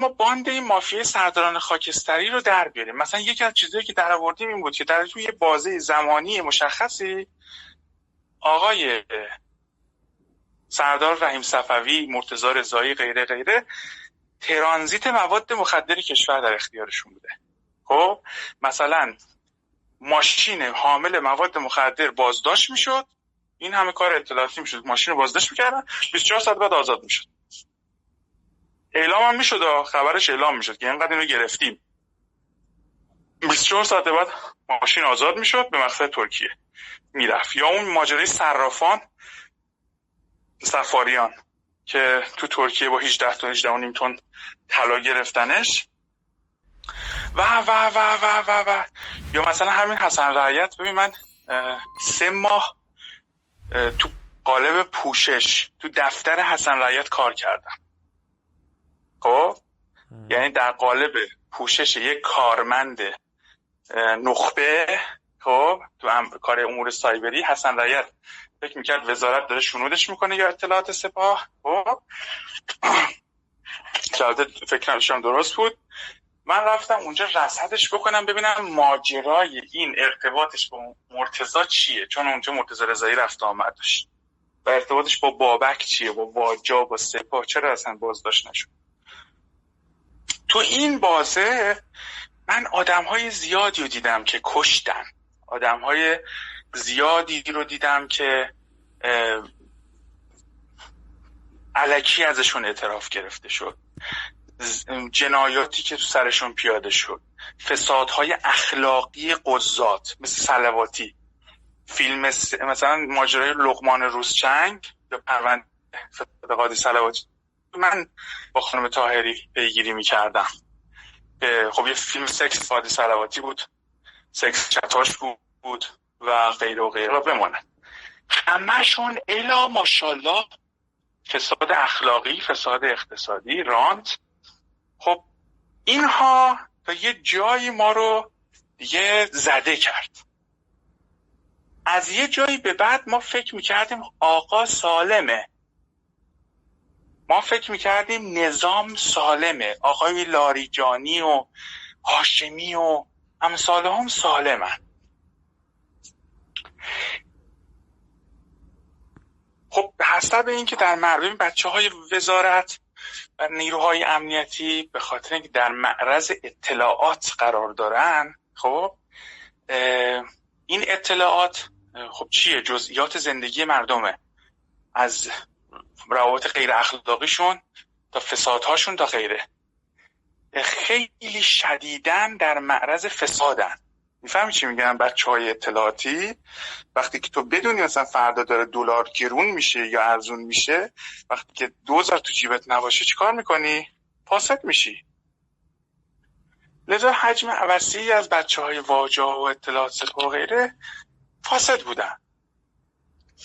ما باند این مافیای سرداران خاکستری رو در بیاریم. مثلا یکی از چیزهایی که در آوردیم این بود که در توی بازه زمانی مشخصی آقای سردار رحیم صفوی مرتضی رضایی غیره غیره ترانزیت مواد مخدر کشور در اختیارشون بوده. خب مثلا ماشین حامل مواد مخدر بازداشت می‌شد. این همه کار اطلاعاتی می‌شد. ماشین رو بازداشت می‌کردن. 24 ساعت بعد آزاد می‌شد. اعلام هم می‌شد خبرش اعلام می‌شد که اینقدر اینو گرفتیم. 24 ساعت بعد ماشین آزاد می‌شد به مقصد ترکیه. می‌رفت. یا اون ماجرای صرافان سفاریان که تو ترکیه با 18 تا 18 نیم تن طلا گرفتنش. و و و و و و. یا مثلا همین حسن رعیت ببین من سه ماه تو قالب پوشش تو دفتر حسن رعیت کار کردم. خب؟ یعنی در قالب پوشش یک کارمند نخبه خب؟ تو کار امور سایبری حسن رعیت فکر می‌کرد وزارت داره شنودش می‌کنه یا اطلاعات سپاه خب؟ فکر درست بود. من رفتم اونجا رصدش بکنم ببینم ماجرای این ارتباطش با مرتزا چیه چون اونجا مرتزا رضایی رفت آمد داشت. و ارتباطش با بابک چیه؟ با واجا با سپاه؟ چرا اصلا بازداشت نشد؟ تو این بازه من آدم های زیادی رو دیدم که کشتن. آدم های زیادی رو دیدم که علکی ازشون اعتراف گرفته شد. جنایاتی که تو سرشون پیاده شد. فسادهای اخلاقی قضات مثل سلواتی. فیلم مثلا ماجرای لقمان روزچنگ یا پروند قادی سلواتی. من با خانم تاهری پیگیری می‌کردم. خب یه فیلم سکس فادی سلواتی بود. سکس چتاش بود و غیره و غیره بمانه همشون الا ماشالله فساد اخلاقی فساد اقتصادی رانت. خب اینها تا یه جایی ما رو دیگه زده کرد. از یه جایی به بعد ما فکر می‌کردیم آقا سالمه. ما فکر می‌کردیم نظام سالمه. آقای لاریجانی و هاشمی و امثال هم سالمن. خب به حسب اینکه در مردم بچه های وزارت و نیروهای امنیتی به خاطر اینکه در معرض اطلاعات قرار دارن خب این اطلاعات خب چیه؟ جزئیات زندگی مردمه. از روابط غیر اخلاقیشون تا فسادهاشون تا غیره. خیلی شدیدن در معرض فسادن. می‌فهمی چی میگن بچه های اطلاعاتی وقتی که تو بدونی مثلا فردا داره دلار گرون میشه یا ارزون میشه وقتی که دوزار تو جیبت نباشه چیکار می‌کنی؟ پاسد میشی. لذا حجم وسیعی از بچه های واجا و اطلاعات و غیره فاسد بودن.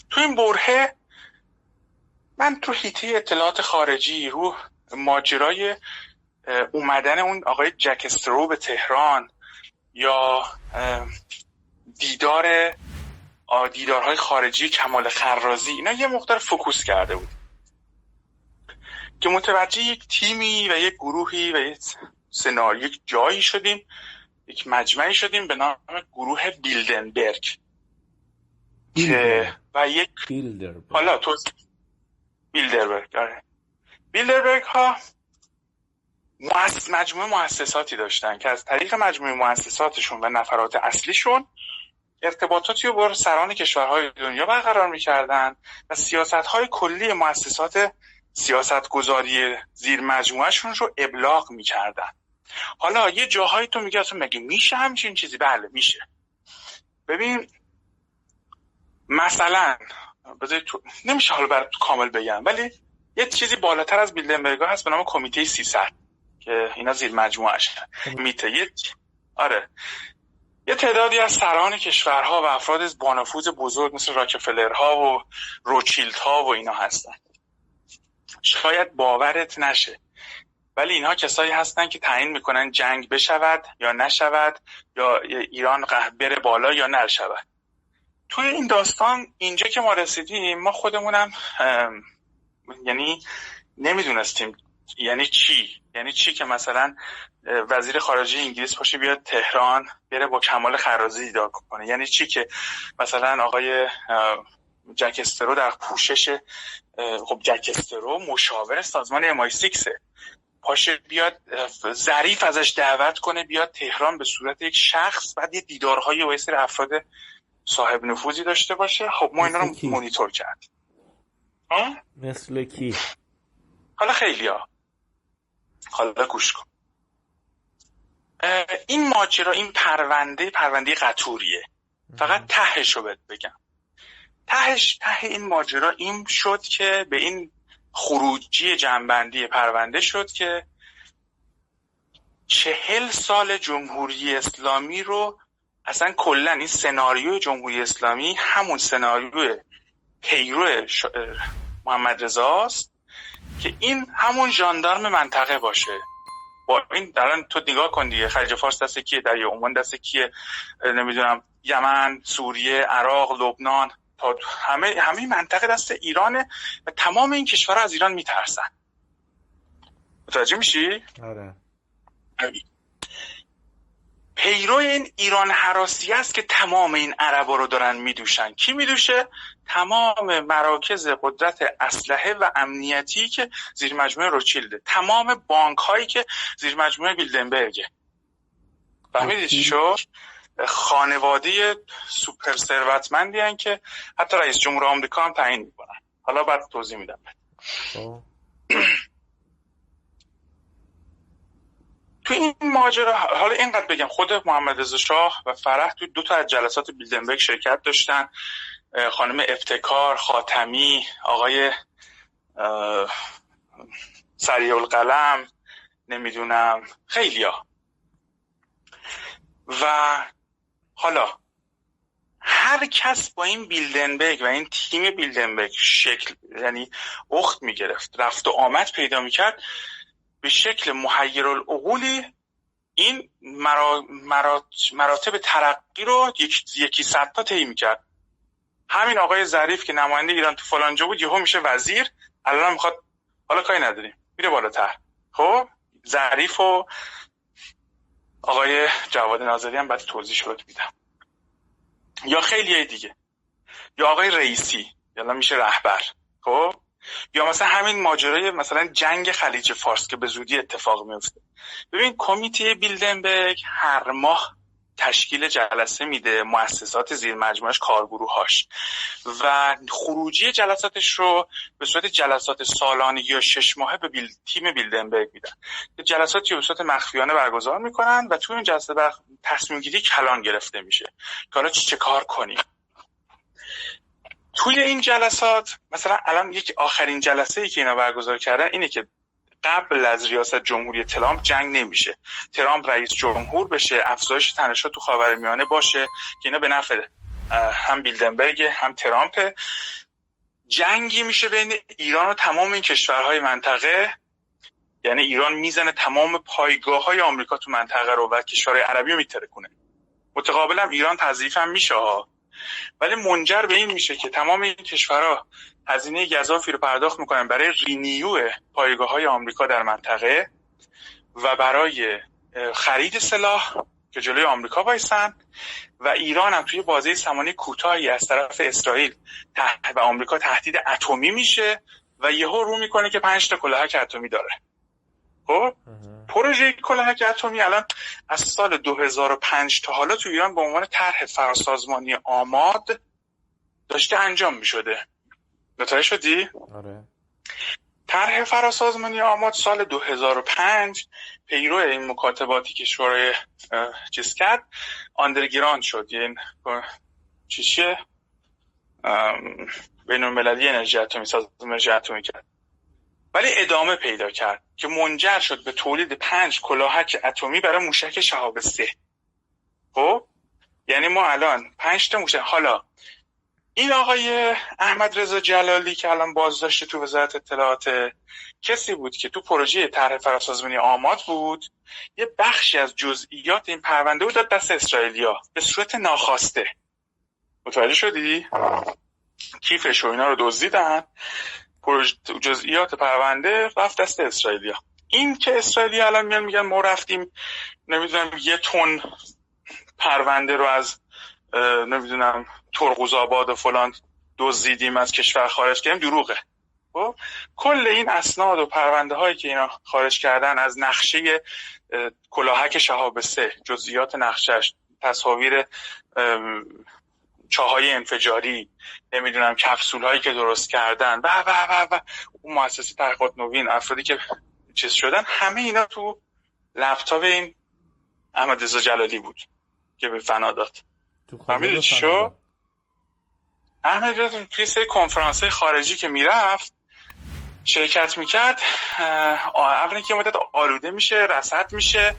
تو این برهه من تو هیته اطلاعات خارجی رو ماجرای اومدن اون آقای جکسترو به تهران یا دیدار دیدارهای خارجی کمال خرازی اینا یه مقدار فکوس کرده بود. که متوجه یک تیمی و یک گروهی و یک سناریو یک جایی شدیم یک مجمعی شدیم به نام گروه بیلدنبرگ. که و یک بیلدربرگ. حالا تو بیلدربرگ آره. بیلدربرگ ها مجموعه مؤسساتی داشتن که از طریق مجموعه مؤسساتشون و نفرات اصلیشون ارتباطاتی رو با سران کشورهای دنیا برقرار می‌کردن و سیاست های کلی مؤسسات سیاست گذاری زیر مجموعهشون رو ابلاغ می‌کردن. حالا یه جاهایی تو میگه اصلا مگه میشه همچین چیزی؟ بله میشه. ببین مثلا تو... نمیشه حالا برای کامل بگم ولی یه چیزی بالاتر از بیلدنبرگ هست به نام کمیته 300 که اینا زیر مجموعه میته. یه آره. یه تعدادی از سران کشورها و افراد بانفوذ بزرگ مثل راکفلرها و روچیلدها و اینا هستن. شاید باورت نشه ولی اینها کسایی هستن که تعیین می‌کنن جنگ بشود یا نشود یا ایران بره بالا یا نشود. توی این داستان اینجا که ما رسیدیم ما خودمونم یعنی نمی‌دونستیم یعنی چی. یعنی چی که مثلا وزیر خارجه انگلیس باشه بیاد تهران بره با کمال خرازی دیدار کنه. یعنی چی که مثلا آقای جکسترو در پوشش خب جکسترو مشاور سازمان امای سیکسه پاشه بیاد ظریف ازش دعوت کنه بیاد تهران به صورت یک شخص بعد یه دیدارهای و افراد صاحب نفوذی داشته باشه. خب ما اینا رو مونیتور کرد مثل کی؟ حالا خیلی ها. حالا گوش کن. این ماجرا این پرونده پرونده قطوریه. فقط تهش رو بگم. تهش ته این ماجرا این شد که به این خروجی جنبندی پرونده شد که چهل سال جمهوری اسلامی رو اصلا کلا این سناریو جمهوری اسلامی همون سناریو پیرو محمد رضاست که این همون ژاندارم منطقه باشه. با این درن تو نگاه کن دیگه. خلیج فارس دست کیه؟ در عمان دست کیه؟ نمی‌دونم. یمن سوریه عراق لبنان تا همه همه منطقه دست ایرانه و تمام این کشورها از ایران میترسن. متوجه میشی؟ آره. پیرو این ایران حراسی است که تمام این عربا رو دارن میدوشن. کی میدوشه؟ تمام مراکز قدرت اسلحه و امنیتی که زیر مجموعه روچیلده تمام بانک هایی که زیر مجموعه بیلدنبرگه فهمیدی چی شد؟ خانواده سوپر ثروتمندی که حتی رئیس جمهور آمریکا هم تعیین می‌کنن. حالا بعد توضیح میدم خب. تو این ماجرا حالا اینقدر بگم خود محمد رضا شاه و فرح تو دو تا از جلسات بیلدنبرگ شرکت داشتن. خانم ابتکار خاتمی آقای سریع القلم نمی‌دونم خیلیا و حالا هر کس با این بیلدنبرگ و این تیم بیلدنبرگ شکل یعنی اخت می‌گرفت رفت و آمد پیدا می‌کرد. به شکل محیر العقولی این مراتب ترقی رو یکی صد تا طی می‌کرد. همین آقای ظریف که نماینده ایران تو فلانجا بود یهو میشه وزیر الان می‌خواد حالا کاری نداریم. میره بالاتر. خب؟ ظریف و آقای جواد ناظری هم بعد توضیح شد میدم. یا خیلی دیگه. یا آقای رئیسی. یالا میشه رهبر. خب؟ یا مثلا همین ماجرای مثلا جنگ خلیج فارس که به زودی اتفاق میفته. ببین کمیته بیلدنبرگ هر ماه تشکیل جلسه میده مؤسسات زیر مجموعش کارگروهاش. و خروجی جلساتش رو به صورت جلسات سالانه یا شش ماهه به بیل... تیم بیلدنبرگ میدن. جلساتی به صورت مخفیانه برگزار می‌کنن و توی این جلسه بر... تصمیم گیری کلان گرفته میشه که حالا چه کار کنیم. توی این جلسات مثلا الان یک آخرین جلسه ای که اینا برگزار کردن اینه که قبل از ریاست جمهوری ترامپ جنگ نمیشه. ترامپ رئیس جمهور بشه افزایش تنشات تو خاورمیانه باشه که اینا به نفع هم بیلدنبرگ هم ترامپ جنگی میشه بین ایران و تمام این کشورهای منطقه. یعنی ایران می‌زنه تمام پایگاه های آمریکا تو منطقه رو و کشورهای عربی رو میتره کنه متقابلا ایران تضعیف هم میشه ها. ولی منجر به این میشه که تمام این کشورها هزینه گذافی رو پرداخت می‌کنن برای رینیو پایگاه های آمریکا در منطقه و برای خرید سلاح که جلوی آمریکا بایستن و ایران هم توی بازه زمانی کوتاهی از طرف اسرائیل و آمریکا تهدید اتمی میشه و یهو رو می‌کنه که پنج تا کلاهک اتمی داره. خب؟ پروژه کلاهک اتمی الان از سال 2005 تا حالا تو ایران به عنوان طرح فراسازمانی آماد داشته انجام می‌شده. متوجه شدی؟ آره. طرح فراسازمانی آماد سال 2005 پیرو این مکاتباتی که شورای چیز کرد آندرگراند شد. یعنی چیشه بین المللی انرژی اتمی سازمان انرژی اتمی کرد. ولی ادامه پیدا کرد که منجر شد به تولید پنج کلاهک اتمی برای موشک شهاب سه خب؟ یعنی ما الان پنج تا موشک حالا این آقای احمد رضا جلالی که الان بازداشته تو وزارت اطلاعات کسی بود که تو پروژه طرح فراسازمانی آماد بود یه بخشی از جزئیات این پرونده بود داد دست اسرائیلیا به صورت ناخواسته. متوجه شدی؟ کیفش و اینا رو دزدیدن. جزئیات پرونده رفت دست اسرائیلیا. این که اسرائیلی الان میان میگن ما رفتیم نمی‌دونم یه تن پرونده رو از نمی‌دونم ترقوز آباد و فلان دزدیدیم از کشور خارج کردیم دروغه. خب؟ کل این اسناد و پرونده هایی که اینا خارج کردن از نقشه کلاهک شهاب سه جزئیات نقشش تصاویر چاهای انفجاری نمی‌دونم کپسول هایی که درست کردن. و و و و. اون مؤسسه تحقیقات نوین افرادی که چیز شدن همه اینا تو لپتاپ این احمد رضا جلالی بود که به فنا داد. فهمیدی چی شو احمد رضا توی سری کنفرانس خارجی که می‌رفت شرکت می‌کرد اولی که مدت آلوده میشه رسد میشه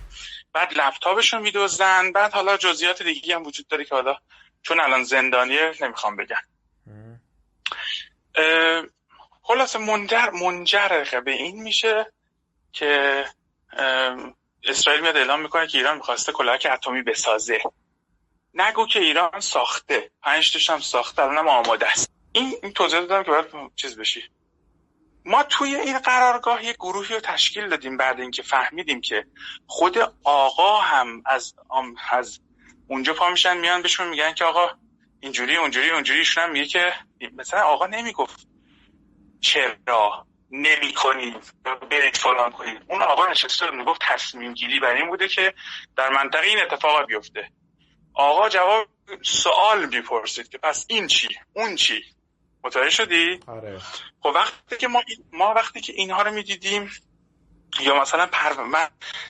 بعد لپتاپش رو میدوزن بعد حالا جزئیات دیگه هم وجود داره که حالا چون الان زندانیه نمی‌خوام بگم. خلاصه منجر منجر به این میشه که اسرائیل میاد اعلام می‌کنه که ایران می‌خواسته کلاهک اتمی بسازه. نگو که ایران ساخته. پنج هم ساخته الانم آماده است. این این توضیح دادم که باید چیز بشی. ما توی این قرارگاه یه گروهی رو تشکیل دادیم بعد اینکه فهمیدیم که خود آقا هم از از اونجا پا میشن میان بهشون میگن که آقا اینجوری اونجوری اونجوری. ایشون هم میگه که مثلا آقا نمی‌گفت چرا نمی کنید برید فلان کنید. اون آقا نشسته می‌گفت تصمیم گیری بر این بوده که در منطقه این اتفاق بیفته. آقا جواب سوال می‌پرسید که پس این چی؟ اون چی؟ متوجه شدی؟ آره. خب وقتی که ما ما وقتی که اینها رو می‌دیدیم یا مثلا پر من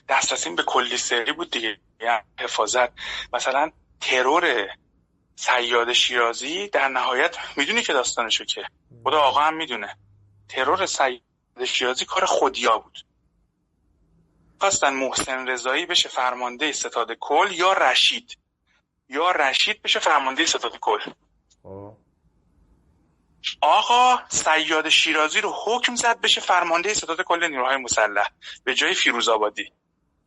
دسترسیم به کلی سری بود دیگه. یعنی حفاظت. مثلا ترور سیاد شیرازی در نهایت می‌دونی که داستانشو که؟ خدا آقا هم می‌دونه. ترور سیاد شیرازی کار خودیا بود. خواستن محسن رضایی بشه فرمانده ستاد کل یا رشید. یا رشید بشه فرمانده ستاد کل. آقا سیاد شیرازی رو حکم زد بشه فرمانده ستاد کل نیروهای مسلح به جای فیروز آبادی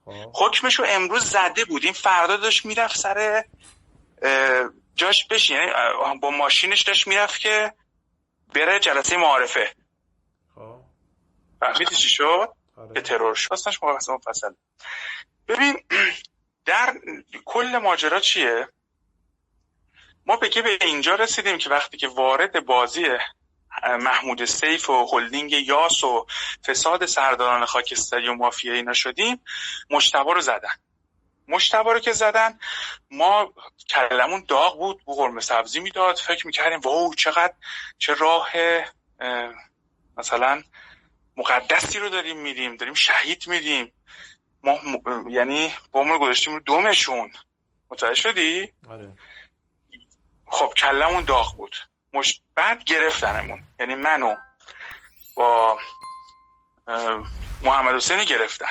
خب. حکمش رو امروز زده بود این فردا داشت می‌رفت سر جاش بشین یعنی با ماشینش داشت می‌رفت که بره جلسه معارفه خب. فهمیدی چی شد؟ آره. که ترور شد مفصل ببین در کل ماجرا چیه ما بگه به اینجا رسیدیم که وقتی که وارد بازی محمود سیف و هلدینگ یاس و فساد سرداران خاکستری و مافیا اینا شدیم مشتبه رو زدن مشتبه رو که زدن ما کلمون داغ بود بو قرمه سبزی می‌داد فکر می‌کردیم واو چقدر چه راه مثلا مقدسی رو داریم میدیم داریم شهید میدیم ما یعنی با ما گذاشتیم رو دومشون متوجه شدی؟ آره. خب کلمون داغ بود. مش... بعد گرفتنمون. یعنی منو با محمد حسینی گرفتن.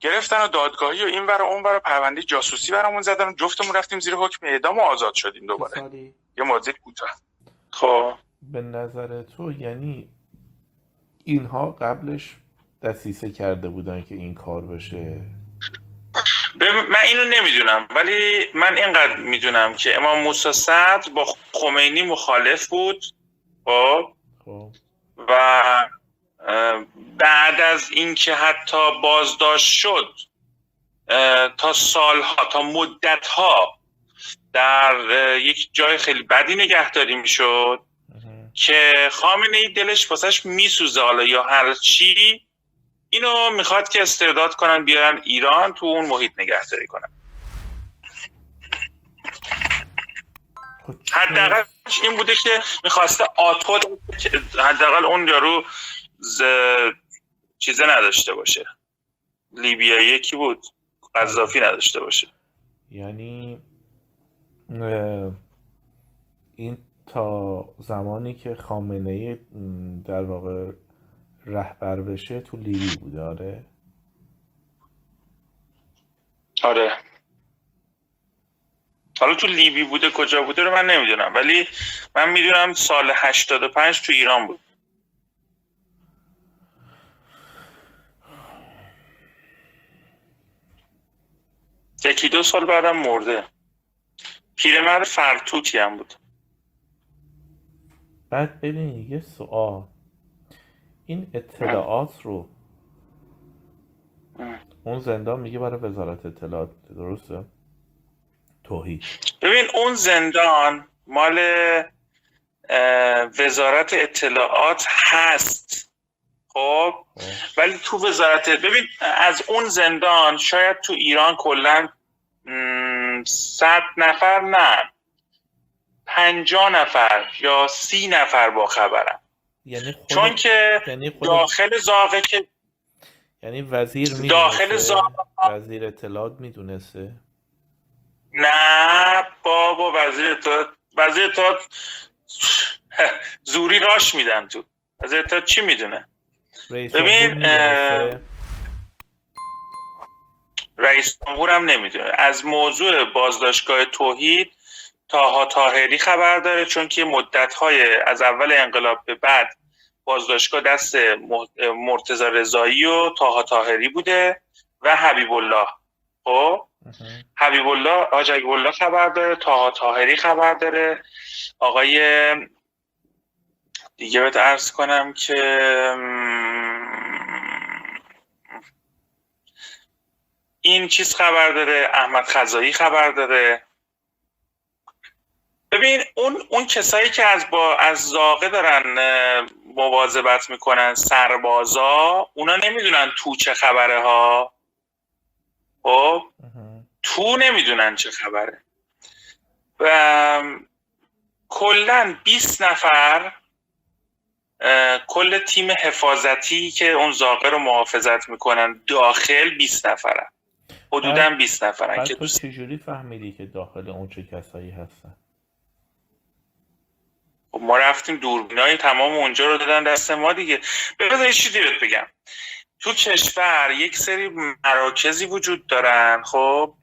گرفتن و دادگاهی و این ور و اون ور پرونده جاسوسی برامون زدن. و جفتمون رفتیم زیر حکم اعدام و آزاد شدیم دوباره. یه ماده کوتاه. خب. به نظر تو یعنی اینها قبلش دستیسه کرده بودن که این کار بشه؟ من اینو نمی‌دونم ولی من اینقدر می‌دونم که امام موسی صدر با خمینی مخالف بود خب, خب. و بعد از اینکه حتی بازداشت شد تا سالها تا مدتها در یک جای خیلی بدی نگهداری می‌شد که خامنه ای دلش واسش میسوزه حالا یا هر چی اینو می‌خواد که استرداد کنن بیارن ایران تو اون محیط نگهداری کنن. حداقل این بوده که می‌خواسته آتو حداقل اون یارو ز... چیزه نداشته باشه. لیبیا یکی بود قذافی نداشته باشه. یعنی این تا زمانی که خامنه در واقع رهبر بشه تو لیبی بوده آره؟ آره. حالا تو لیبی بوده کجا بوده رو من نمی‌دونم ولی من می‌دونم سال 85 تو ایران بود. یکی دو سال بعدم مرده. پیرمرد فرتوکی هم بود. بعد ببین یه سوال. این اطلاعات رو. اون زندان میگه برای وزارت اطلاعات درسته؟ توحید ببین اون زندان مال وزارت اطلاعات هست. خب. ولی تو وزارت ببین از اون زندان شاید تو ایران کلا صد نفر نه. پنجا نفر یا سی نفر با خبرم یعنی خود چون که یعنی خود داخل زاغه که یعنی وزیر می‌دونسته. داخل زا- وزیر اطلاعات می‌دونسته. نه بابا وزیر اطلاعات وزیر اطلاعات زوری راش میدن تو. وزیر اطلاعات چی می‌دونه؟ رئیس ببین، رئیس جمهور هم نمی‌دونه. از موضوع بازداشتگاه توحید تاها تاهری خبر داره چون که مدت های از اول انقلاب به بعد بازداشتگاه دست مرتضی رضایی و تاها تاهری بوده و حبیب الله خب. حبیب الله حاج الله خبر داره تاها تاهری خبر داره. آقای دیگه بهت عرض کنم که این چیز خبر داره احمد خزایی خبر داره. ببین اون اون کسایی که از با از زاغه دارن مواظبت می‌کنن سربازا اونا نمی‌دونن تو چه خبره ها. خب. تو نمی‌دونن چه خبره. و کلا 20 نفر کل تیم حفاظتی که اون زاغه رو محافظت می‌کنن داخل 20 نفرن. حدودا 20 نفرن که تو چجوری فهمیدی که داخل اون چه کسایی هستن؟ خب ما رفتیم دوربینای تمام اونجا رو دادن دست ما دیگه. بذار چیزی بهت بگم. تو کشور یک سری مراکزی وجود دارن خب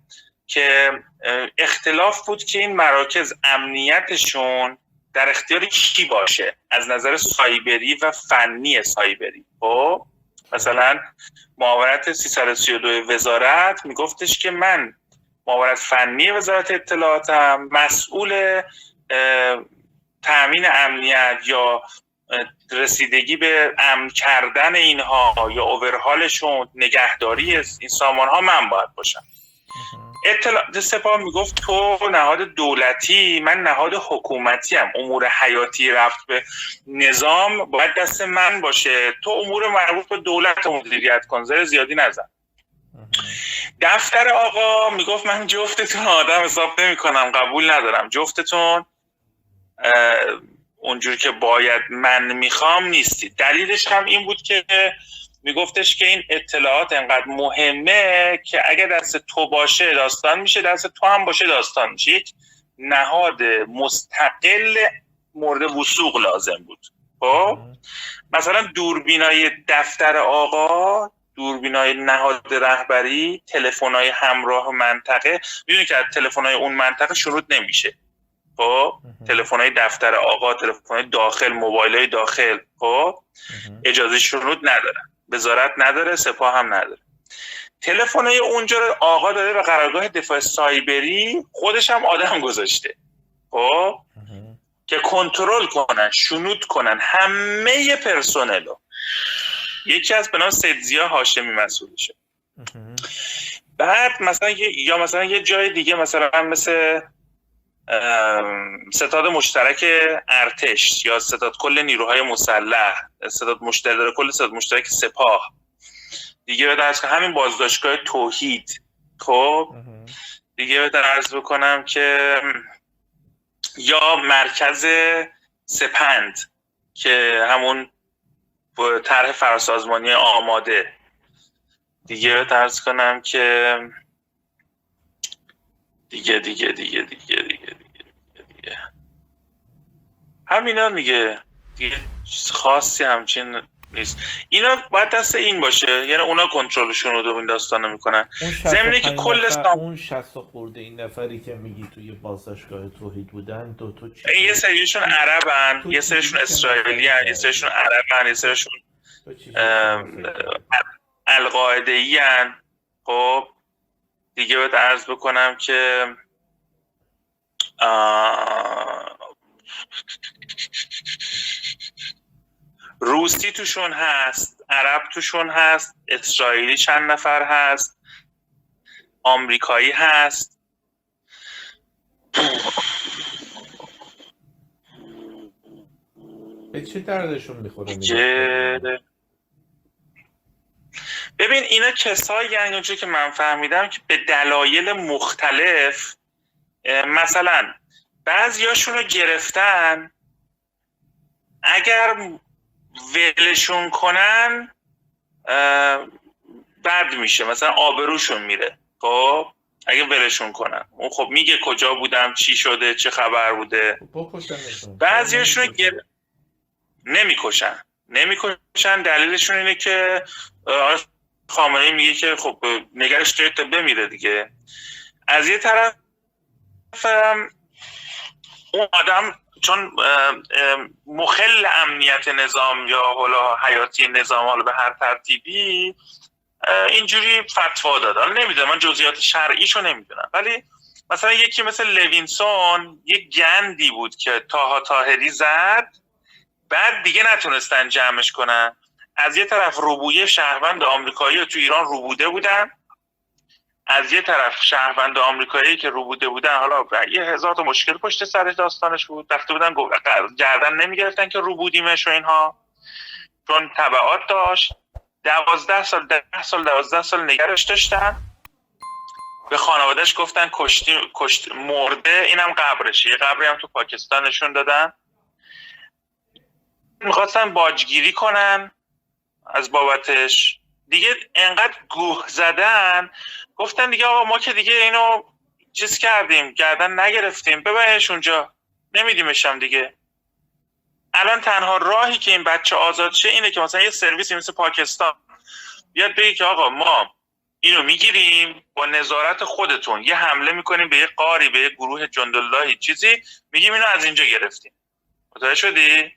که اختلاف بود که این مراکز امنیتشون در اختیار کی باشه؟ از نظر سایبری و فنی سایبری. خب مثلا معاونت 332 وزارت میگفتش که من معاونت فنی وزارت اطلاعاتم مسئول تأمین امنیت یا رسیدگی به امن کردن اینها یا اوورهالشون نگهداری این سامان ها من باید باشم اها. اطلاعات سپاه می‌گفت تو نهاد دولتی من نهاد حکومتی هم امور حیاتی رفت به نظام باید دست من باشه تو امور مربوط به دولت مدیریت کن زر زیادی نزن. دفتر آقا می‌گفت من جفتتون آدم حساب نمی کنم قبول ندارم جفتتون اه، اونجور که باید من می‌خوام نیستید دلیلش هم این بود که میگفتش که این اطلاعات انقدر مهمه که اگه دست تو باشه داستان میشه دست تو هم باشه داستان میشه. یک نهاد مستقل مورد وسوق لازم بود. خب؟ مثلا دوربینای دفتر آقا دوربینای نهاد رهبری تلفن‌های همراه منطقه. می‌دونی که از تلفن‌های اون منطقه شروط نمیشه. خب. تلفن‌های دفتر آقا تلفن‌های داخل موبایل‌های داخل خب. اجازه شروط ندارن وزارت نداره سپاه هم نداره تلفن‌های اونجا رو آقا داده به قرارگاه دفاع سایبری خودش هم آدم گذاشته خب. که کنترل کنن شنود کنن همه پرسنلو یکی از به نام سیدزیا هاشمی مسئولشه. بعد مثلا یا مثلا یه جای دیگه مثلا مثل ستاد مشترک ارتش یا ستاد کل نیروهای مسلح. ستاد مشترک کل ستاد مشترک سپاه. دیگه به درس همین بازداشتگاه توحید. خب. دیگه به عرض بکنم که یا مرکز سپند که همون طرح فراسازمانی آماده. دیگه به عرض کنم که دیگه دیگه دیگه دیگه دیگه دیگه دیگه, دیگه. همینا دیگه دیگه چیز خاصی همچین نیست. اینا باید دست این باشه. یعنی اونا کنترلشون رو این داستانو می‌کنن. ضمنی که 65 کل سام- اون 60 خورده این نفری که میگی توی بازداشتگاه توحید بودن دو تا چی یه سریشون عربن یه سریشون اسرائیلی هن. یه سریشون عربن یه سریشون تو القاعده ای هن. خب؟ دیگه باید عرض بکنم که روسی توشون هست عرب توشون هست اسرائیلی چند نفر هست آمریکایی هست. به چه دردشون می‌خوره؟ ببین اینا کسایی یعنی اونجا که من فهمیدم که به دلایل مختلف مثلا بعضیاشون رو گرفتن اگر ولشون کنن بد میشه مثلا آبروشون میره خب؟ اگه ولشون کنن. اون خب میگه کجا بودم چی شده چه خبر بوده. بعضیاشون رو گر... نمی‌کشن. نمی‌کشن. دلیلشون اینه که خامنه میگه که خب نگرش تا بمیره دیگه. از یه طرف اون آدم چون مخل امنیت نظام یا حالا حیاتی نظام حالا به هر ترتیبی اینجوری فتوا داد. حالا نمی‌دونم من جزئیات شرعیشو نمی‌دونم. ولی مثلا یکی مثل لوینسون یه گندی بود که تاها تاهری زد بعد دیگه نتونستن جمعش کنن. از یه طرف روبویه شهروند آمریکایی تو ایران روبوده بودن از یه طرف شهروند آمریکایی که روبوده بودن حالا یه هزار تا مشکل پشت سر داستانش بود رفته بودن گردن نمی‌گرفتن که روبودیمش و اینها. چون تبعات داشت. دوازده سال ده سال دوازده سال نگرش داشتن. به خانوادهش گفتن کشتی کشت مرده اینم قبرشه. یه قبری هم تو پاکستان نشون دادن. می‌خواستن باجگیری کنن. از بابتش. دیگه انقدر گوه زدن. گفتن دیگه آقا ما که دیگه اینو چیز کردیم گردن نگرفتیم. ببرش اونجا. نمیدیمشم دیگه. الان تنها راهی که این بچه آزاد شه اینه که مثلا یه سرویسی مثل پاکستان. بیاد بگه که آقا ما اینو می‌گیریم با نظارت خودتون. یه حمله می‌کنیم به یه قاری به یه گروه جنداللهی چیزی. میگیم اینو از اینجا گرفتیم. متوجه شدی؟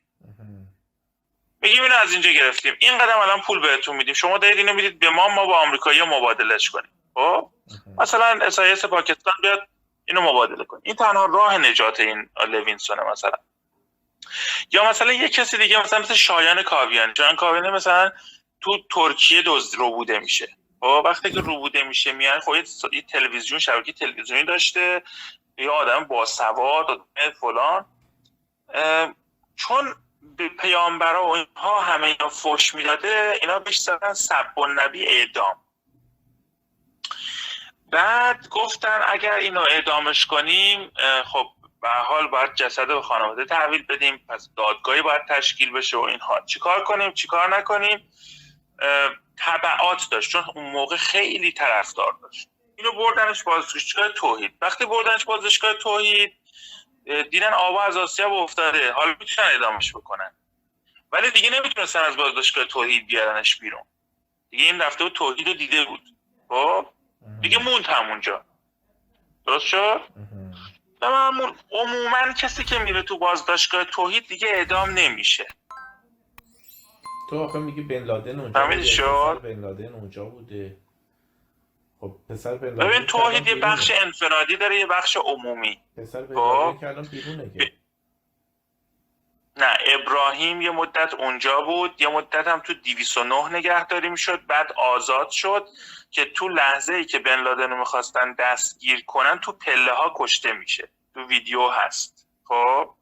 میگیم اینو از اینجا گرفتیم. این قدم الان پول بهتون میدیم. شما دارید اینو می‌دید به ما ما با آمریکایی مبادلش کنیم. خب؟ مثلا اسایس پاکستان بیاد اینو مبادله کنیم این تنها راه نجات این لوینسونه مثلا. یا مثلا یه کسی دیگه مثلا مثل شایان کاویان شایان کاویان مثلا تو ترکیه دزد رو بوده میشه. خب؟ وقتی که رو بوده میشه میان خب یه تلویزیون شبکه تلویزیونی داشته. یه آدم با سواد فلان. چون به پیامبرا و اینها همه اینا فوش می‌داده اینا زدن سب و نبی اعدام. بعد گفتن اگر اینو اعدامش کنیم خب به حال باید جسد به خانواده تحویل بدیم پس دادگاهی باید تشکیل بشه و اینها. چیکار کنیم؟ چیکار نکنیم؟ تبعات داشت چون اون موقع خیلی طرفدار داشت. اینو بردنش بازداشتگاه توحید. وقتی بردنش بازداشتگاه توحید دیدن آوا از آسیاب افتاده. حالا می‌تونن ادامش بکنن. ولی دیگه نمی‌تونستن از بازداشتگاه توحید بیارنش بیرون. دیگه این رفته بود توحید رو دیده بود. خب؟ دیگه موند همونجا. درست شد؟ عموما کسی که میره تو بازداشتگاه توحید دیگه اعدام نمیشه. تو آخه میگی بن لادن اونجا بوده بن لادن اونجا بوده. خب پسر ببین توحید یه بخش انفرادی داره یه بخش عمومی. پسر لادن که الان بیرونه که. نه ابراهیم یه مدت اونجا بود یه مدت هم تو 209 نگهداری می‌شد بعد آزاد شد که تو لحظه ای که بن لادن رو می‌خواستن دستگیر کنن تو پله ها کشته میشه. تو ویدیو هست. خب.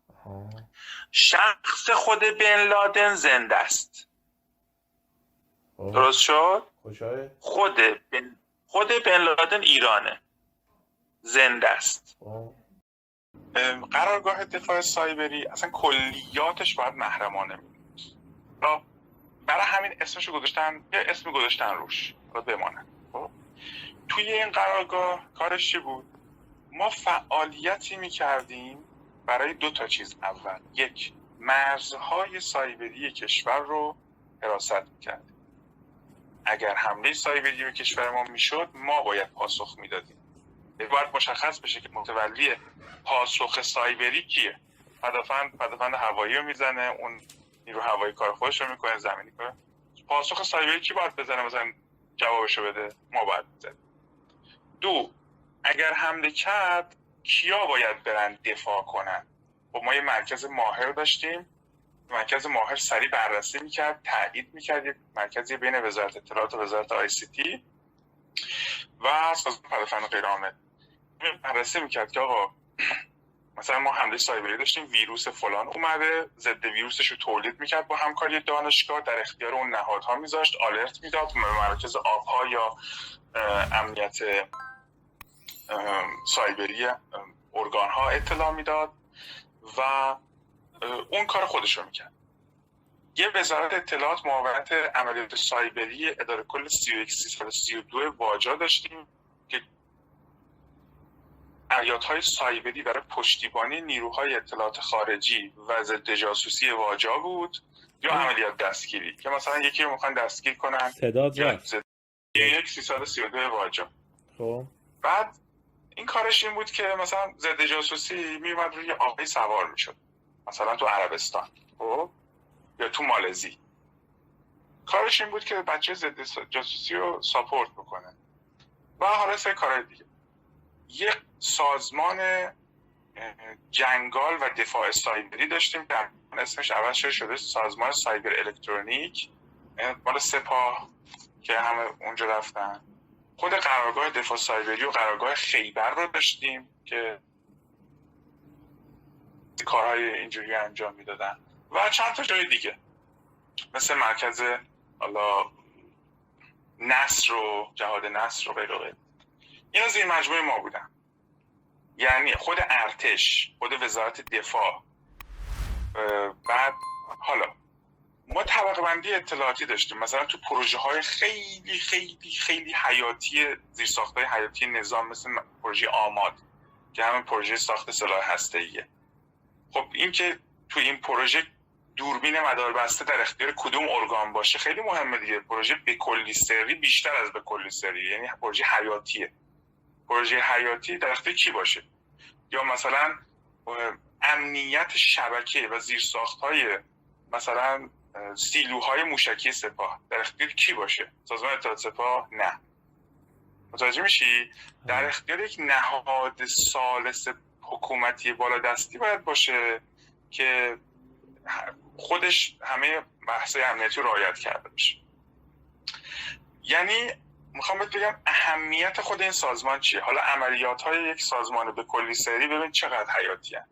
شخص خود بن لادن زنده است. درست شد؟ خود بن خود بن لادن ایرانه. زنده است. قرارگاه دفاع سایبری اصلا کلیاتش باید محرمانه برای همین اسمشو گذاشتن یه اسم گذاشتن روش. باید بمانه خب؟ توی این قرارگاه کارش چی بود؟ ما فعالیتی می‌کردیم برای دو تا چیز. اول یک مرزهای سایبری کشور رو حراست می‌کردیم اگر حمله سایبری به کشور ما می‌شد ما باید پاسخ می‌دادیم. باید مشخص بشه که متولی پاسخ سایبری کیه. پدافند پدافند هوایی رو می‌زنه اون نیرو هوایی کار خودش رو می‌کنه زمینی کنه پاسخ سایبری کی باید بزنه؟ مثلا جوابشو بده. ما باید بزنیم. دو اگر حمله کرد کیا باید برن دفاع کنن؟ خب ما یه مرکز ماهر داشتیم. مرکز ماهر سریع بررسی می‌کرد تایید می‌کرد یک مرکزی بین وزارت اطلاعات و وزارت آی سی تی و سازمان پدافند غیرعامل. بررسی می‌کرد که آقا مثلا ما حمله سایبری داشتیم ویروس فلان اومده ضد ویروسش رو تولید می‌کرد با همکاری دانشگاه در اختیار اون نهادها میذاشت آلرت می‌داد مراکز آبها یا امنیت سایبری ارگان ها اطلاع می‌داد و اون کار خودش رو می‌کرد. یه وزارت اطلاعات معاونت عملیات سایبری اداره کل 31332 واجا داشتیم که عملیات های سایبری برای پشتیبانی نیروهای اطلاعات خارجی و ضد جاسوسی واجا بود یا عملیات دستگیری که مثلا یکی رو می‌خوان دستگیر کنن رفت. یک 332 واجا. خب. بعد این کارش این بود که مثلا ضد جاسوسی میومد روی آقای سوار می‌شد. مثلا تو عربستان خب؟ یا تو مالزی. کارش این بود که بچه ضد جاسوسی رو ساپورت بکنه. و حالا سه کار دیگه. یک سازمان جنگال و دفاع سایبری داشتیم که اسمش عوض شده شده سازمان سایبر الکترونیک. مال سپاه که همه اونجا رفتن. خود قرارگاه دفاع سایبری و قرارگاه خیبر رو داشتیم که کارهای اینجوری انجام می‌دادن. و چند تا جای دیگه. مثل مرکز حالا نصر و جهاد نصر و غیره این از این مجموعه ما بودن. یعنی خود ارتش خود وزارت دفاع. بعد حالا ما طبقه بندی اطلاعاتی داشتیم. مثلا تو پروژه های خیلی خیلی خیلی حیاتی زیرساخت های حیاتی نظام مثل پروژه آماد که همین پروژه ساخت سلاح هسته ایه خب این که تو این پروژه دوربین مدار بسته در اختیار کدوم ارگان باشه خیلی مهمه دیگه. پروژه به کلی سری بیشتر از به کلی سری یعنی پروژه حیاتیه. پروژه حیاتی در اختیار کی باشه؟ یا مثلا امنیت شبکه و زیرساخت های مثلا سیلوهای موشکی سپاه در اختیار کی باشه؟ سازمان اطلاعات سپاه؟ نه. متوجه میشی؟ در اختیار یک نهاد سالس حکومتی بالا دستی باید باشه که خودش همه بحث امنیتی رو رعایت کرده باشه. یعنی می‌خوام بگم اهمیت خود این سازمان چیه؟ حالا عملیات های یک سازمان به کلی سری ببین چقدر حیاتی هست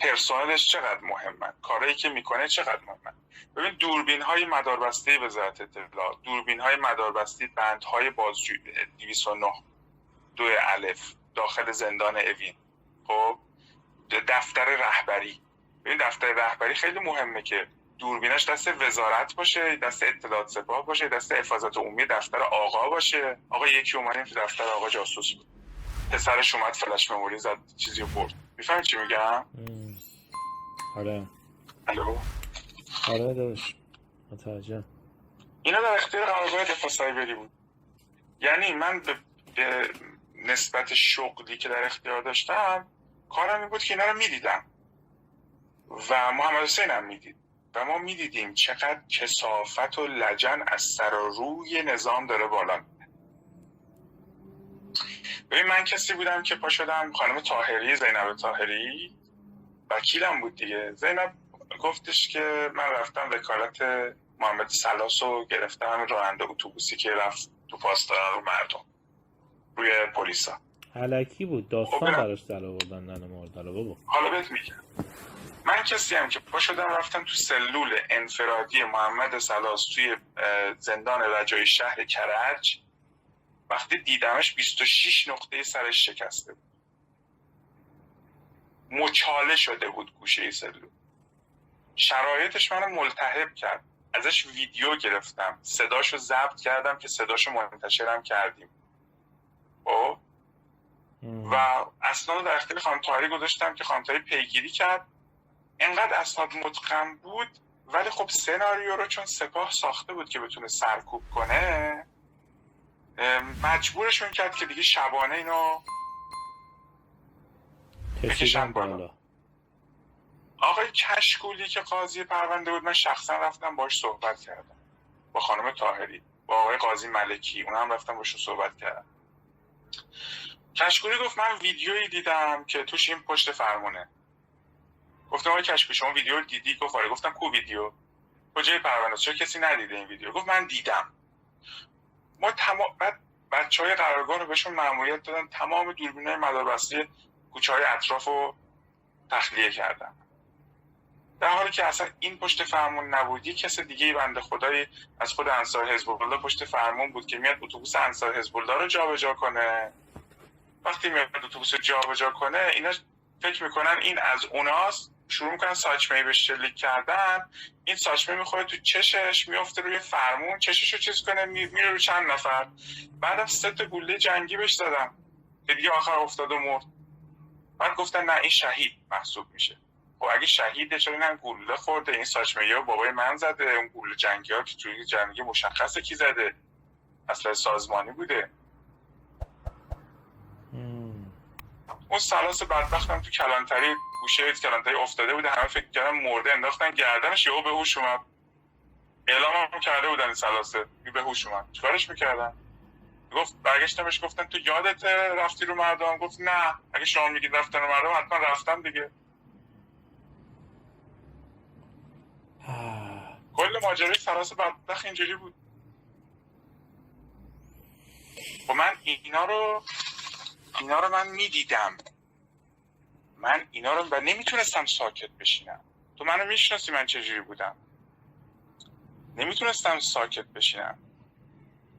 پرسنلش چقدر مهمه؟ کارهایی که می‌کنه چقدر مهمه؟ ببین دوربین های مداربسته وزارت اطلاعات دوربین های مداربسته بند های بازجویی 209 دو الف داخل زندان اوین. خب دفتر رهبری. ببین دفتر رهبری خیلی مهمه که دوربینش دست وزارت باشه دست اطلاعات سپاه باشه دست حفاظت عمومی دفتر آقا باشه. آقا یکی اومدیم تو دفتر آقا جاسوس بود. پسرش اومد فلش مموری زد چیزی برد. می‌فهمی چی میگم؟ آره. الو؟ آره داداش. متوجه. اینا در اختیار قرارگاه دفاع سایبری بود. یعنی من به نسبت شغلی که در اختیار داشتم کارم این بود که اینا رو می‌دیدم. و محمد حسین هم می‌دید. و ما می‌دیدیم چقدر کسافت و لجن از سر و روی نظام داره بالا ببین من کسی بودم که پا شدم خانم تاهری زینب تاهری وکیلم بود دیگه. زینب گفتش که من رفتم وکالت محمد سلاس رو گرفتم راننده اتوبوسی که رفت تو پاسداران رو مردم. روی پلیسا. علکی بود. داستان خب، براش در آوردن ننه مردن بابا حالا بهت میگم. من کسی هم که پا شدم رفتم تو سلول انفرادی محمد سلاس توی زندان رجای شهر کرج. وقتی دیدمش 26 نقطه سرش شکسته بود. مچاله شده بود گوشه سلول. شرایطش منو ملتهب کرد. ازش ویدیو گرفتم. صداشو ضبط کردم که صداشو منتشرم کردیم. خب. و اسناد در اختیار خانم تاهری گذاشتم که خانم پیگیری کرد. انقدر اسناد متقن بود ولی خب سناریو رو چون سپاه ساخته بود که بتونه سرکوب کنه مجبورشون کرد که دیگه شبانه اینو کشیدن بالا. آقای کشکولی که قاضی پرونده بود من شخصا رفتم باش صحبت کردم. با خانم تاهری با آقای قاضی ملکی اون هم رفتم باش صحبت کردم. کشکولی گفت من ویدیویی دیدم که توش این پشت فرمونه. گفتم آقای کشفی شما ویدیو دیدی؟ گفت آره. گفتم کو ویدیو؟ کجای پرونده چرا کسی ندیده این ویدیو؟ گفت من دیدم. ما تمام بعد بچه های قرارگاه رو بهشون معمولیت دادن تمام دوربین های مداربستی کوچه های رو تخلیه کردن. در حالی که اصلا این پشت فرمون نبود یه کس دیگه بنده خدایی از خود انصار حزب الله پشت فرمون بود که میاد اتوبوس انصار حزب الله رو جابجا کنه. وقتی میاد اتوبوس جابجا کنه اینا فکر می‌کنن این از اوناست شروع می‌کنن ساچمه به شلیک کردن. این ساچمه می‌خوره تو چشش میفته روی فرمون چشش رو چیز کنه میره رو چند نفر. بعدم سه تا گوله جنگی بهش که دیگه آخر افتاد و مرد. بعد گفتن نه این شهید محسوب میشه. خب اگه شهیده چرا این گوله خورده. این ساچمه یا بابای من زده. اون گوله جنگی ها که توی جنگی مشخصه کی زده. اصلا سازمانی بوده. اون سلاس بدبختم تو کلانتری گوشه کلانتری افتاده بوده. همه فکر کردن مرده انداختن گردنش یهو به هوش اومد. اعلام هم کرده بودن این سلاسه. به هوش اومد. چیکارش می‌کردن؟ گفت برگشتم بهش گفتن تو یادت رفتی رو مردم؟ گفت نه. اگه شما میگید رفتن رو مردم حتما رفتم دیگه. کل ماجرای سلاس بدبخت اینجوری بود. و خب من اینا رو اینا رو من می‌دیدم. من اینا رو و نمی‌تونستم ساکت بشینم. تو منو می‌شناسی من چجوری بودم. نمی‌تونستم ساکت بشینم.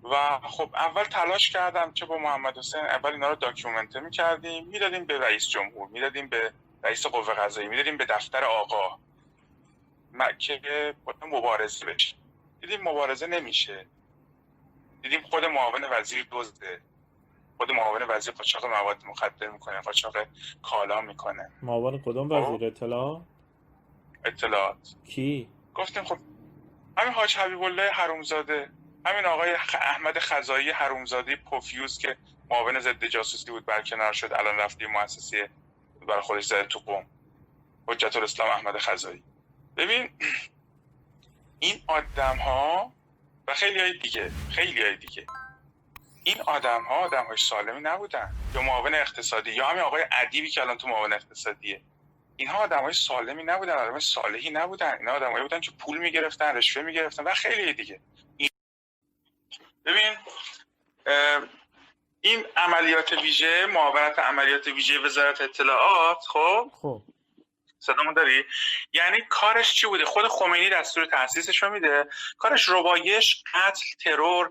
و خب اول تلاش کردم چه با محمد حسین اول اینا رو داکیومنته می‌کردیم. می‌دادیم به رئیس جمهور می‌دادیم به رئیس قوه قضایی می‌دادیم به دفتر آقا. که مبارزه بشه. دیدیم مبارزه نمیشه. دیدیم خود معاون وزیر دزده. خود معاون وزیر قاچاق مواد مخدر می‌کنه قاچاق کالا می‌کنه. معاون کدوم خب. وزیر اطلاع اطلاعات. کی؟ گفتیم خب همین حاج حبیب الله حرومزاده همین آقای احمد خزایی حرومزاده پوفیوز که معاون ضد جاسوسی بود برکنار شد الان رفتی مؤسسه برای خودش زده تو قم حجت الاسلام احمد خزایی ببین این آدم ها و خیلی های دیگه خیلی های دیگه. این آدم ها آدم های سالمی نبودن. یا معاون اقتصادی یا همین آقای ادیبی که الان تو معاون اقتصادیه. اینها آدم های سالمی نبودن آدم صالحی نبودن. اینا آدم بودن که پول می‌گرفتن رشوه می‌گرفتن و خیلی دیگه. ببین این عملیات ویژه معاونت عملیات ویژه وزارت اطلاعات خب؟ خب. صدامو داری؟ یعنی کارش چی بوده؟ خود خمینی دستور تاسیسش رو میده. کارش ربایش قتل ترور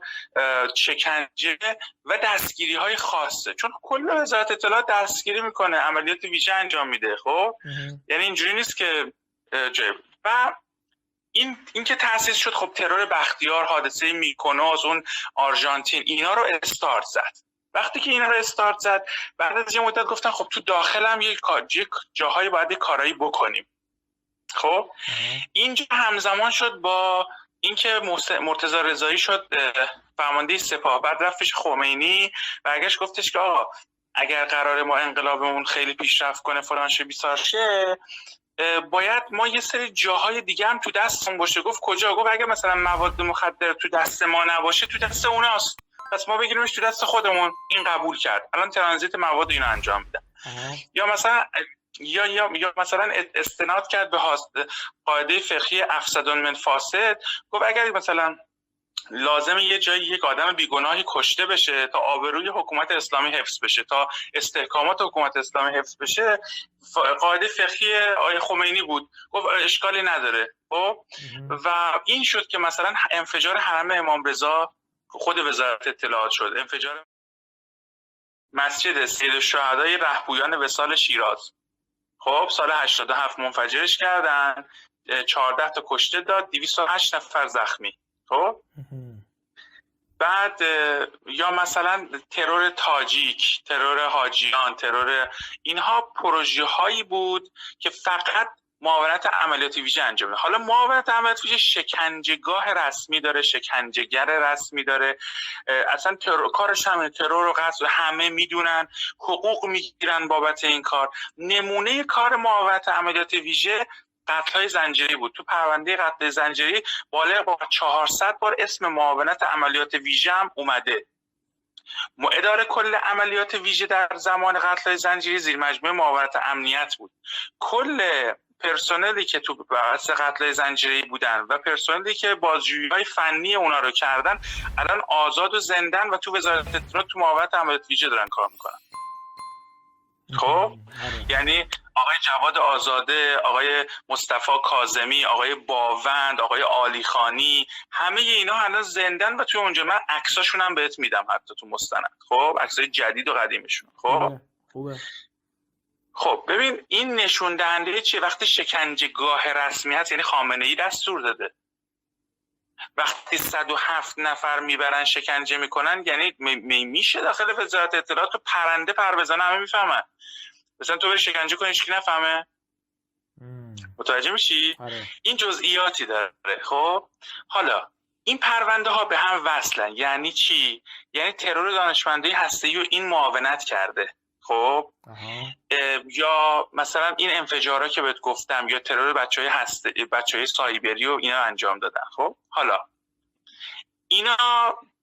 شکنجه و دستگیری های خاصه. چون کل وزارت اطلاعات دستگیری می‌کنه. عملیات ویژه انجام میده خب؟ یعنی اینجوری نیست که و این اینکه تاسیس شد خب ترور بختیار حادثه میکنوز اون آرژانتین اینا رو استارت زد. وقتی که این رو استارت زد بعد از یه مدت گفتن خب تو داخلم یک جاهایی باید کارایی بکنیم. خب؟ اینجا همزمان شد با اینکه مرتضی رضایی شد فرمانده سپاه. بعد رفتش خمینی برگشت گفتش که آقا اگر قرار ما انقلابمون خیلی پیشرفت کنه فلان شه بیسار شه باید ما یه سری جاهای دیگه هم تو دستمون باشه. گفت کجا؟ گفت اگه مثلا مواد مخدر تو دست ما نباشه تو دست اوناست. پس ما بگیریمش تو دست خودمون. این قبول کرد. الان ترانزیت مواد اینو انجام میدن یا مثلا یا یا یا مثلا استناد کرد به قاعده فقهی افسدون من فاسد. گفت اگر مثلا لازم یه جایی یک آدم بیگناهی کشته بشه تا آبروی حکومت اسلامی حفظ بشه تا استحکامات حکومت اسلامی حفظ بشه قاعده فقهی آیه خمینی بود. گفت اشکالی نداره. خب؟ و این شد که مثلا انفجار حرم امام رضا خود وزارت اطلاعات شد. انفجار مسجد سید الشهدای رهبویان وسال شیراز. خب سال 87 منفجرش کردن. 14 تا کشته داد 208 نفر زخمی. خب؟ بعد یا مثلا ترور تاجیک ترور حاجیان ترور اینها پروژه هایی بود که فقط معاونت عملیات ویژه انجام میده. حالا معاونت عملیات ویژه شکنجهگاه رسمی داره شکنجهگر رسمی داره. اصلا ترور کارش همه ترور و قصد همه می‌دونن حقوق می‌گیرن بابت این کار. نمونه کار معاونت عملیات ویژه قتل های زنجیری بود. تو پرونده قتل زنجیری بالغ با 400 بار اسم معاونت عملیات ویژه هم اومده. اداره کل عملیات ویژه در زمان قتل زنجیری زیر مجموعه معاونت امنیت بود. کل پرسنلی که تو بحث قتل زنجیری بودن و پرسنلی که بازجویی های فنی اونا رو کردن الان آزاد و زندن و تو وزارت اطلاعات تو معاونت عملیات ویژه دارن کار می‌کنن. خب؟ آره. یعنی آقای جواد آزاده آقای مصطفی کازمی آقای باوند آقای آلیخانی همه اینا هنوز زندن و توی اونجا. من عکساشون هم بهت میدم حتی تو مستند. خب؟ عکسای جدید و قدیمشون. خب؟ خوبه. خب ببین این نشون دهنده چیه؟ وقتی شکنجهگاه رسمی هست یعنی خامنه ای دستور داده. وقتی 107 نفر می‌برن شکنجه می‌کنن یعنی می- می- میشه داخل وزارت اطلاعات تو پرنده پر بزنه همه می‌فهمن. مثلا تو بری شکنجه کنی هیچکی نفهمه. متوجه میشی؟ آره. این جزئیاتی داره. خب حالا این پرونده ها به هم وصلن. یعنی چی؟ یعنی ترور دانشمندای هسته‌ای و این معاونت کرده. خب. یا مثلا این انفجارها که بهت گفتم یا ترور بچه های هسته بچه های سایبری و اینا انجام دادن. خب حالا اینا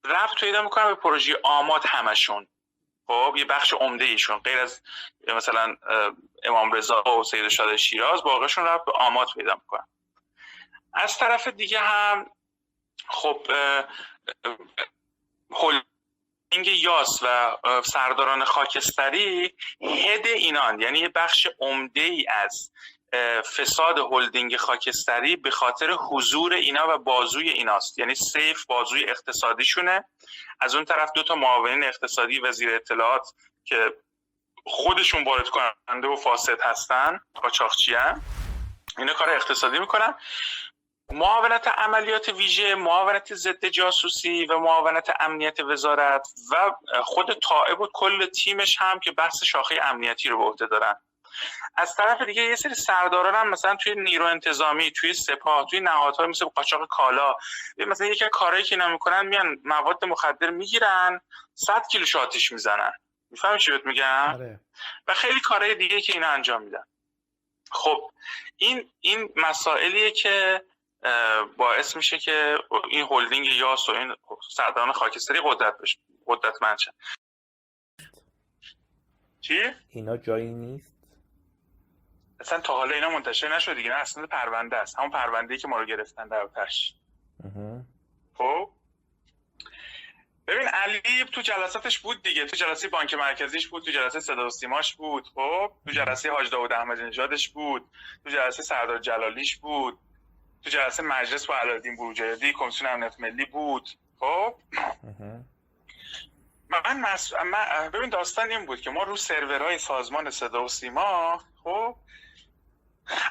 ربط پیدا می‌کنن به پروژه آماد همشون. خب یه بخش عمده ایشون. غیر از مثلا امام رضا و سید شاه شیراز باقیشون ربط به آماد پیدا می‌کنن. از طرف دیگه هم خب هلدینگ یاس و سرداران خاکستری هد اینان یعنی یه بخش عمده ای از فساد هلدینگ خاکستری به خاطر حضور اینا و بازوی ایناست. یعنی سیف بازوی اقتصادیشونه. از اون طرف دو تا معاونین اقتصادی وزیر اطلاعات که خودشون وارد کننده و فاسد هستن قاچاقچی اینا کار اقتصادی می‌کنن. معاونت عملیات ویژه معاونت ضد جاسوسی و معاونت امنیت وزارت و خود طائب و کل تیمش هم که بحث شاخه امنیتی رو به عهده دارن. از طرف دیگه یه سری سرداران هم مثلا توی نیرو انتظامی توی سپاه توی نهادهای مثل قاچاق کالا مثلا یکی از کارهایی که اینا می‌کنن میان مواد مخدر می‌گیرن 100 کیلو آتیش می‌زنن. می‌فهمی چی بهت میگم؟ آره. و خیلی کارهای دیگه که اینا انجام میدن. خب این این مسائلیه که باعث میشه که این هلدینگ یاس و این سرداران خاکستری قدرت بشه قدرتمند شن. چی؟ اینا جایی نیست؟ اصلا تا حالا اینا منتشر نشده دیگه اصلا پرونده است. همون پرونده که ما رو گرفتن در آتش. اها. خب؟ ببین علی تو جلساتش بود دیگه. تو جلسه بانک مرکزیش بود تو جلسه صدا و سیماش بود. خب؟ تو جلسه حاج داوود احمدی نژادش بود. تو جلسه سردار جلالیش بود. تو جلسه مجلس با علالدین بروجردی کمیسیون امنیت ملی بود. خب. من, مس... من ببین داستان این بود که ما رو سرورهای سازمان صدا و سیما خب؟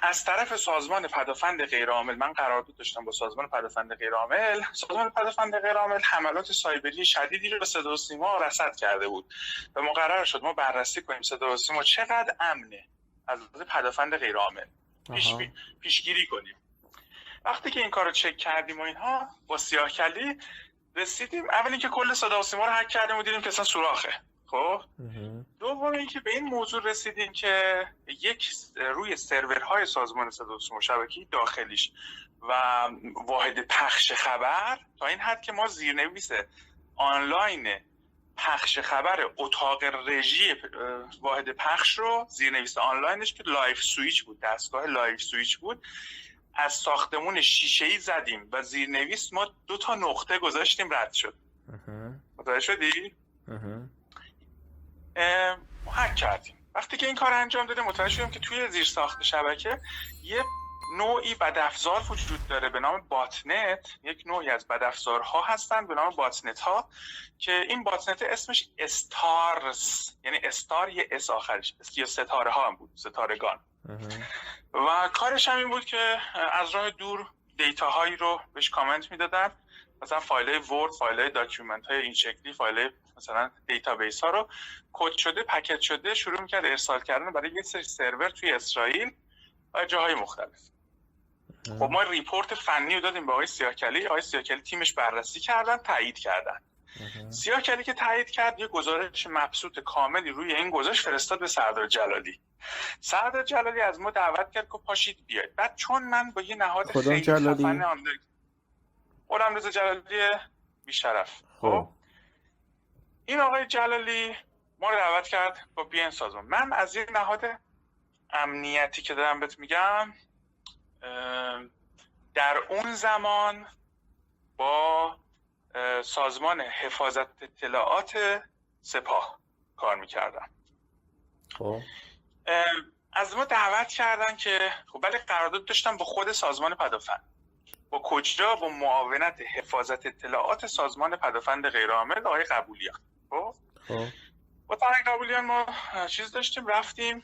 از طرف سازمان پدافند غیرعامل من قرارداد داشتم با سازمان پدافند غیرعامل سازمان پدافند غیرعامل حملات سایبری شدیدی رو به صدا و سیما رصد کرده بود. و مقرر شد ما بررسی کنیم صدا و سیما چقدر امنه از پدافند غیرعامل. پیش. پیشگیری کنیم. وقتی که این کار رو چک کردیم و اینها با سیاه کلی رسیدیم. اول اینکه کل صدا و سیما رو هک کردیم و دیدیم که اصلا سوراخه. خب. دوم اینکه به این موضوع رسیدیم که یک روی سرورهای سازمان صدا و سیما داخلیش و واحد پخش خبر تا این حد که ما زیرنویس آنلاین پخش خبر اتاق رژی واحد پخش رو زیرنویس آنلاینش که live switch بود دستگاه live switch بود از ساختمون شیشه ای زدیم و زیرنویس ما دو تا نقطه گذاشتیم رد شد. متوجه شدی؟ هک کردیم وقتی که این کار انجام داده متوجه شدیم که توی زیر ساخت شبکه یه نوعی بدافزار وجود داره به نام botnet یک نوعی از بدافزارها هستن به نام botnet ها که این botnet اسمش stars یعنی star یه s آخرش یا ستاره ها هم بود ستارگان. و کارش هم این بود که از راه دور data هایی رو بهش command می‌دادن. مثلا فایل های Word فایل های document های این شکلی فایل مثلا database ها رو کد شده packet شده شروع می‌کرد ارسال کردن برای یه سری سرور توی اسرائیل و جاهای مختلف. خب ما report فنی رو دادیم به آقای سیاکلی. آقای سیاکلی تیمش بررسی کردن تایید کردن. سیاکلی که تایید کرد یه گزارش مبسوط کاملی روی این گذاشت فرستاد به سردار جلالی. سردار جلالی از ما دعوت کرد که پاشید بیاید. بعد چون من با یه نهاد خیلی جلالی؟ خفن آمریکا غلام رضا جلالی بیشرف. خب. این آقای جلالی ما رو دعوت کرد با بیان سازمان. من از یه نهاد امنیتی که دارم بهت میگم در اون زمان با سازمان حفاظت اطلاعات سپاه کار می‌کردم. خب. از ما دعوت کردن که خب ولی قرارداد داشتم با خود سازمان پدافند. با کجا با معاونت حفاظت اطلاعات سازمان پدافند غیرعامل آقای قبولیان. خب, خب. با تنگ قبولیان ما چیز داشتیم رفتیم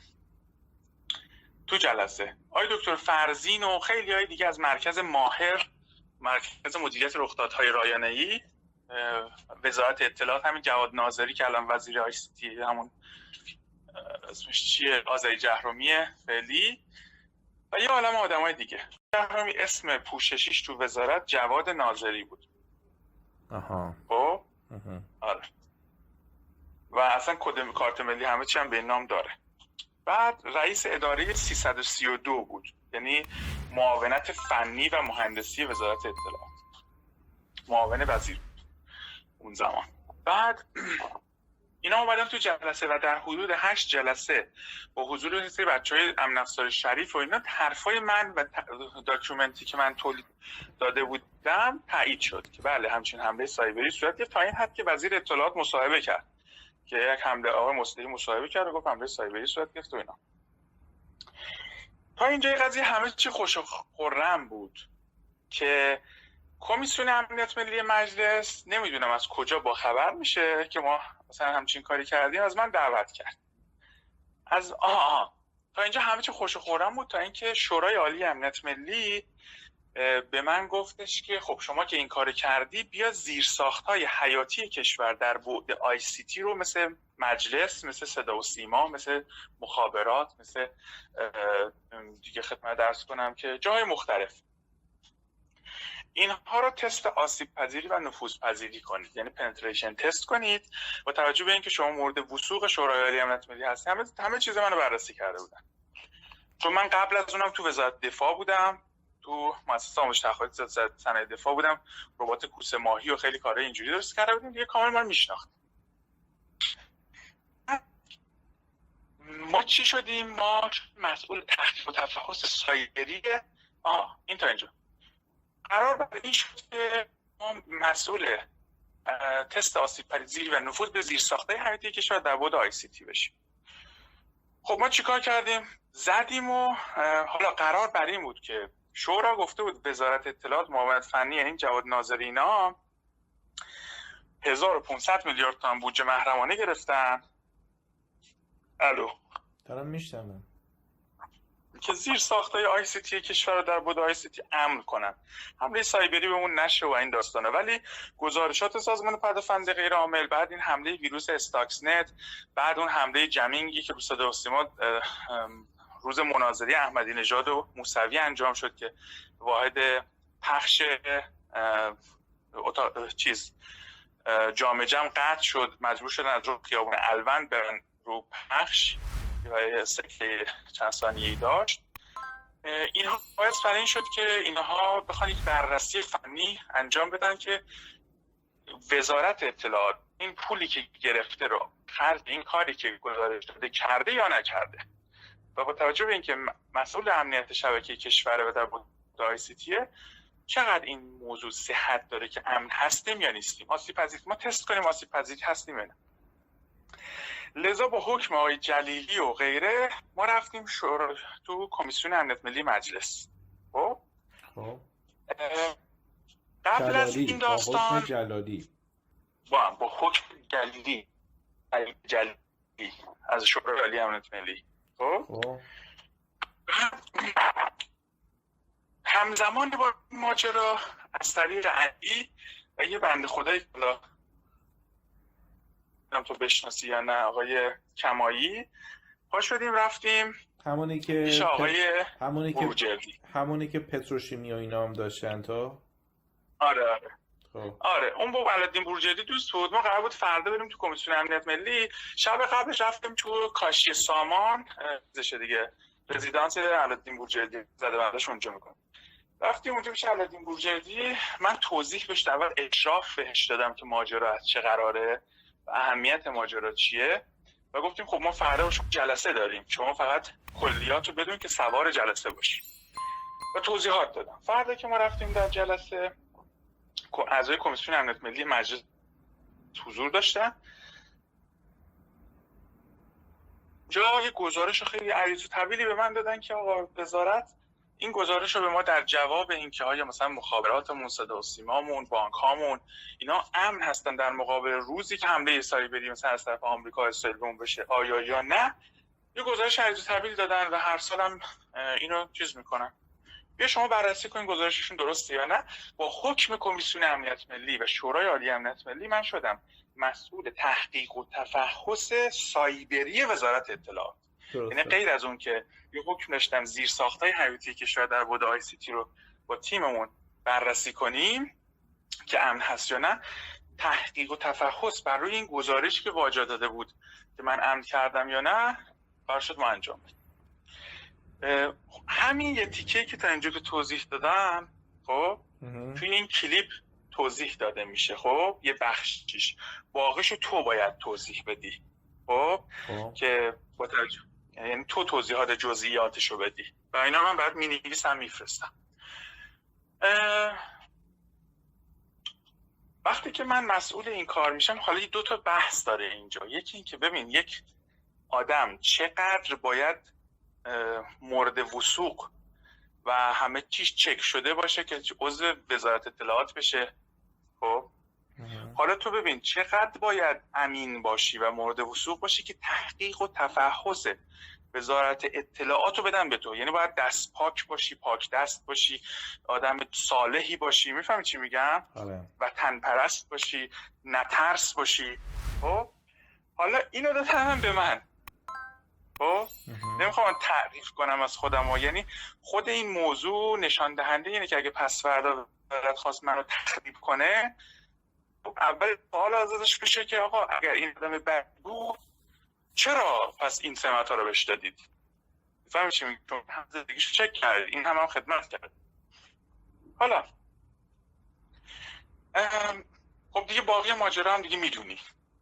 تو جلسه. آقای دکتر فرزین و خیلی های دیگه از مرکز ماهر مرکز مدیریت رخدادهای رایانه ای وزارت اطلاعات همین جواد ناظری که الان وزیر آی همون اسمش چیه؟ آزای جهرومیه فعلی. و یه عالم آدم های دیگه. جهرومی اسم پوششیش تو وزارت جواد ناظری بود. آها. خب؟ آره. و اصلا کد کارت ملی همه چی هم به نام داره. بعد رئیس اداره 332 بود. یعنی معاونت فنی و مهندسی وزارت اطلاعات. معاون وزیر اون زمان. بعد اینا اومدن تو جلسه و در حدود هشت جلسه با حضور سری بچه های امن افزار شریف و اینا حرفای من و document ی که من تولید داده بودم تایید شد که بله همچین حمله سایبری صورت تا این حد که وزیر اطلاعات مصاحبه کرد که یک حمله آقای مصلحی مصاحبه کرد و گفت حمله سایبری صورت گرفت و اینا. تا اینجای قضیه همه چی خوش و خورم بود که کمیسیون امنیت ملی مجلس نمی‌دونم از کجا با خبر میشه که ما مثلا همچین کاری کردیم از من دعوت کرد. از آه, تا اینجا همه چی خوش خورم بود تا اینکه شورای عالی امنیت ملی به من گفتش که خب شما که این کار کردی بیا زیرساخت های حیاتی کشور در بعد آی سی تی رو مثل مجلس مثل صدا و سیما مثل مخابرات مثل دیگه خدمت درس کنم که جای مختلف. اینها رو تست آسیب پذیری و نفوذ پذیری کنید. یعنی پنتریشن تست کنید با توجه به اینکه شما مورد وسوق شورای عالی امنیت ملی هستید. همه همه چیز منو بررسی کرده بودن. چون من قبل از اونم تو وزارت دفاع بودم. تو مؤسسه آموزش تحقیقات صنایع دفاع بودم. ربات کوسه ماهی و خیلی کارهای اینجوری درست کرده بودیم. دیگه کامل من میشناخت ما چی شدیم؟ ما مسئول تحقیق و تفحص سایبری. آه این تا اینجا. قرار بر این شد که ما مسئول تست آسیب پذیری و نفوذ به زیر ساخته حیاتی کشور در بود آی سی تی بشیم خب ما چیکار کردیم؟ زدیم و حالا قرار بر این بود که شورا گفته بود وزارت اطلاعات معاونت فنی یعنی جواد ناظری اینا 1500 میلیارد تومان بودجه محرمانه گرفتن. الو. دارم میشنوم که زیر ساخته ICT کشور رو در بود ICT امن کنن. حمله سایبری بهمون نشه و این داستانه. ولی گزارشات سازمان پدافند غیر عامل بعد این حمله ویروس Stuxnet بعد اون حمله jamming ی که رو صدا روز مناظری احمدی نژاد و موسوی انجام شد که واحد پخش چیز جامعه جمع قطع شد. مجبور شدن از رو خیابون الوند برن رو پخش. و سکه چند ثانیه‌ای داشت. اینها باعث برای این شد که اینها بخوان یک بررسی فنی انجام بدن که وزارت اطلاعات این پولی که گرفته رو خرج این کاری که گزارش داده کرده یا نکرده. و با توجه به اینکه مسئول امنیت شبکه کشور و در آی سی تیه چقدر این موضوع صحت داره که امن هستیم یا نیستیم؟ آسیب پذیر ما تست کنیم آسیب پذیر هستیم نه؟ لذا با حکم آقای جلیلی و غیره ما رفتیم شور... تو کمیسیون امنیت ملی مجلس. خب, خب. قبل از این داستان با حکم جلالی. با, با حکم جلیلی. جلیلی از شورای عالی امنیت ملی. خب, خب. همزمان با ماجرا از طریق علی و یه بند خدایی که تو بشناسی یا نه آقای کمایی. پا شدیم رفتیم. همونی که آقای همونی که همونی که پتروشیمی و اینا هم داشتن تو؟ آره آره. خب. آره اون با علادین بورجردی دوست بود. ما قرار بود فردا بریم تو کمیسیون امنیت ملی. شب قبلش رفتیم تو کاشی سامان. زشه دیگه رزیدانس علادین بورجردی زده بندش اونجا می‌کنه. رفتیم اونجا پیش علادین بورجردی من توضیح بهش اول اشراف بهش دادم که ماجرا از چه قراره. اهمیت ماجرا چیه؟ و گفتیم خب ما فردا جلسه داریم. شما فقط کلیات رو بدون که سوار جلسه باشیم و توضیحات دادم. فردا که ما رفتیم در جلسه اعضای کمیسیون امنیت ملی مجلس حضور داشتن. جا یه گزارش خیلی عریض و طویلی به من دادن که آقا وزارت این گزارش رو به ما در جواب اینکه آیا مثلا مخابراتمون صدا و سیمامون بانک هامون اینا امن هستن در مقابل روزی که حمله ساری بریم مثلا از طرف آمریکا اسرائیل بشه آیا یا نه؟ یه گزارش عریض طویل دادن و هر سالم اینو چیز می‌کنن. بیا شما بررسی کنین گزارششون درسته یا نه. با حکم کمیسیون امنیت ملی و شورای عالی امنیت ملی من شدم مسئول تحقیق و تفحص سایبری وزارت اطلاعات. یعنی غیر از اون که یه حکم داشتم زیر ساختای حیاتی که شاید در بود آی سی تی رو با تیممون بررسی کنیم که امن هست یا نه تحقیق و تفحص بر روی این گزارشی که واجا داده بود که من امن کردم یا نه قرار شد ما انجام بدیم. همین یه تیکه که تا اینجا که توضیح دادم خب توی این کلیپ توضیح داده میشه. خب یه بخشیش. باقیشو تو باید توضیح بدی. خب, خب. که با توجه یعنی تو توضیحات جزئیاتشو بدی. و اینا من بعد می نویسم میفرستم وقتی که من مسئول این کار میشم حالا دو تا بحث داره اینجا. یکی این که ببین یک آدم چقدر باید مورد وسوق و همه چیز چک شده باشه که عضو وزارت اطلاعات بشه. خب؟ حالا تو ببین چقدر باید امین باشی و مورد وسوق باشی که تحقیق و تفحص وزارت اطلاعات رو بدن به تو. یعنی باید دست پاک باشی پاک دست باشی آدم صالحی باشی. می‌فهمی چی میگم؟ آره. و تن پرست باشی نترس باشی. خب؟ حالا اینو دادن به من. خب؟ نمی‌خوام تعریف کنم از خودم و یعنی خود این موضوع نشان دهنده یعنی که اگه پس فردا خواست منو تخریب کنه اول سوال ازش بشه که آقا اگر این آدم بد بود چرا پس این سمت ها رو بهش دادید؟ فهمی چی چون هم زندگیشو چک کرد این هم هم خدمت کرد. حالا خب دیگه باقی ماجرا هم دیگه می‌دونی.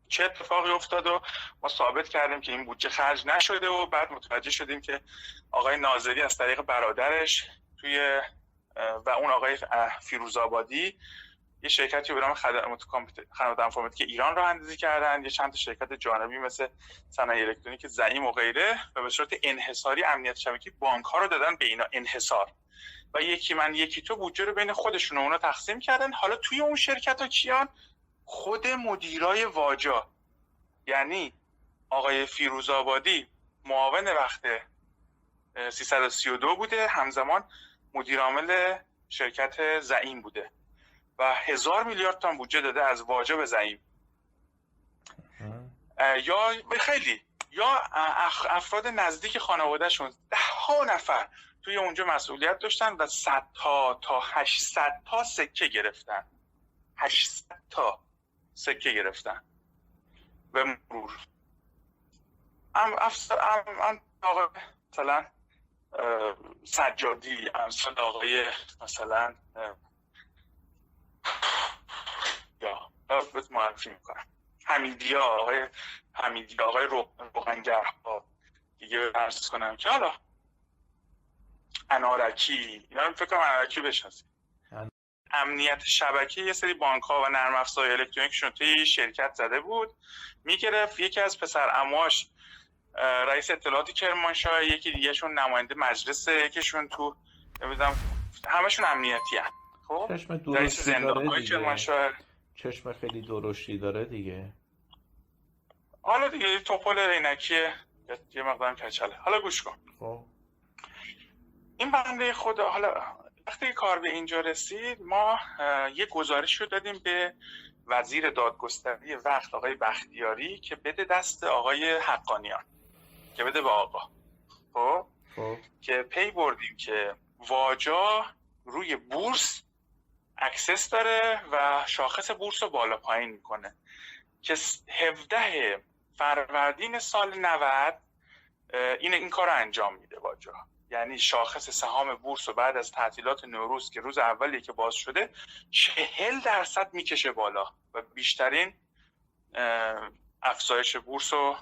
چه اتفاقی افتاد و ما ثابت کردیم که این بودجه خرج نشده و بعد متوجه شدیم که آقای ناظری از طریق برادرش توی و اون آقای فیروز آبادی یه شرکتی به نام خدمات که ایران رو اندازی کردن یه چند تا شرکت جانبی مثل صنایع الکترونیک زعیم و غیره و به صورت انحصاری امنیت شبکی بانک ها رو دادن به اینا انحصار. و یکی من یکی تو بودجه رو بین خودشون اونا تقسیم کردن. حالا توی اون شرکت ها کیان؟ خود مدیرای واجا. یعنی آقای فیروز آبادی معاون وقت 332 بوده. همزمان مدیر عامل شرکت زعیم بوده. و هزار میلیارد تومان بودجه داده از واجه به زعیم یا به خیلی یا افراد نزدیک خانوادهشون ده ها نفر توی اونجا مسئولیت داشتن و صد تا تا 800 تا سکه گرفتن. 800 تا سکه گرفتن. به مرور. ام افسر ام, ام آقای مثلا سجادی امثال آقای مثلا یا بهت معرفی می‌کنم. حمیدی آقای حمیدی آقای روغنگر ها دیگه ارز کنم که حالا انارکی. اینا فکر کنم انارکی بشناسید امنیت شبکه یه سری بانک ها و نرم افزار الکترونیکشون توی شرکت زده بود. می‌گرفت. یکی از پسر اماش رئیس اطلاعات کرمانشاه یکی دیگهشون نماینده مجلس یکیشون تو نمی‌دونم همشون امنیتی هم خب؟ چشم درشتی داره دیگه. چشم خیلی درشتی داره دیگه. حالا دیگه توپل رینکی یه مقدارم کچله. حالا گوش کن. خب. این بنده خدا حالا وقتی کار به اینجا رسید ما یه گزارش رو دادیم به وزیر دادگستری وقت آقای بختیاری که بده دست آقای حقانیان که بده به آقا. خب, خب. که پی بردیم که واجا روی بورس access داره و شاخص بورس رو بالا پایین می‌کنه. که 17 فروردین سال 90 این این کار انجام میده واجا یعنی شاخص سهام بورس و بعد از تعطیلات نوروز که روز اولی که باز شده چهل درصد می‌کشه بالا و بیشترین افزایش بورس رو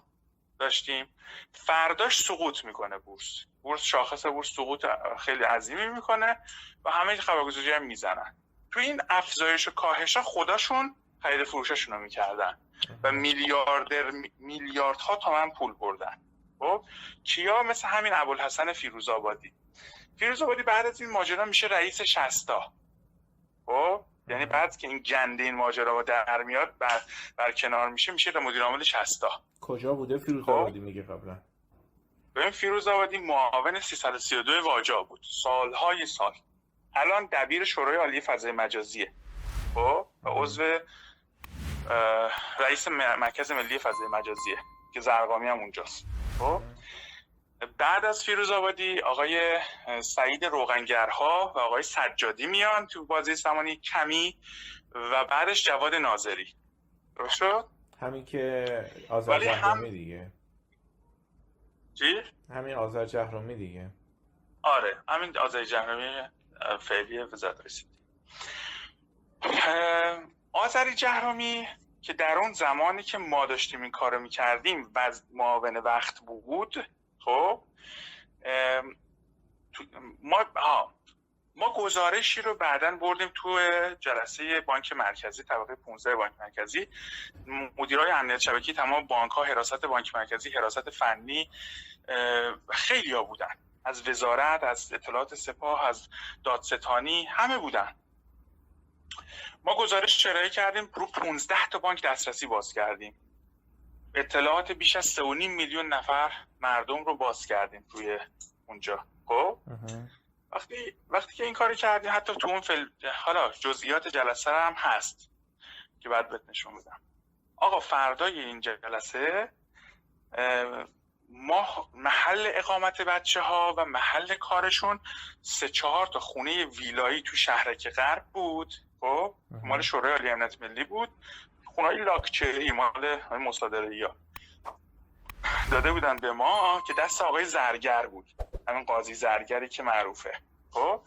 داشتیم. فرداش سقوط می‌کنه بورس. بورس شاخص بورس سقوط خیلی عظیمی می‌کنه و همه خبرگزاری هم می‌زنن. تو این افزایش و کاهش ها خداشون خرید فروششون رو می‌کردن. و میلیاردر میلیاردها تومن پول بردن. خب؟ کیا مثل همین ابوالحسن فیروزآبادی. فیروزآبادی بعد از این ماجرا میشه رئیس شستا. خب؟ یعنی بعد که این گنده این ماجرا در میاد بر, بر کنار میشه میشه مدیر عامل شستا. کجا بوده فیروزآبادی خب؟ میگه قبلا؟ ببین فیروزآبادی معاون 332 واجا بود. سالهای سال. الان دبیر شورای عالی فضای مجازیه. خب؟ و عضو رئیس مرکز ملی فضای مجازیه که زرقامی هم اونجاست. خب؟ بعد از فیروز آبادی آقای سعید روغنگرها و آقای سجادی میان تو بازی زمانی کمی و بعدش جواد ناظری. درست شد؟ همین که آذر جهرومی هم... دیگه. چی؟ همین آذر جهرومی دیگه. آره همین آذر جهرومی فعلی وزارت رسید آذری جهرومی که در اون زمانی که ما داشتیم این کارو می‌کردیم و معاون وقت بود خب ما ما گزارشی رو بعدا بردیم تو جلسه بانک مرکزی طبقه 15 بانک مرکزی. مدیرای امنیت شبکی تمام بانک ها حراست بانک مرکزی حراست فنی خیلی ها بودن. از وزارت از اطلاعات سپاه از دادستانی همه بودن. ما گزارش چرایی کردیم رو 15 تا بانک دسترسی باز کردیم. اطلاعات بیش از 3.5 میلیون نفر مردم رو باز کردیم توی اونجا. خب؟ وقتی وقتی که این کاری کردیم حتی تو اون فل... حالا جزئیات جلسه هم هست که بعد بهت نشون بدم آقا فردای این جلسه ما محل اقامت بچه ها و محل کارشون سه چهار تا خونه ویلایی تو شهرک غرب بود. خب مال شورای عالی امنیت ملی بود. خونه لاکچری مال مصادره ها داده بودن به ما که دست آقای زرگر بود. همین قاضی زرگری که معروفه. خب؟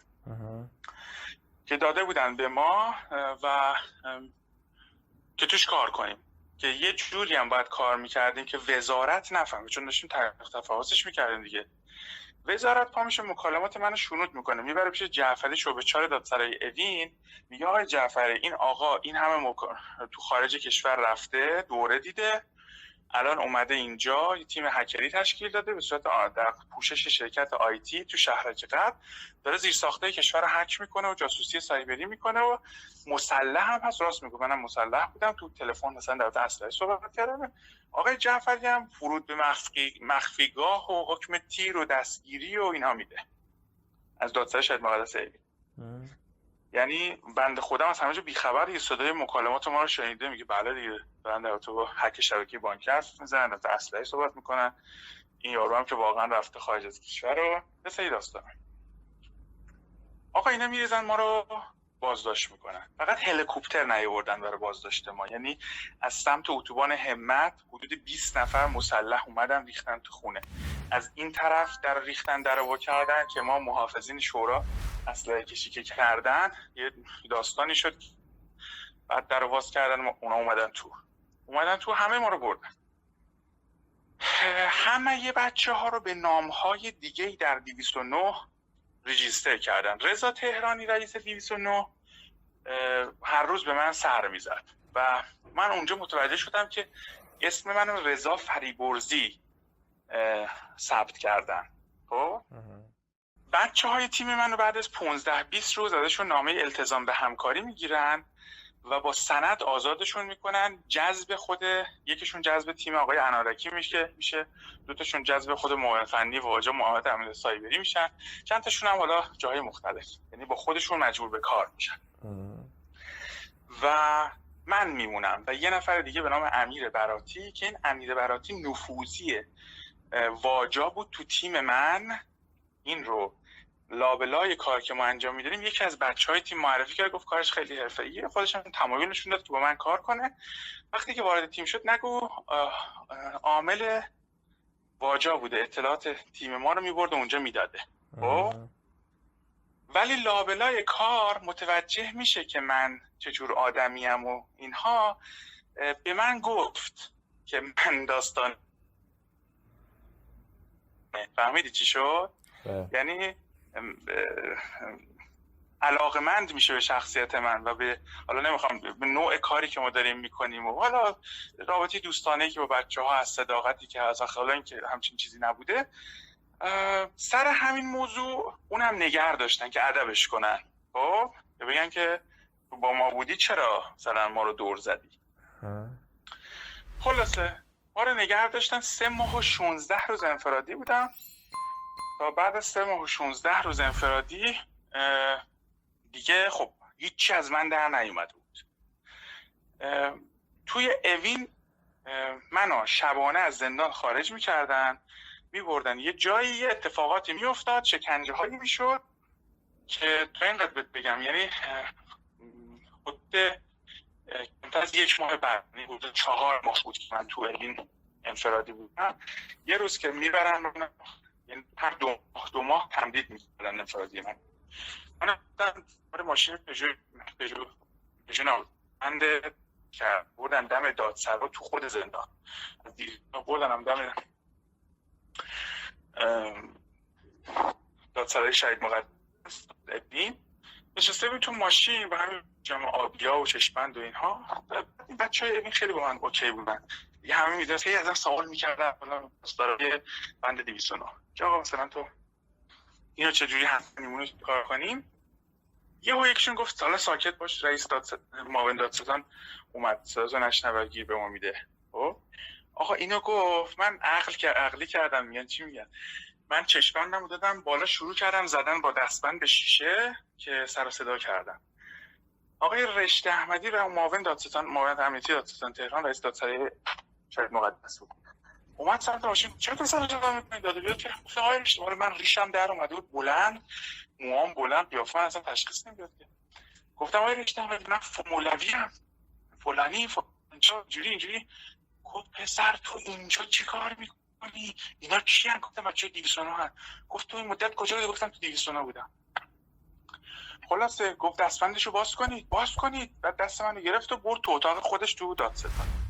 که داده بودن به ما و که توش کار کنیم. که یه جوری هم باید کار می‌کردیم که وزارت نفهمه چون داشتیم تفاوتش می‌کردیم دیگه. وزارت پا میشه مکالمات منو شنود می‌کنه می‌بره پیش جعفری شعبه چهار دادسرای اوین میگه آقای جعفری این آقا این همه تو خارج کشور رفته دوره دیده الان اومده اینجا یه تیم هکری تشکیل داده به صورت در پوشش شرکت آیتی تو شهرک قبل داره زیر ساخته کشور رو هک می‌کنه و جاسوسی سایبری می‌کنه و مسلح هم هست راست میگه منم مسلح بودم. تو تلفن مثلا در اسلحه صحبت کردم. آقای جعفری هم فرود به مخفی مخفیگاه و حکم تیر و دستگیری و اینها میده. از دادسر شاید مقدس یعنی بنده خودم از همه جا بیخبر یه صدای مکالمات ما رو شنیده میگه بله دیگه. دارن در تو با حک شبکه بانکی حرف می‌زنن در اسلحه صحبت می‌کنن. این یارو هم که واقعا رفته خارج از کشور رو مثل داستان. آقا اینا میریزن ما رو بازداشت می‌کنن. فقط هلیکوپتر نیاوردن برای بازداشت ما. یعنی از سمت اتوبان همت حدود 20 نفر مسلح اومدن ریختن تو خونه. از این طرف در ریختن در کردن که ما محافظین شورا اسلحه کشی که کردن یه داستانی شد بعد در واز کردن اونا اومدن تو. اومدن تو همه ما رو بردن. همه یه بچه ها رو به نام های دیگه در 209 ریجیستر کردن. رضا تهرانی رئیس 209 هر روز به من سر می‌زد. و من اونجا متوجه شدم که اسم من رضا فریبرزی ثبت کردن. خب؟ بچه های تیم منو بعد از 15 20 روز ازشون نامه التزام به همکاری می‌گیرن و با سند آزادشون می‌کنن. جذب خود یکیشون جذب تیم آقای انارکی میشه میشه دوتاشون جذب خود معاون فنی و واجه معاونت عمل سایبری میشن. چند تاشون هم حالا جای مختلف یعنی با خودشون مجبور به کار میشن. و من میمونم و یه نفر دیگه به نام امیر براتی که این امیر براتی نفوذی واجا بود تو تیم من. این رو لابلای کار که ما انجام میداریم یکی از بچه های تیم معرفی کرد گفت کارش خیلی حرفه‌ایه خودش هم تمایل نشون داد که با من کار کنه. وقتی که وارد تیم شد نگو عامل واجا بوده اطلاعات تیم ما رو می‌برد و اونجا می‌داده. خب؟ ولی لابلای کار متوجه میشه که من چجور آدمیم و اینها به من گفت که من داستان فهمیدی چی شد. یعنی علاقمند میشه به شخصیت من و به حالا نمی‌خوام به نوع کاری که ما داریم می‌کنیم و حالا رابطی دوستانه که با بچه ها از صداقتی که از حالا اینکه همچین چیزی نبوده سر همین موضوع اونم نگر داشتن که ادبش کنن. خب؟ که بگن که با ما بودی چرا مثلا ما رو دور زدی. خلاصه. ما رو نگه داشتن سه ماه و 16 روز انفرادی بودم. بعد از سه ماه و 16 روز انفرادی دیگه خب هیچی از من در نیومده بود. توی اوین منو شبانه از زندان خارج می‌کردن میبردن. یه جایی یه اتفاقاتی میافتاد شکنجه هایی می‌شد که تا اینقدر بهت بگم یعنی اه، کمتر از یک ماه بعد یعنی حدود چهار ماه بود که من تو اوین انفرادی بودم. یه روز که می‌برن یعنی هر دو دو ماه تمدید می‌کردن انفرادی من. من رفتم ماشین پژو پژو پژو نبود. که بردن دم دادسرا تو خود زندان. از بردنم دم دادسرای شهید مقدس ابین نشسته بود تو ماشین و همین جمع آبیا و چشمند و اینها. بچه های این خیلی با من اوکی بودن. یه همه می‌دونست هی ازم سوال می‌کردن. حالا برای بند 209 که آقا مثلا تو اینو چجوری هست میمونه کار کنیم؟ یه و یکشون گفت حالا ساکت باش رئیس دادست... معاون دادستان اومد. نشنوه گیر به ما میده. خب؟ آقا اینو گفت. من عقل عقلی کردم. میگن چی میگن؟ من چشمندم دادم بالا شروع کردم زدن با دستبند به شیشه که سر و صدا کردم. آقای رشته احمدی و معاون دادستان معاون امنیتی دادستان تهران رئیس دادسرای شهید مقدس بود. اومد سمت ماشین. چرا تو سر جدا می‌کنی داده بیاد که گفتم آقای رشته. مال من ریشم در اومده بود بلند موام بلند قیافه اصلا تشخیص نمی‌داد گفتم آقای احمدی من مولوی ام. فلانی فلانی اینجوری اینجوری. گفت پسر تو اینجا چی کار می‌کنی؟ اینا چی هم گفتم بچه 209 هم گفت تو این مدت کجا بودی؟ گفتم تو 209 بودم. خلاصه گفت دستبندشو باز کنید. باز کنید. بعد دست منو گرفت و برد تو اتاق. خودش تو دادستان.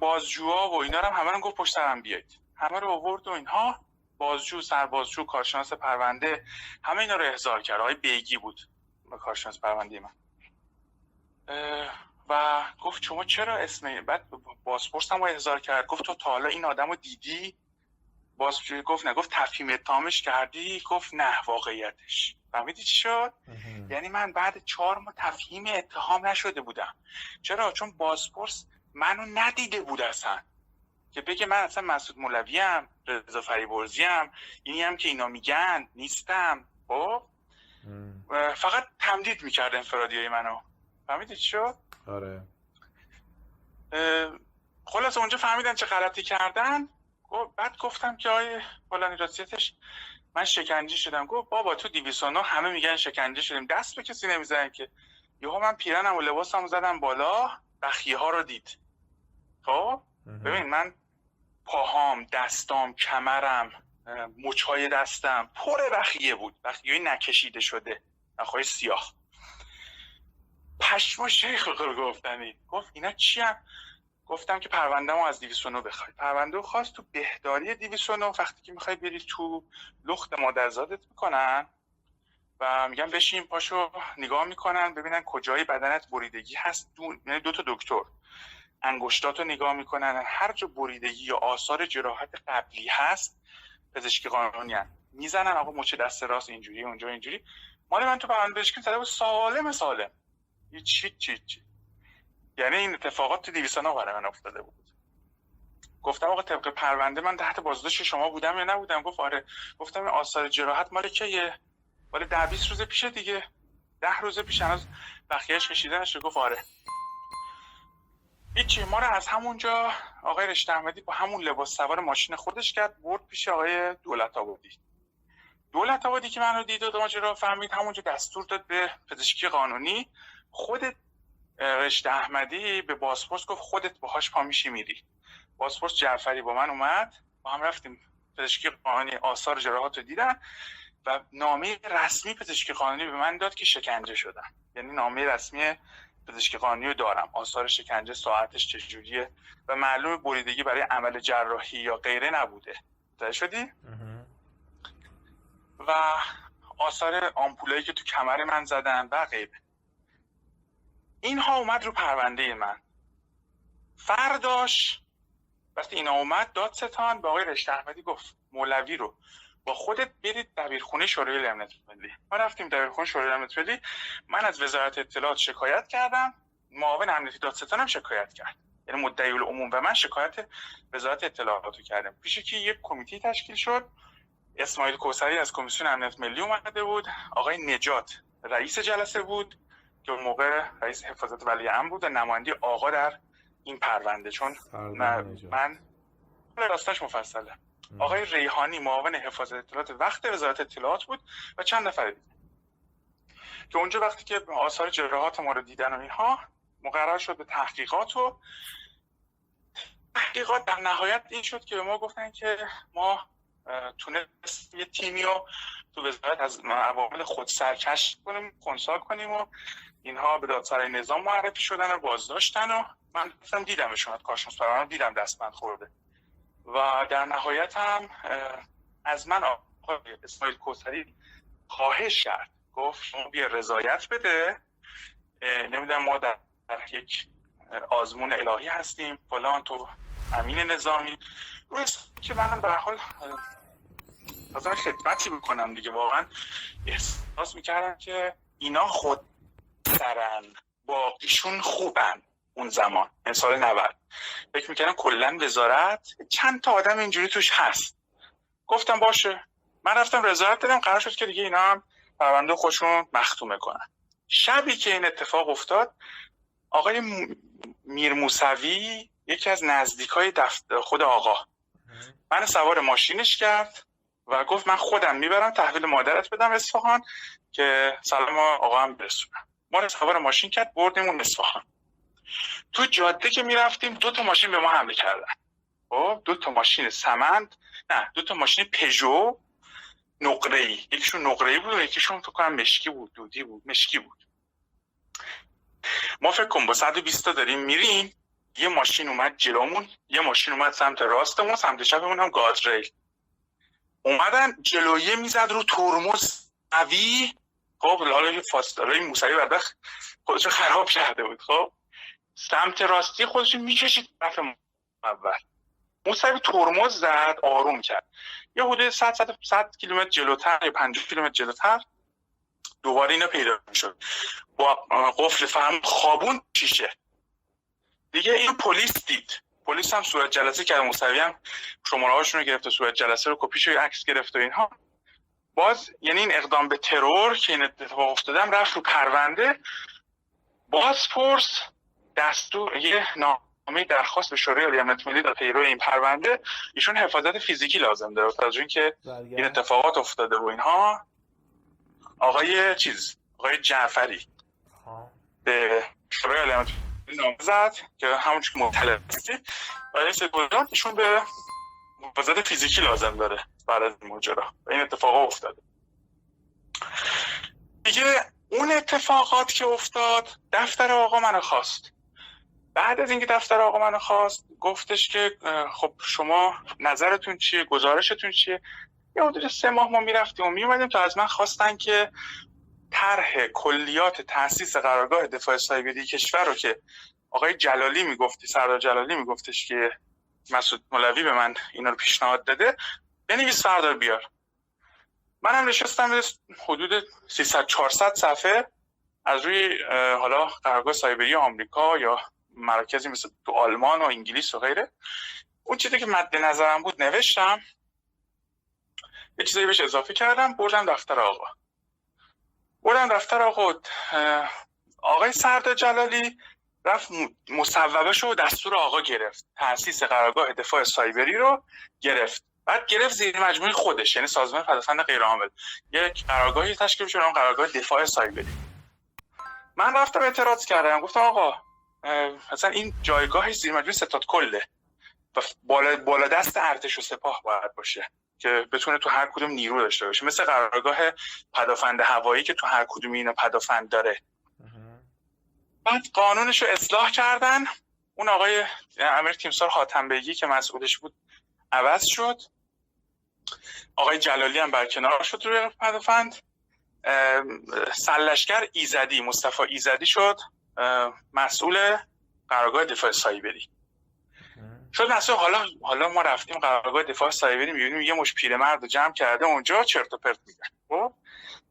بازجوها و اینا رو هم همه رو گفت پشت سرم بیایید. همه رو آورد و اینها. بازجو سربازجو کارشناس پرونده همه اینا رو احضار کرد. آقای بیگی بود کارشناس پرونده من. و گفت شما چرا اسم بعد بازپرس هم احضار کرد. گفت تو تا حالا این آدم رو دیدی؟ باز گفت نه. گفت تفهیم اتهامش کردی؟ گفت نه واقعیتش. فهمیدی چی شد. یعنی من بعد چهار ماه تفهیم اتهام نشده بودم. چرا؟ چون بازپرس منو ندیده بود اصلا. که بگه من اصلا مسعود مولوی ام رضا فریبرزی ام اینی هم که اینا میگن نیستم. خب؟ فقط تمدید می‌کرد انفرادی های منو. فهمیدی چی شد؟ آره. خلاص اونجا فهمیدن چه غلطی کردن. گفت- بعد گفتم که آیه فلانی راستیتش من شکنجه شدم. گفت بابا تو 209 همه میگن شکنجه شدیم. دست به کسی نمی‌زنن که. یهو من پیرنم و لباسم زدم بالا بخیه ها رو دید. خب. ببین من پاهام دستام کمرم مچهای دستم پر بخیه بود. بخیه نکشیده شده. نخواهی سیاه. پشما شیخ رو گفتنی گفت اینا چی هم؟ گفتم که پرونده از 209 بخوای. پرونده رو خواست تو بهداری 209 وقتی که می‌خوای بری تو لخت مادرزادت می‌کنن و میگن بشین پاشو نگاه می‌کنن ببینن کجای بدنت بریدگی هست. دو, یعنی دو تا دکتر. انگشتاتو نگاه می‌کنن. هر جا بریدگی یا آثار جراحت قبلی هست پزشکی قانونی هست. می‌زنن آقا مچ دست راست اینجوری اونجا اینجوری. مال من تو پرونده پزشکی زده بود سالم سالم. هیچ هیچ هیچ. یعنی این اتفاقات تو 209 برای من افتاده بود. گفتم آقا طبق پرونده من تحت بازداشت شما بودم یا نبودم؟ گفت آره. گفتم آثار جراحت مال کیه؟ مال ده 20 روز پیشه دیگه. ده روز پیش هنوز بخیهش کشیده نشده. گفت آره. هیچی ما رو از همونجا آقای رشته احمدی با همون لباس سوار ماشین خودش کرد برد پیش آقای دولت آبادی. دولت آبادی که منو دید و ماجرا فهمید همونجا دستور داد به پزشکی قانونی. خود رشته احمدی به بازپرس گفت خودت باهاش پا میشی میری. بازپرس جعفری با من اومد با هم رفتیم. پزشکی قانونی آثار جراحات رو دیدن و نامه رسمی پزشکی قانونی به من داد که شکنجه شدم. یعنی نامه رسمی پزشکی قانونی رو دارم. آثار شکنجه ساعتش چجوریه؟ و معلوم بریدگی برای عمل جراحی یا غیره نبوده. شدی؟ و آثار آمپولایی که تو کمر من زدن و غیره. اینها اومد رو پرونده من. فرداش وقتی اینا اومد دادستان به آقای رشته احمدی گفت مولوی رو با خودت برید دبیرخونه شورای امنیت ملی. ما رفتیم دبیرخونه شورای امنیت ملی. من از وزارت اطلاعات شکایت کردم. معاون امنیتی دادستان هم شکایت کرد. یعنی مدعی العموم و من شکایت وزارت اطلاعات کردم. پیش که یک کمیته تشکیل شد. اسماعیل کوسری از کمیسیون امنیت ملی اومده بود. آقای نجات رئیس جلسه بود که اون موقع رئیس حفاظت ولی امر بود و نماینده آقا در این پرونده. چون من, من راستش مفصله. آقای ریحانی معاون حفاظت اطلاعات وقت وزارت اطلاعات بود و چند نفر دیگه که اونجا وقتی که آثار جراحات ما رو دیدن و اینها مقرر شد به تحقیقات و تحقیقات در نهایت این شد که به ما گفتن که ما تونست یه تیمی رو تو وزارت از عوامل خود سرکش کنیم کنسال کنیم و اینها به دادسرای نظام معرفی شدن و بازداشتن و من دیدم دیدمشون کارشناس پرونده دیدم دستبند خورده. و در نهایت هم از من آقای اسماعیل کوسری خواهش کرد. گفت شما بیا رضایت بده. نمی‌دونم ما در یک آزمون الهی هستیم. فلان تو امین نظامی. روی که منم به حال از خدمتی بکنم دیگه. واقعا احساس می‌کردم که اینا خود سرن باقیشون خوبن. اون زمان این سال 90 فکر می‌کنم کلا وزارت چند تا آدم اینجوری توش هست. گفتم باشه. من رفتم رضایت دادم قرار شد که دیگه اینا هم پرونده خودشون مختومه کنن. شبی که این اتفاق افتاد آقای میر موسوی یکی از نزدیک های دفتر خود آقا. من سوار ماشینش کرد و گفت من خودم می‌برم تحویل مادرت بدم اصفهان که سلام آقا هم برسونم. ما رو سوار ماشین کرد بردیم اون اصفهان. تو جاده که می‌رفتیم دو تا ماشین به ما حمله کردن. خب دو تا ماشین سمند نه دو تا ماشین پژو نقره ای یکیشون نقره ای بود و یکیشون فکر کنم مشکی بود دودی بود مشکی بود. ما فکر کن با 120 تا داریم میریم. یه ماشین اومد جلومون یه ماشین اومد سمت راستمون سمت چپمون هم گادریل. اومدن جلویه می‌زد رو ترمز قوی. خب حالا فاستارای موسوی بدبخت خودشو خراب کرده بود. خب سمت راستی خودش می‌کشید طرف اول موسوی ترمز زد آروم کرد. یه حدود 100 100 کیلومتر جلوتر یا 50 کیلومتر جلوتر دوباره اینا پیدا شد با قفل فهم خوابون شیشه دیگه این پلیس دید. پلیس هم صورت جلسه کرد. موسوی هم شماره هاشون رو گرفته صورت جلسه رو کپیش عکس گرفت و اینها. باز یعنی این اقدام به ترور که این اتفاق افتادم رفت رو پرونده. باز پرس دستور یه نامه درخواست به شورای عالی امنیت ملی در پیرو این پرونده ایشون حفاظت فیزیکی لازم داره. تا اینکه این اتفاقات افتاده و اینها آقای چیز آقای جعفری به شورای عالی امنیت نامه زد که همون که مطلع رئیس ایشون به حفاظت فیزیکی لازم داره بعد از این ماجرا. این اتفاقات افتاده. دیگه اون اتفاقات که افتاد دفتر آقا منو خواست. بعد از اینکه دفتر آقا منو خواست گفتش که خب شما نظرتون چیه؟ گزارشتون چیه؟ یه حدود سه ماه ما می‌رفتیم و میومدیم تا از من خواستن که طرح کلیات تاسیس قرارگاه دفاع سایبری کشور رو که آقای جلالی می‌گفتی سردار جلالی میگفتش که مسعود مولوی به من اینا رو پیشنهاد داده بنویس فردار بیار. منم نشستم حدود 300 400 صفحه از روی حالا قرارگاه سایبری آمریکا یا مراکزی مثل تو آلمان و انگلیس و غیره. اون چیزی که مد نظرم بود نوشتم یه چیزی بهش اضافه کردم بردم دفتر آقا. بردم دفتر آقا آقای سردار جلالی رفت مصوبه و دستور آقا گرفت. تاسیس قرارگاه دفاع سایبری رو گرفت. بعد گرفت زیر مجموعه خودش یعنی سازمان پدافند غیرعامل یک قرارگاهی تشکیل شد قرارگاه دفاع سایبری. من رفتم اعتراض کردم. گفتم آقا مثلا این جایگاه زیر مجموعه ستاد کله. و بالا, بالا دست ارتش و سپاه باید باشه که بتونه تو هر کدوم نیرو داشته باشه. مثل قرارگاه پدافند هوایی که تو هر کدوم اینا پدافند داره. بعد قانونش رو اصلاح کردن. اون آقای امیر تیمسار خاتم بگی که مسئولش بود عوض شد. آقای جلالی هم برکنار شد روی پدفند سلشگر ایزدی مصطفی ایزدی شد. مسئول قرارگاه دفاع سایبری. شد مسئول حالا حالا ما رفتیم قرارگاه دفاع سایبری می‌بینیم یه مش پیرمرد جمع کرده اونجا چرت و پرت میگن خب؟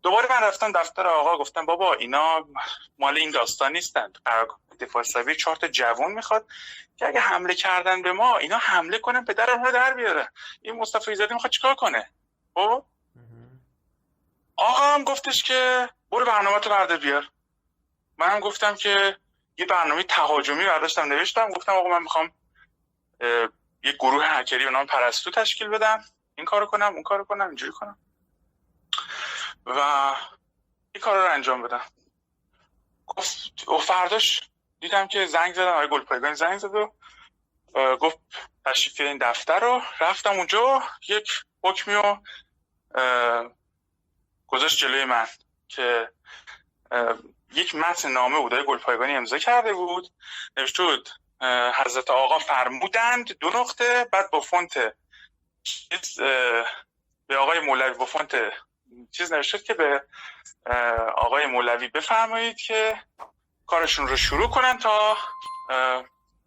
دوباره من رفتم دفتر آقا گفتم بابا اینا مال این داستان نیستند قرارگاه دفاع سایبری چهار تا جوان می‌خواد که اگه حمله کردن به ما اینا حمله کنن پدر رو در بیاره. این مصطفی ایزدی می‌خواد چیکار کنه؟ خب؟ آقا هم گفتش که برو برنامه تو برده بیار. منم گفتم که یه برنامه تهاجمی برداشتم نوشتم گفتم آقا من می‌خوام یه گروه هکری به نام پرستو تشکیل بدم. این کارو کنم اون کارو کنم اینجوری کنم. و این کار رو انجام بدم. گفت و فرداش دیدم که زنگ زدم آقای گلپایگان زنگ زد و گفت تشریف این دفتر رو. رفتم اونجا یک حکمی رو گذاشت جلوی من که یک متن نامه بود گلپایگانی امضا کرده بود. نوشته بود حضرت آقا فرمودند دو نقطه بعد با فونت به آقای مولوی با فونت چیز نوشته که به آقای مولوی بفرمایید که کارشون رو شروع کنن تا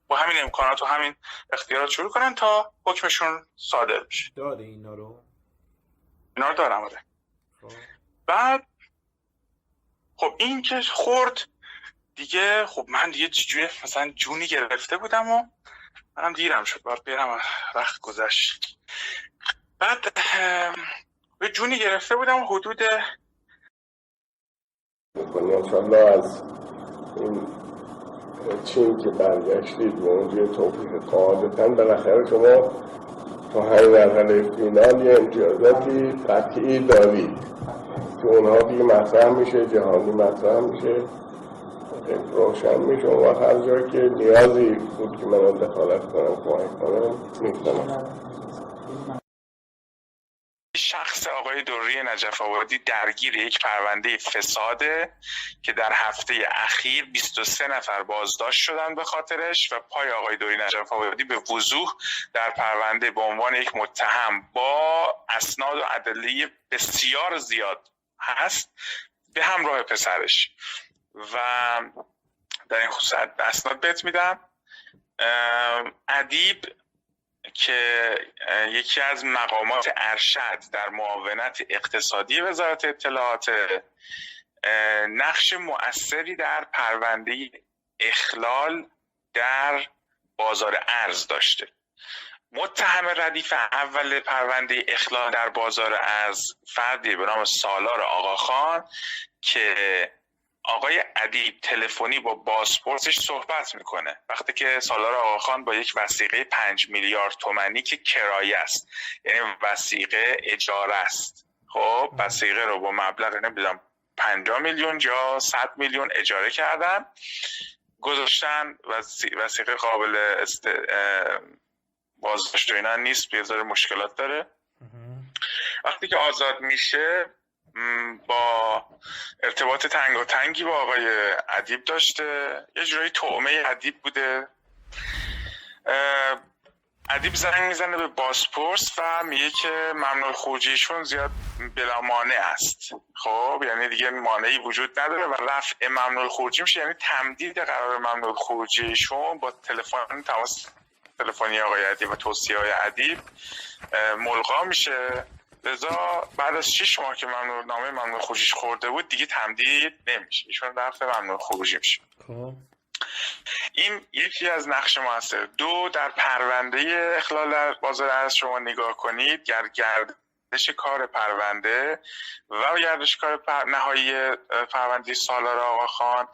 با همین امکانات و همین اختیارات شروع کنن تا حکمشون صادر بشه. داره اینا رو؟ اینا رو دارم آره. خب. بعد خب این که خورد دیگه خب من دیگه چجوری مثلا جونی گرفته بودم و منم دیرم شد باید برم وقت گذشت. بعد به جونی گرفته بودم حدود از این چین که برگشتید و اونجا توفیق قاعدتا بالاخره شما تا همین مرحله فینال یه امتیازاتی قطعی دارید. که اونها دیگه مطرح میشه جهانی مطرح میشه روشن میشه. و هر جایی که نیازی بود که من دخالت کنم کمک کنم می‌تونم شخص آقای دوری نجف آبادی درگیر یک پرونده فساده که در هفته اخیر 23 نفر بازداشت شدن به خاطرش و پای آقای دوری نجف آبادی به وضوح در پرونده به عنوان یک متهم با اسناد و ادله بسیار زیاد هست به همراه پسرش. و در این خصوص اسناد بهت میدم. ادیب که یکی از مقامات ارشد در معاونت اقتصادی وزارت اطلاعات نقش مؤثری در پرونده اخلال در بازار ارز داشته. متهم ردیف اول پرونده اخلال در بازار ارز فردی به نام سالار آقاخان که آقای ادیب تلفنی با بازپرسش صحبت می‌کنه. وقتی که سالار آقاخان با یک وسیقه پنج میلیارد تومنی که کرایه است یعنی وسیقه اجاره است. خب وسیقه رو با مبلغ نمی‌دونم 50 میلیون یا 100 میلیون اجاره کردن گذاشتن وسیقه قابل است... بازداشت اینا نیست بیزار مشکلات داره. وقتی که آزاد میشه با ارتباط تنگ و تنگی با آقای ادیب داشته. یه جورایی تومه ادیب بوده. ادیب زنگ می‌زنه به باسپورس و میگه که ممنوع خروجیشون زیاد بلا مانع است. خب یعنی دیگه مانعی وجود نداره و رفع ممنوع خروجی میشه. یعنی تمدید قرار ممنوع خروجیشون با تلفن تماس تلفنی آقای ادیب و توصیه های ادیب ملغا میشه. لذا بعد از 6 ماه که ممنوع نامه ممنوع خروجیش خورده بود دیگه تمدید نمیشه. ایشون رفت ممنوع خروجی میشه. خب. این یکی از نقش موثر. دو در پرونده اخلال در بازار از شما نگاه کنید گر گردش کار پرونده و گردش کار پر... نهایی پرونده سالار آقا خان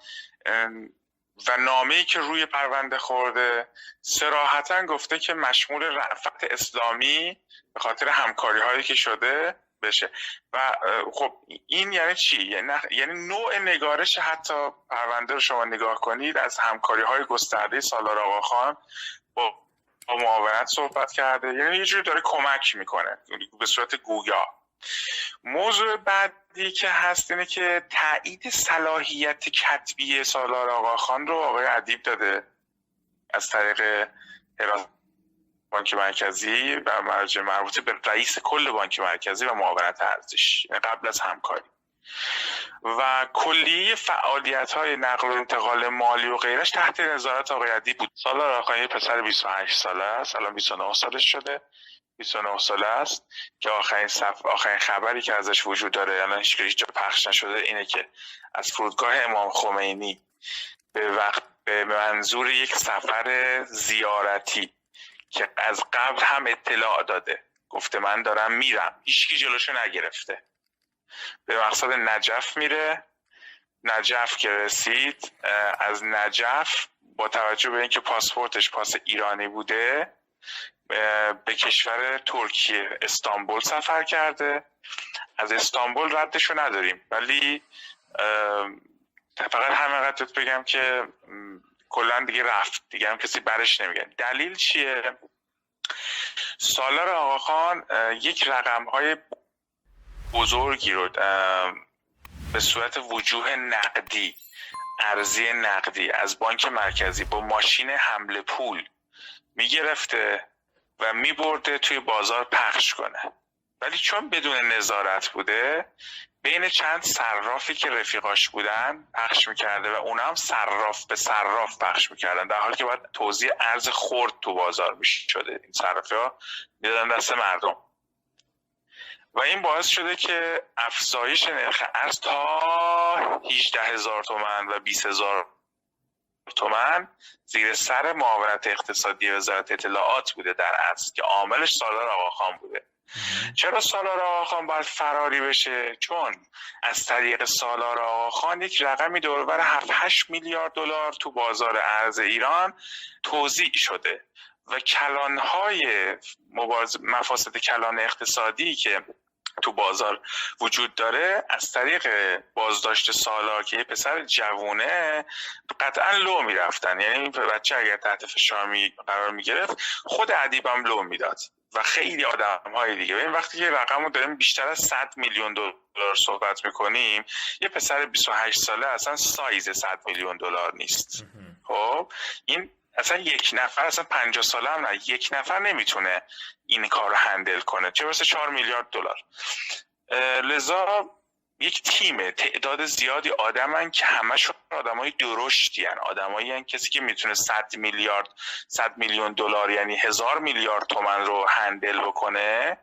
و نامه که روی پرونده خورده سراحتا گفته که مشمول رفت اسلامی به خاطر همکاری هایی که شده بشه. و خب این یعنی چی؟ یعنی, یعنی نوع نگارش حتی پرونده رو شما نگاه کنید از همکاری های گسترده سالار آقا خان با با معاونت صحبت کرده. یعنی یه جوری داره کمک می‌کنه به صورت گویا. موضوع بعدی که هست اینه که تایید صلاحیت کتبی سالار آقا خان رو آقای ادیب داده از طریق بانک مرکزی و مرجع مربوطه به رئیس کل بانک مرکزی و معاونت ارزش یعنی قبل از همکاری. و کلیه فعالیت های نقل و انتقال مالی و غیرش تحت نظارت آقای عدی بود. سالار آقای پسر 28 ساله است الان 29 سالش شده. 29 ساله است که آخرین صف... آخرین خبری که ازش وجود داره الان هیچ هیچ جا پخش نشده اینه که از فرودگاه امام خمینی به وقت به منظور یک سفر زیارتی که از قبل هم اطلاع داده. گفته من دارم میرم. هیچکی جلوشو نگرفته. به مقصد نجف میره. نجف که رسید از نجف با توجه به اینکه پاسپورتش پاس ایرانی بوده به کشور ترکیه استانبول سفر کرده. از استانبول ردشو نداریم. ولی فقط همه قدرت بگم که کلا دیگه رفت. دیگه هم کسی برش نمیگه. دلیل چیه؟ سالار آقاخان یک رقم های بزرگی رو به صورت وجوه نقدی ارزی نقدی از بانک مرکزی با ماشین حمل پول می‌گرفته. و میبرده توی بازار پخش کنه. ولی چون بدون نظارت بوده بین چند صرافی که رفیقاش بودن پخش می‌کرده و اونا هم صراف به صراف پخش می‌کردن. در حالی که باید توضیح ارز خورد تو بازار می‌شده این صرافی ها می‌دادن دست مردم. و این باعث شده که افزایش نرخ ارز تا 18 هزار تومن و 20 هزار تومن زیر سر معاونت اقتصادی وزارت اطلاعات بوده در اصل که عاملش سالار آقاخان بوده. چرا سالار آقاخان باید فراری بشه؟ چون از طریق سالار آقاخان یک رقمی دوربر 7 8 میلیارد دلار تو بازار ارز ایران توضیح شده و کلانهای مبارز مفاسد کلان اقتصادی که تو بازار وجود داره. از طریق بازداشت سالار که یه پسر جوونه قطعا لو می‌رفتن. یعنی بچه اگر تحت فشار می قرار می‌گرفت خود ادیبم لو می‌داد. و خیلی آدم های دیگه. این وقتی که رقم رو داریم بیشتر از 100 میلیون دلار صحبت می‌کنیم یه پسر 28 ساله اصلا سایز 100 میلیون دلار نیست. خب این اصلا یک نفر اصلا 50 ساله هم نه یک نفر نمی‌تونه این کار رو هندل کنه. چه برسه 4 میلیارد دلار. لذا یک تیم تعداد زیادی آدمن که همشون آدمای درشتی هن. آدمایی کسی که می‌تونه 100 میلیارد 100 میلیون دلار یعنی هزار میلیارد تومن رو هندل بکنه.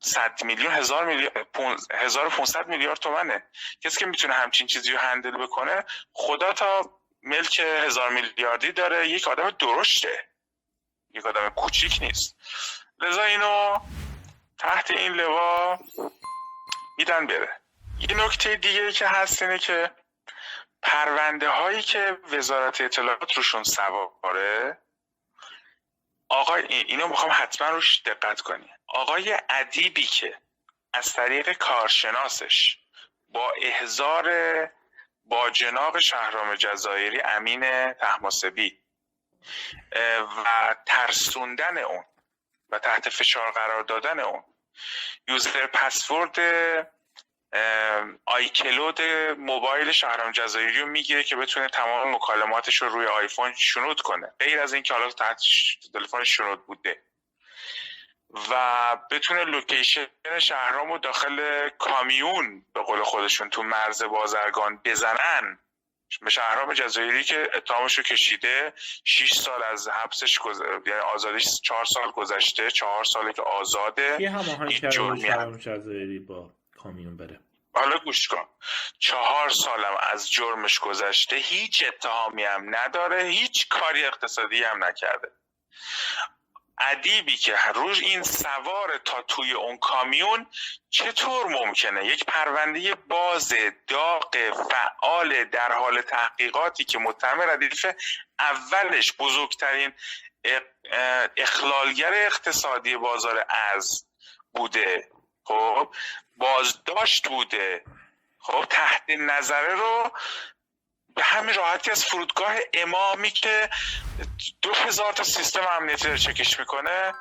100 میلیون هزار میلیارد 1500 میلیارد تومنه. کسی که می‌تونه همچین چیزی رو هندل بکنه خدا تا ملک هزار میلیاردی داره یک آدم درشته. یک آدم کوچیک نیست. لذا اینو تحت این لوا میدن بره. یه نکته دیگه که هست اینه که پرونده هایی که وزارت اطلاعات روشون سواره آقای اینو می‌خوام حتما روش دقت کنی. آقای ادیبی که از طریق کارشناسش با احزار با جناب شهرام جزایری امین تحماسبی و ترسوندن اون و تحت فشار قرار دادن اون. user password iCloud موبایل شهرام جزایری رو می‌گیره که بتونه تمام مکالماتش رو روی آیفون شنود کنه. غیر از اینکه حالا تحت تلفن شنود بوده. و بتونه location شهرام رو داخل کامیون به قول خودشون تو مرز بازرگان بزنن. به شهرام جزایری که اتهامش رو کشیده 6 سال از حبسش گز... یعنی آزادیش 4 سال گذشته 4 ساله که آزاده. یه هماهنگ جزایری با کامیون بره. حالا گوش کن. چهار سالم از جرمش گذشته هیچ اتهامی هم نداره هیچ کاری اقتصادی هم نکرده. ادیبی که روز این سوار تا توی اون کامیون چطور ممکنه؟ یک پرونده باز داغ فعال در حال تحقیقاتی که متهم ردیف اولش بزرگترین اخلالگر اقتصادی بازار از بوده. خب بازداشت بوده. خب تحت نظره رو به همین راحتی از فرودگاه امامی که دو هزار تا سیستم امنیتی رو چکش می‌کنه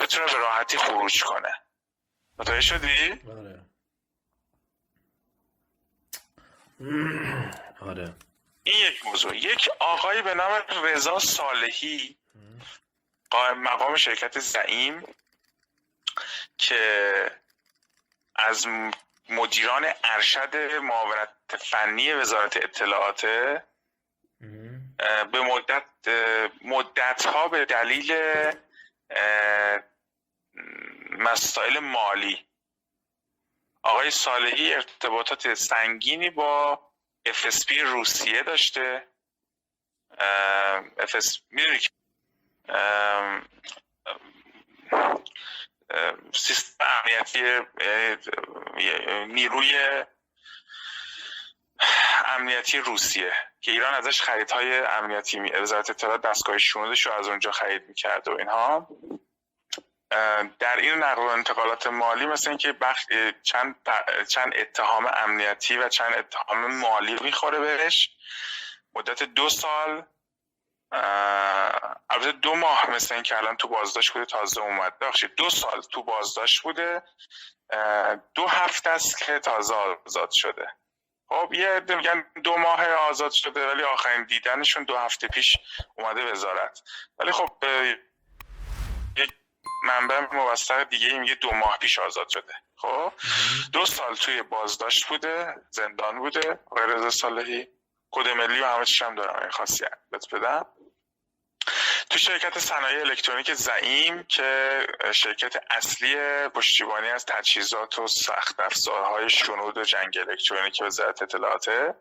بتونه به راحتی خروج کنه. متوجه شدی؟ آره. آره. این یک موضوع. یک آقایی به نام رضا صالحی قائم مقام شرکت زعیم که از مدیران ارشد معاونت فنی وزارت اطلاعات به مدت مدت ها به دلیل مسائل مالی. آقای صالحی ارتباطات سنگینی با FSP روسیه داشته. FSP می‌دونی که سیستم امنیتی نیروی امنیتی روسیه که ایران ازش خریدهای امنیتی وزارت اطلاعات دستگاه شنودش رو از اونجا خرید می‌کرد و اینها. در این نقل و انتقالات مالی مثل اینکه بخش چند چند اتهام امنیتی و چند اتهام مالی می‌خوره بهش. مدت دو سال البته دو ماه مثل اینکه الان تو بازداشت بوده تازه اومد. بخشید دو سال تو بازداشت بوده. دو هفته است که تازه آزاد شده. خب یه میگن دو ماه آزاد شده ولی آخرین دیدنشون دو هفته پیش اومده وزارت. ولی خب یک منبع موثق دیگه میگه دو ماه پیش آزاد شده. خب دو سال توی بازداشت بوده زندان بوده آقای رضا صالحی. کد ملی و همه هم دارم این خاصیت بدم. تو شرکت صنایع الکترونیک زعیم که شرکت اصلی پشتیبانی از تجهیزات و سخت افزارهای شنود و جنگ الکترونیک وزارت اطلاعاته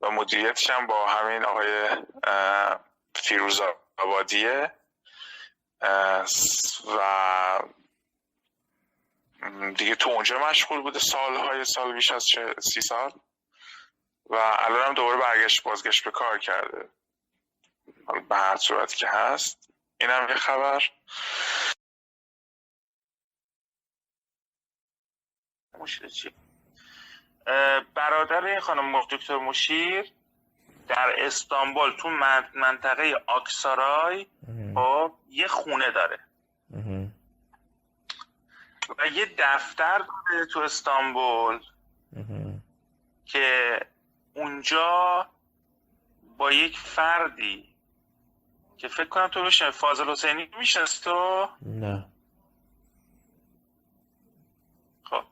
و مدیریتش هم با همین آقای فیروز آبادیه. و دیگه تو اونجا مشغول بوده سالهای سال بیش از سی سال؟ و الان هم دوباره برگشت بازگشت به کار کرده. به هر صورت که هست. این هم یه خبر. مشیر چی؟ برادر خانم دکتر مشیر در استانبول تو منطقه آکسارای خب یه خونه داره. و یه دفتر داره تو استانبول. که اونجا با یک فردی که فکر کنم تو میشه فاضل حسینی میشنست تو؟ نه. خب.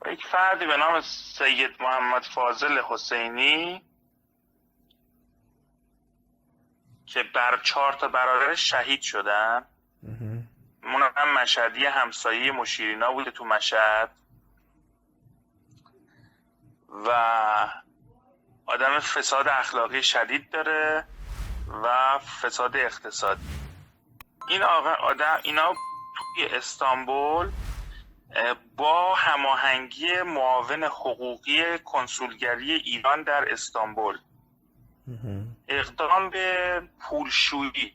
با یک فردی به نام سید محمد فاضل حسینی که بر چهار تا برادرش شهید شدن. من هم مشهدی همسایه مشیرینا بوده تو مشهد. و آدم فساد اخلاقی شدید داره و فساد اقتصادی. این آدم اینا توی استانبول با هماهنگی معاون حقوقی کنسولگری ایران در استانبول. اقدام به پولشویی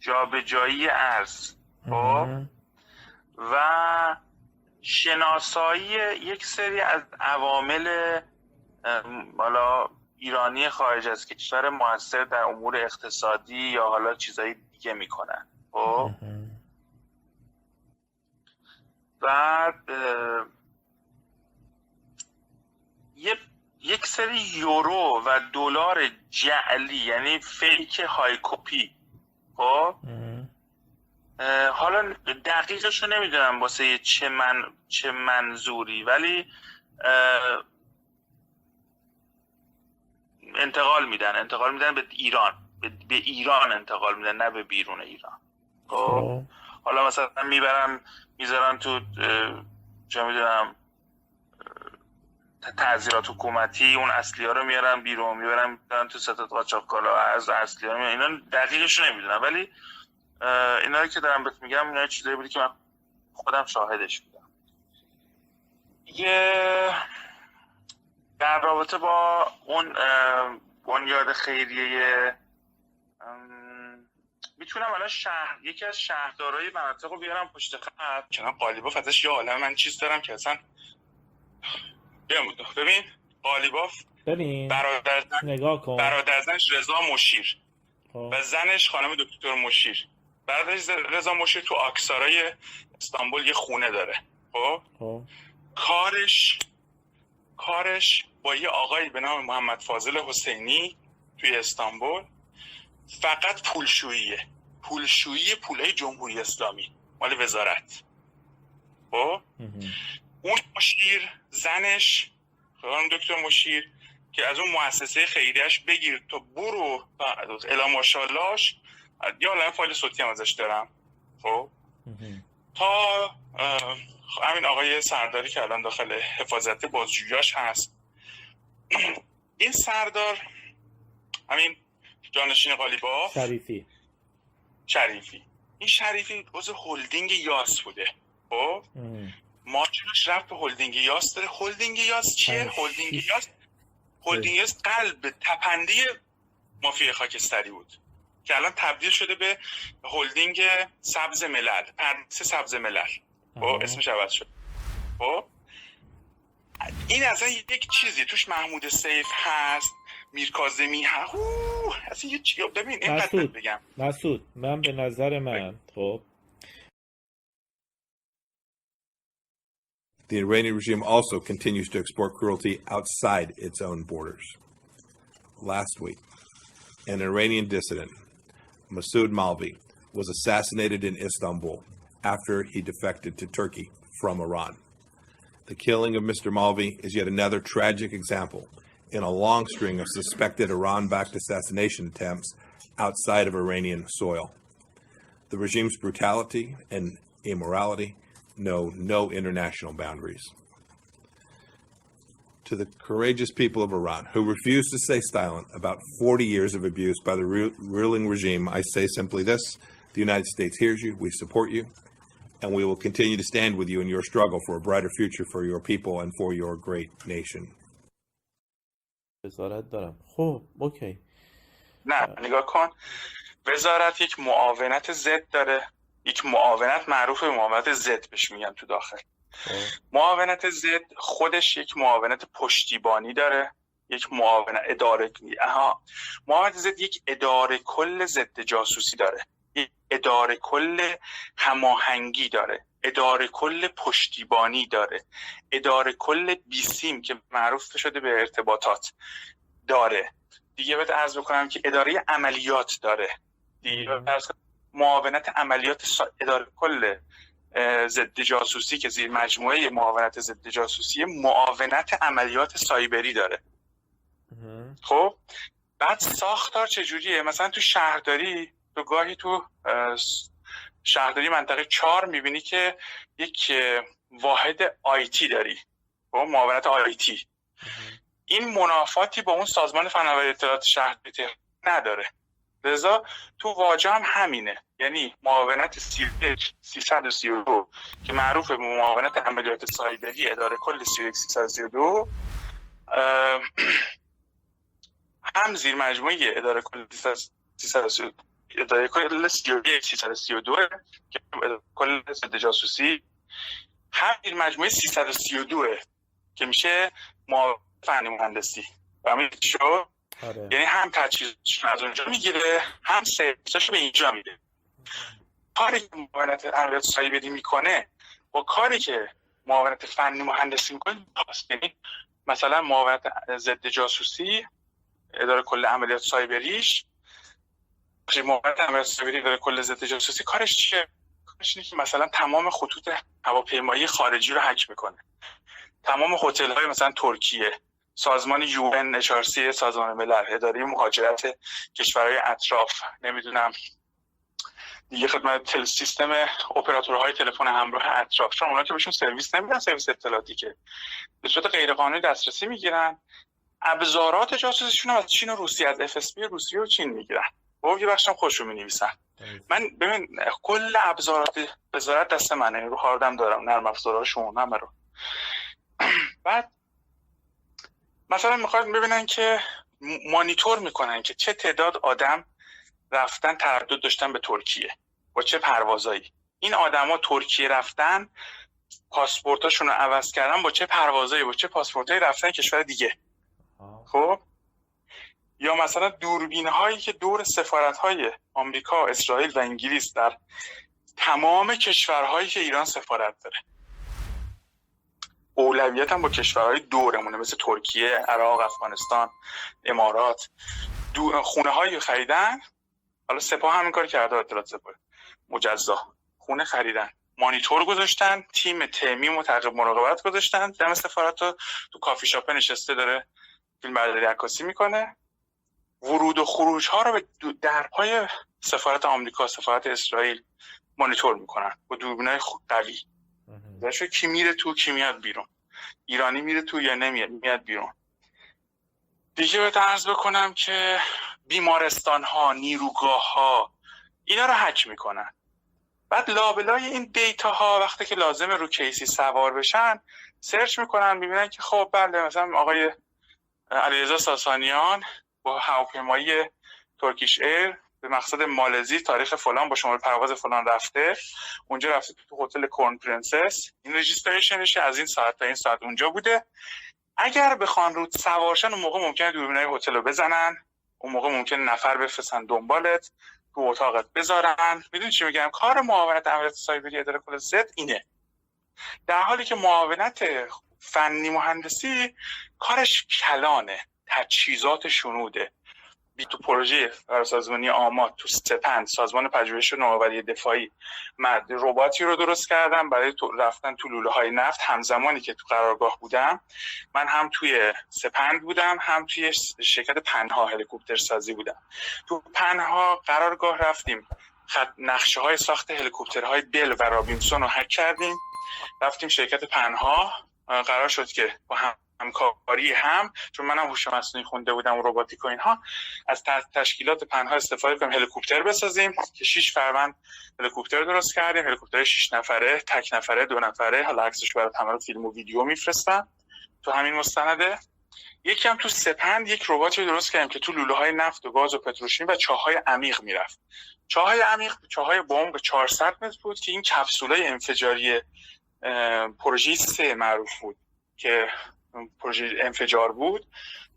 جابجایی ارز خب؟ و شناسایی یک سری از عوامل حالا ایرانی خارج از کشور موثر در امور اقتصادی یا حالا چیزایی دیگه می‌کنن. خب؟ بعد یک سری یورو و دلار جعلی یعنی فیک های کپی. خب؟ حالا دقیقش رو نمی‌دونم واسه چه من چه منظوری ولی انتقال میدن انتقال میدن به ایران. به, ایران انتقال میدن نه به بیرون ایران. خب. حالا مثلا می‌برن می‌ذارن تو چه می‌دونم تعذیرات حکومتی اون اصلی ها رو میارن بیرون می‌برن می‌برن تو ستاد قاچاق کالا از اصلی ها اینا دقیقش نمی‌دونم ولی اینا که دارم بهت میگم اینا چیزایی بودی که من خودم شاهدش بودم. یه در رابطه با اون بنیاد خیریه می‌تونم الان شهر یکی از شهردارای مناطق رو بیارم پشت خط. کنم قالیباف ازش یه عالم من چیز دارم که اصلا ببین قالیباف ببین برادر نگاه کن. برادرزنش رضا مشیر. خب. و زنش خانم دکتر مشیر. برادرش رضا مشیر تو آکسارای استانبول یه خونه داره. خب؟ خب. کارش کارش با یه آقایی به نام محمد فاضل حسینی توی استانبول فقط پولشوییه. پولشویی پولای جمهوری اسلامی مال وزارت. خب؟ اون مشیر زنش خانم دکتر مشیر که از اون مؤسسه خیریش بگیر تو برو الا ماشاءاللهش یا الان فایل صوتی هم ازش دارم. خب؟ تا همین آقای سرداری که الان داخل حفاظت بازجویاش هست. این سردار همین جانشین قالیباف؟ شریفی. شریفی. این شریفی عضو هلدینگ یاس بوده. خب؟ ماجراش رفت به هلدینگ یاس؟ داره هلدینگ یاس چیه؟ هلدینگ یاس هلدینگ یاس قلب تپنده مافیا خاکستری بود. که الان تبدیل شده به هلدینگ سبز ملل پردیس سبز ملل. خب اسمش عوض شد خب این اصلا یک چیزی توش محمود سیف هست میرکازمی هست اصلا یه چی ببین این بگم مسعود من به نظر من خب The Iranian regime also continues to export cruelty outside its own borders. Last week, an Iranian dissident, Masoud Malvi, was assassinated in Istanbul after he defected to Turkey from Iran. The killing of Mr. Malvi is yet another tragic example in a long string of suspected Iran backed assassination attempts outside of Iranian soil. The regime's brutality and immorality know no international boundaries. To the courageous people of Iran who refuse to stay silent about 40 years of abuse by the ruling regime, I say simply this the United States hears you, we support you, and we will continue to stand with you in your struggle for a brighter future for your people and for your great nation. وزارت دارم. خب اوکی. نه نگاه کن. وزارت یک معاونت زد داره. یک معاونت معروف به معاونت زد بهش میگن تو داخل. معاونت زد خودش یک معاونت پشتیبانی داره. یک معاونت اداره اها معاونت زد یک اداره کل ضد جاسوسی داره. اداره کل هماهنگی داره اداره کل پشتیبانی داره اداره کل بیسیم که معروف شده به ارتباطات داره. دیگه بهت عرض بکنم که اداره عملیات داره. دیگه معاونت عملیات اداره کل ضد جاسوسی که زیر مجموعه معاونت ضد جاسوسی معاونت عملیات سایبری داره. خب؟ بعد ساختار چجوریه؟ مثلا تو شهرداری تو گاهی تو شهرداری منطقه چهار می‌بینی که یک واحد آیتی داری. با معاونت آیتی این منافاتی با اون سازمان فناوری اطلاعات شهرداری نداره. لذا تو واجه هم همینه. یعنی معاونت 332 که معروف به معاونت عملیات سایبری اداره کل 332 هم زیر مجموعه اداره کل 332 اداره کل 332 که کل ضد جاسوسی هم این مجموعه 332 که میشه ما فنی مهندسی. و همین شو. آره. یعنی هم تجهیزش از اونجا می‌گیره هم سرویسش به اینجا میده. کاری که معاونت عملیات سایبری می‌کنه با کاری که معاونت فنی مهندسی می‌کنه یعنی مثلا معاونت ضد جاسوسی اداره کل عملیات سایبریش عملیات سایبری داره کل ضد جاسوسی کارش چیه؟ کارش اینه که مثلا تمام خطوط هواپیمایی خارجی رو هک می‌کنه. تمام هتل های مثلا ترکیه سازمان UN سازمان ملل اداره مهاجرت کشورهای اطراف نمی‌دونم. دیگه خدمت تل سیستم اپراتورهای تلفن همراه اطراف. چون اونا که بهشون سرویس نمیدن سرویس اطلاعاتی که. به صورت غیرقانونی دسترسی می‌گیرن. ابزارات جاسوسیشون از چین و روسیه از اف روسیه و چین می‌گیرن. خب یه بخشم خودش رو می من ببین کل ابزارات وزارت دست منه. رو هاردم دارم نرم افزاراشون همه رو. بعد مثلا می‌خواد ببینن که مانیتور می‌کنن که چه تعداد آدم رفتن تردد داشتن به ترکیه. با چه پروازایی این آدما ترکیه رفتن پاسپورتاشون رو عوض کردن با چه پروازایی با چه پاسپورتایی رفتن کشور دیگه. خب؟ یا مثلا دوربین هایی که دور سفارت های آمریکا، اسرائیل و انگلیس در تمام کشورهایی که ایران سفارت داره. اولویت هم با کشورهای دورمونه مثل ترکیه، عراق، افغانستان، امارات. خونه های خریدن. حالا سپاه همین کار کرده اطلاعات سپاه. مجزا. خونه خریدن. مانیتور گذاشتن. تیم تیمی متعقب مراقبت گذاشتن. دم سفارت تو کافی شاپ نشسته داره. فیلم برداری عکاسی می‌کنه. ورود و خروج ها رو به درپای سفارت آمریکا سفارت اسرائیل مانیتور می‌کنن با دوربینای قوی. داشته کی میره تو کی میاد بیرون. ایرانی میره تو یا نمیاد میاد بیرون. دیگه به عرض بکنم که بیمارستان ها نیروگاه ها اینا رو حک می‌کنن. بعد لابلای این دیتا ها وقتی که لازم رو کیسی سوار بشن search می‌کنن می‌بینن که خب بله مثلا آقای علیرضا ساسانیان با هواپیمایی Turkish Air به مقصد مالزی تاریخ فلان با شماره پرواز فلان رفته. اونجا رفته تو هتل Crown Princess. این registration ش از این ساعت تا این ساعت اونجا بوده. اگر بخوان رو سوار شن اون موقع ممکنه دوربینای هتل رو بزنن. اون موقع ممکنه نفر بفرستن دنبالت تو اتاقت بذارن. می‌دونی چی میگم؟ کار معاونت عملیات سایبری اداره کل زد اینه. در حالی که معاونت فنی مهندسی کارش کلانه. تجهیزات شنوده. بی تو پروژه سازمانی آماد تو سپند سازمان پژوهش نوآوری دفاعی. مرد رباتی رو درست کردم برای تو رفتن تو لوله های نفت همزمانی که تو قرارگاه بودم. من هم توی سپند بودم هم توی شرکت پنها هلیکوپتر سازی بودم. تو پنها قرارگاه رفتیم. خط نقشه های ساخت هلیکوپترهای بل و رابینسون رو حک کردیم. رفتیم شرکت پنها قرار شد که با هم همکاری هم چون منم هوش مصنوعی خونده بودم و رباتیک و اینها از تشکیلات پنها استفاده کنیم هلیکوپتر بسازیم که شش فروند هلیکوپتر درست کردیم هلیکوپتر 6 نفره تک نفره دو نفره حالا عکسش برای همه فیلم و ویدیو میفرستم تو همین مستنده. یکی هم تو سپند یک رباتی درست کردیم که تو لوله های نفت و گاز و پتروشیمی و چاهای عمیق می‌رفت. چاهای عمیق چاهای بمب 400 متر بود که این کپسولای انفجاری پروژه سه معروف بود که پروژه انفجار بود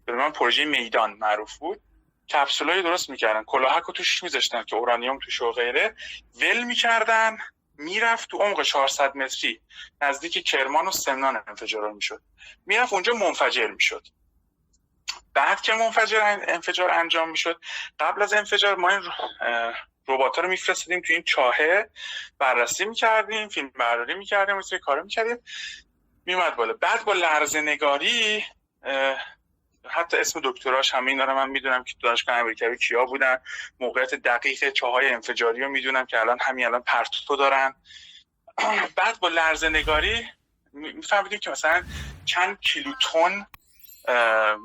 به من پروژه میدان معروف بود. کپسولای درست می‌کردن کلاهک رو توش میذاشتن که اورانیوم توش و غیره. ول می‌کردن می‌رفت تو عمق 400 متری نزدیک کرمان و سمنان انفجار می‌شد. می‌رفت اونجا منفجر می‌شد. بعد که منفجر انفجار انجام می‌شد قبل از انفجار ما این ربات رو میفرستادیم تو این چاهه بررسی می‌کردیم فیلم برداری می‌کردیم مثل کار می‌کردیم. میومد بالا. بعد با لرزه نگاری حتی اسم دکتراش همین دارم من می‌دونم که دانشگاه امریکایی کیا بودن. موقعیت دقیق چاهای انفجاری رو می‌دونم که الان همین الان پرتو دارن. بعد با لرزه نگاری میفهمیدیم که مثلا چند کیلوتون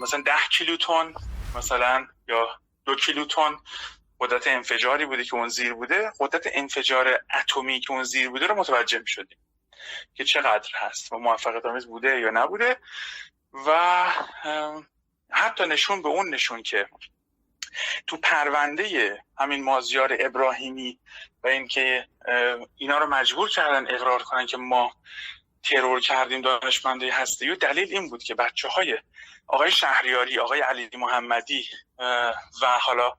مثلا ده کیلوتون مثلا یا دو کیلوتون قدرت انفجاری بوده که اون زیر بوده. قدرت انفجار اتمی که اون زیر بوده رو متوجه می‌شدیم. که چقدر هست و موفقیت آمیز بوده یا نبوده و حتی نشون به اون نشون که تو پرونده همین مازیار ابراهیمی و اینکه اینا رو مجبور کردن اقرار کنن که ما ترور کردیم دانشمنده هستی و دلیل این بود که بچه های آقای شهریاری آقای علی محمدی و حالا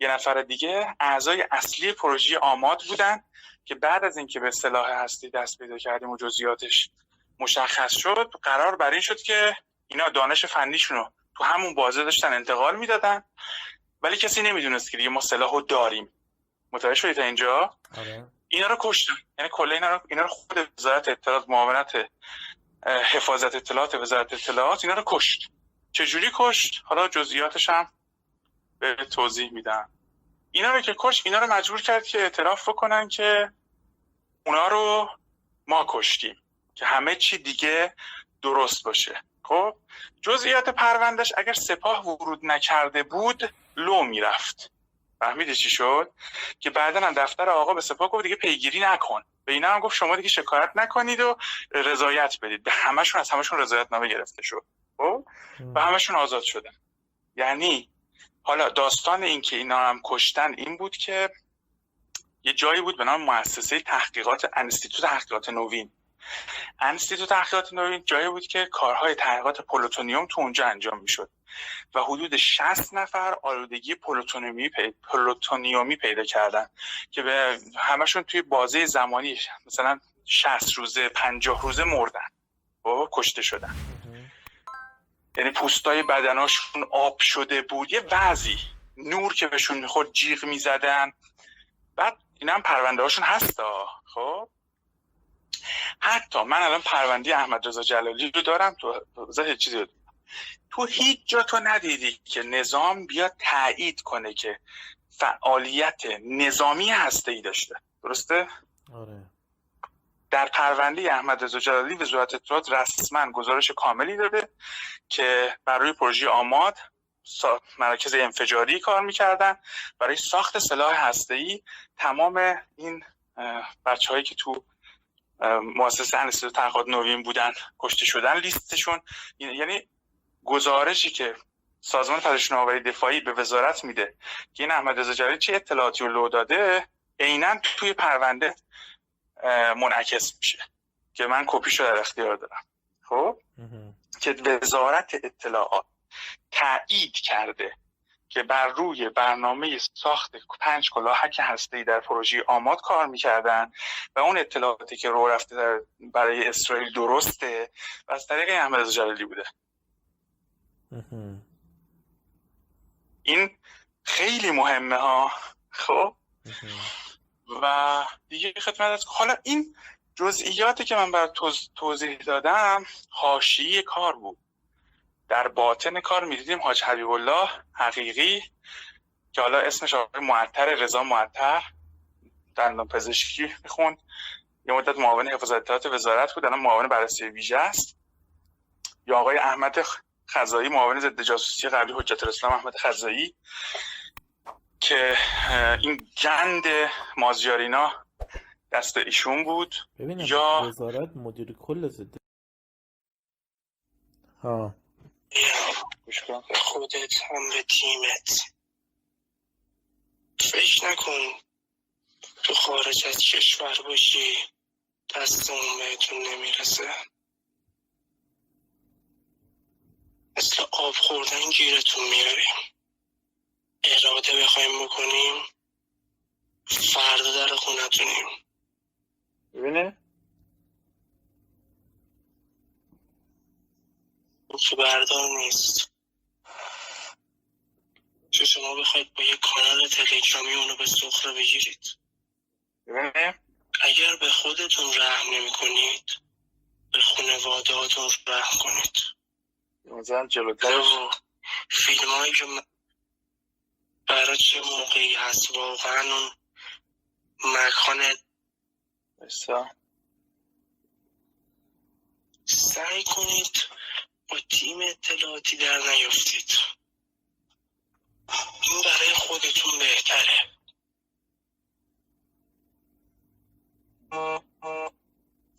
یه نفر دیگه اعضای اصلی پروژه آماد بودن که بعد از اینکه به صلاح هستی دست پیدا کردیم و جزئیاتش مشخص شد قرار بر این شد که اینا دانش فنیشون رو تو همون بازه داشتن انتقال می‌دادن. ولی کسی نمی‌دونست که دیگه ما سلاح رو داریم. متوجه شدید اینجا؟ آره. اینا رو کشتن. یعنی کل اینا رو اینا رو خود وزارت اطلاعات معاونت حفاظت اطلاعات وزارت اطلاعات اینا رو کشت. چجوری کشت؟ حالا جزئیاتش هم به توضیح میدم. اینا رو که کشت اینا رو مجبور کرد که اعتراف بکنن که اونا رو ما کشتیم که همه چی دیگه درست باشه. خب جزئیات پروندهش اگر سپاه ورود نکرده بود لو می‌رفت. فهمیده چی شد؟ که بعدا هم دفتر آقا به سپاه گفت دیگه پیگیری نکن. به اینا هم گفت شما دیگه شکایت نکنید و رضایت بدید. به همشون از همشون رضایت نامه گرفته شد. خب و همشون آزاد شدن. یعنی حالا داستان این که اینا هم کشتن این بود که یه جایی بود به نام مؤسسه تحقیقات انستیتوت تحقیقات نوین. انستیتوت تحقیقات نوین جایی بود که کارهای تحقیقات پلوتونیوم تو اونجا انجام می‌شد و حدود 60 نفر آلودگی پلوتونیومی پلوتونیومی پیدا کردن که به همشون توی بازه زمانی مثلا 60 روزه 50 روزه مردن. و کشته شدن. یعنی پوستای بدناشون آب شده بود. یه وضعی. نور که بهشون می‌خورد جیغ می‌زدن. بعد این هم پرونده هاشون هستا خب حتی من الان پرونده احمد رضا جلالی رو دارم تو بذار چیزی رو تو هیچ جا تو ندیدی که نظام بیاد تایید کنه که فعالیت نظامی هسته ای داشته درسته؟ آره در پرونده احمد رضا جلالی وزارت اطلاعات رسما گزارش کاملی داده که برای پروژه آماد مراکز انفجاری کار می‌کردن. برای ساخت سلاح هسته‌ای تمام این بچه هایی که تو مؤسسه انستیتوت تحقیقات نوین بودن کشته شدن لیستشون. یعنی گزارشی که سازمان پزشکی نوآوری دفاعی به وزارت میده که این احمد رضا جلالی چه اطلاعاتی رو لو داده عینا توی پرونده منعکس میشه که من کپیشو در اختیار دارم. خب. که وزارت اطلاعات. تایید کرده که بر روی برنامه ساخت پنج کلاهک هسته‌ای در پروژه آماد کار می‌کردن و اون اطلاعاتی که رو رفته در برای اسرائیل درسته و از طریق احمد جلالی بوده. این خیلی مهمه ها خب. و دیگه خدمت از حالا این جزئیاتی که من بر توض- توضیح دادم حاشیه کار بود در باطن کار می‌دیدیم حاج حبیب الله حقیقی که حالا اسمش آقای معطر رضا معطر دندان پزشکی می‌خوند. یه مدت معاون حفاظت اطلاعات وزارت بود الان معاون بررسی ویژه است. یا آقای احمد خزایی معاون ضد جاسوسی قبلی حجت الاسلام احمد خزایی که این گند مازیارینا دست ایشون بود. یا- وزارت مدیر کل ضد ها. خودت هم به تیمت. فکر نکن تو خارج از کشور باشی دستمون بهتون نمی‌رسه. مثل آب خوردن گیرتون میاریم اراده بخوایم بکنیم فردا در خونتونیم. ببینه تو بردار نیست. چه شما بخواید با یه کانال تلگرامی اونو به سخره بگیرید. اگر به خودتون رحم نمی کنید به خانوادهاتون رحم کنید. مثلا جلوترش تو فیلم هایی که برای چه موقعی هست؟ واقعا اون مکان. سعی کنید با تیم اطلاعاتی در نیفتید. این برای خودتون بهتره.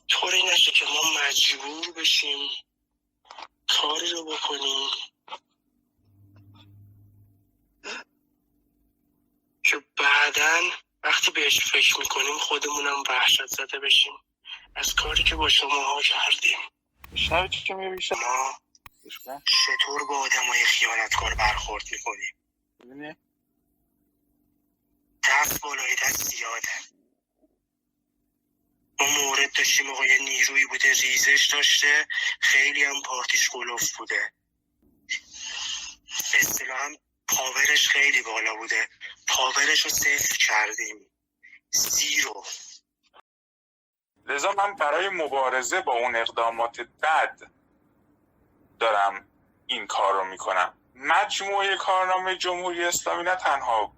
طوری نشه که ما مجبور بشیم کاری رو بکنیم که بعدا وقتی بهش فکر می‌کنیم خودمونم وحشت زده بشیم از کاری که با شما ها کردیم. میشنوی چی که میگه ما چطور با آدمای خیانتکار برخورد می‌کنیم ببینه دست بالای دست زیاده. ما مورد داشتیم آقای نیروی بوده ریزش داشته. خیلی هم پارتیش گلوف بوده. اصطلاحا پاورش خیلی بالا بوده. پاورش رو صفر کردیم. زیرو. لذا من برای مبارزه با اون اقدامات بد دارم این کار رو می‌کنم. مجموعه کارنامه جمهوری اسلامی نه تنها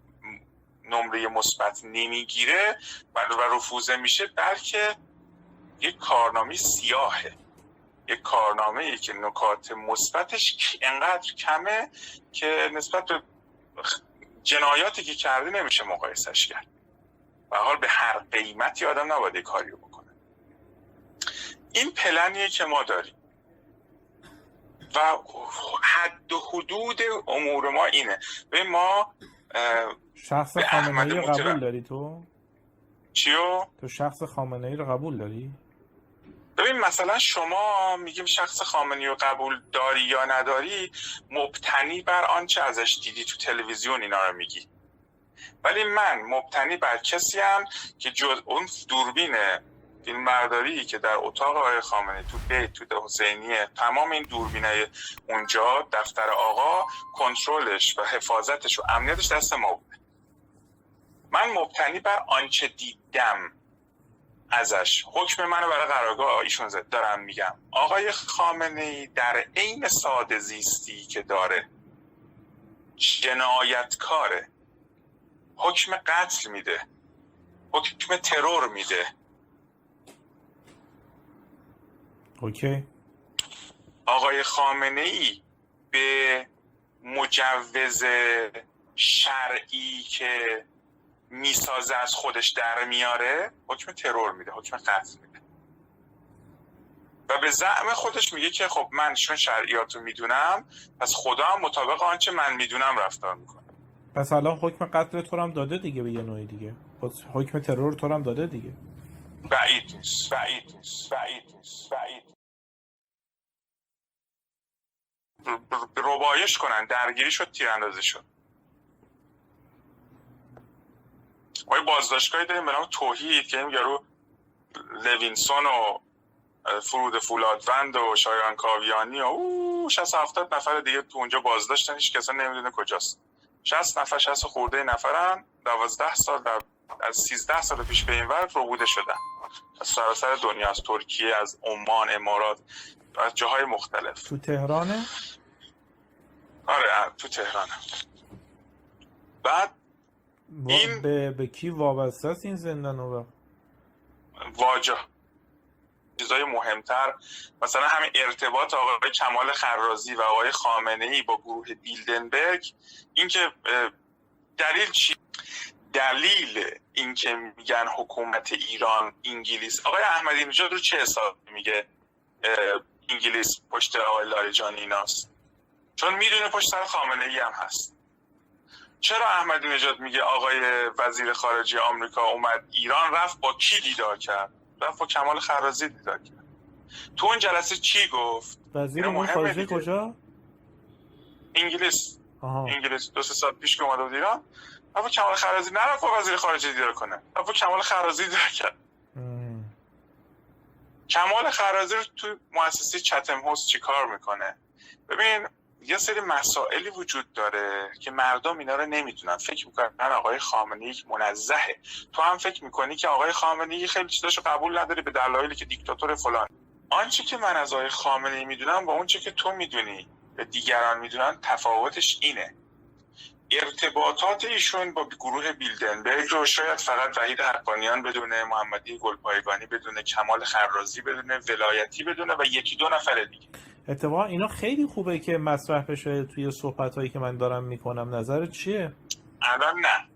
نمره مثبت نمی‌گیره و رفوزه میشه بلکه یک کارنامه سیاهه. یک کارنامه ای که نکات مثبتش انقدر کمه که نسبت به جنایاتی که کرده نمیشه مقایسش کرد. و حال به هر قیمتی آدم نباید کاری بکنه. این پلنیه که ما داریم. و حد و حدود امور ما اینه. به ما شخص خامنه ای. قبول داری تو؟ چیو؟ تو شخص خامنه ای رو قبول داری؟ ببین مثلا شما میگیم شخص خامنه‌ای رو قبول داری یا نداری مبتنی بر آنچه ازش دیدی تو تلویزیون اینا رو میگی. ولی من مبتنی بر کسی هم که جز اون دوربین فیلم برداری که در اتاق آقای خامنه تو بیت تو حسینیه تمام این دوربینای اونجا دفتر آقا کنترلش و حفاظتش و امنیتش دست ما بود من مبتنی بر آنچه دیدم ازش. حکم منو برای قرارگاه ایشون زد دارم میگم. آقای خامنه ای در عین ساده زیستی که داره جنایتکاره. حکم قتل میده. حکم ترور میده. اوکی. آقای خامنه ای به مجوز شرعی که می‌سازه از خودش در میاره حکم ترور میده حکم قتل میده. و به زعم خودش میگه که خب من چون شرعیات رو می‌دونم پس خدا هم مطابق آنچه من می‌دونم رفتار می‌کنه. پس الان حکم قتل تو هم داده دیگه به یه نوعی دیگه. پس حکم ترور تو هم داده دیگه. بعید نیست بعید نیست بعید نیست بعید ربایش کنن درگیری شد تیراندازی شد. ما یه بازداشتگاهی داریم به نام توحید که این یارو لوینسون و فرود فولادوند و شایان کاویانی و او 60 70 نفر دیگه تو اونجا بازداشتن هیچ کسا نمی‌دونه کجاست. 60 نفر 60 خورده نفرن 12 سال در از 13 سال پیش به این ور ربوده شدن. از سراسر دنیا از ترکیه از عمان امارات از جاهای مختلف. تو تهرانه؟ آره تو تهران بعد این- به, به کی وابسته است این زندان و واجه. چیزای مهمتر مثلا همین ارتباط آقای کمال خرازی و آقای خامنه ای با گروه بیلدنبرگ. اینکه دلیل چی؟ دلیل اینکه میگن حکومت ایران انگلیس آقای احمدی نژاد رو چه حساب میگه؟ انگلیس پشت آقای لاریجانی ایناست. چون می‌دونه پشت سر خامنه ای هم هست. چرا احمدی نژاد میگه آقای وزیر خارجه آمریکا اومد ایران رفت با کی دیدار کرد؟ رفت با کمال خرازی دیدار کرد. تو اون جلسه چی گفت؟ وزیر امور خارجه. کجا؟ انگلیس. آها. انگلیس. دو سه سال پیش که اومده بود ایران. با کمال خرازی نرفت با وزیر خارجه دیدار کنه. با کمال خرازی دیدار کرد. کمال خرازی رو تو مؤسسه چتم هوست چیکار می‌کنه؟ ببین یه سری مسائلی وجود داره که مردم اینا رو نمی‌دونن. فکر می‌کنن آقای خامنه ای منزهه. تو هم فکر می‌کنی که آقای خامنه ای خیلی چیزاشو قبول نداری به دلایلی که دیکتاتور فلان. آنچه که من از آقای خامنه ای می‌دونم با اونچه که تو می‌دونی و دیگران می‌دونن تفاوتش اینه. ارتباطات ایشون با گروه بیلدنبرگ رو شاید فقط وحید حقانیان بدونه محمدی گلپایگانی بدونه کمال خرازی بدونه ولایتی بدونه و یکی دو نفر دیگه. اتفاقا اینا خیلی خوبه که مطرح بشه توی صحبت هایی که من دارم می‌کنم. نظر چیه؟ الان نه.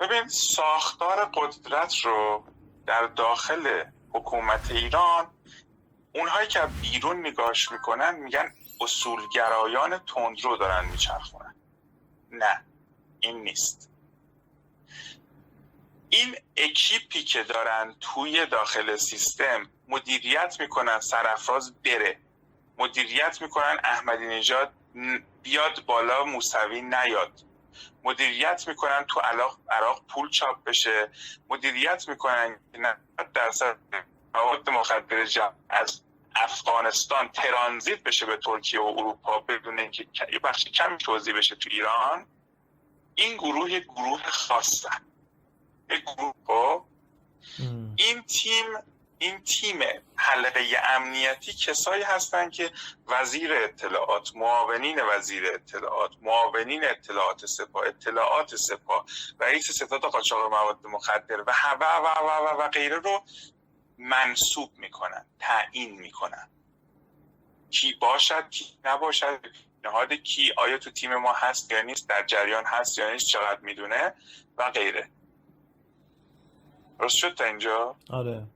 ببین ساختار قدرت رو در داخل حکومت ایران اونهایی که بیرون نگاش می‌کنن میگن اصولگرایان تندرو دارن میچرخونن. نه این نیست. این اکیپی که دارن توی داخل سیستم مدیریت می‌کنن سرافراز بره. مدیریت می‌کنن احمدی نژاد بیاد بالا موسوی نیاد. مدیریت می‌کنن تو عراق, عراق پول چاپ بشه. مدیریت می‌کنن که 90 درصد مواد مخدر از افغانستان ترانزیت بشه به ترکیه و اروپا بدون اینکه یه بخش کمی توضیح بشه تو ایران این گروه یه گروه خاصن یه گروه خب. این تیم این تیم حلقه امنیتی کسایی هستند که وزیر اطلاعات معاونین وزیر اطلاعات معاونین اطلاعات سپاه اطلاعات سپاه رئیس ستاد قاچاق مواد مخدر و و و و و, و غیره رو منصوب می‌کنن تعیین می‌کنن. کی باشد کی نباشد نهاد کی آیا تو تیم ما هست یا نیست در جریان هست یا نیست چقدر می‌دونه و غیره. درست شد تا اینجا؟ آره.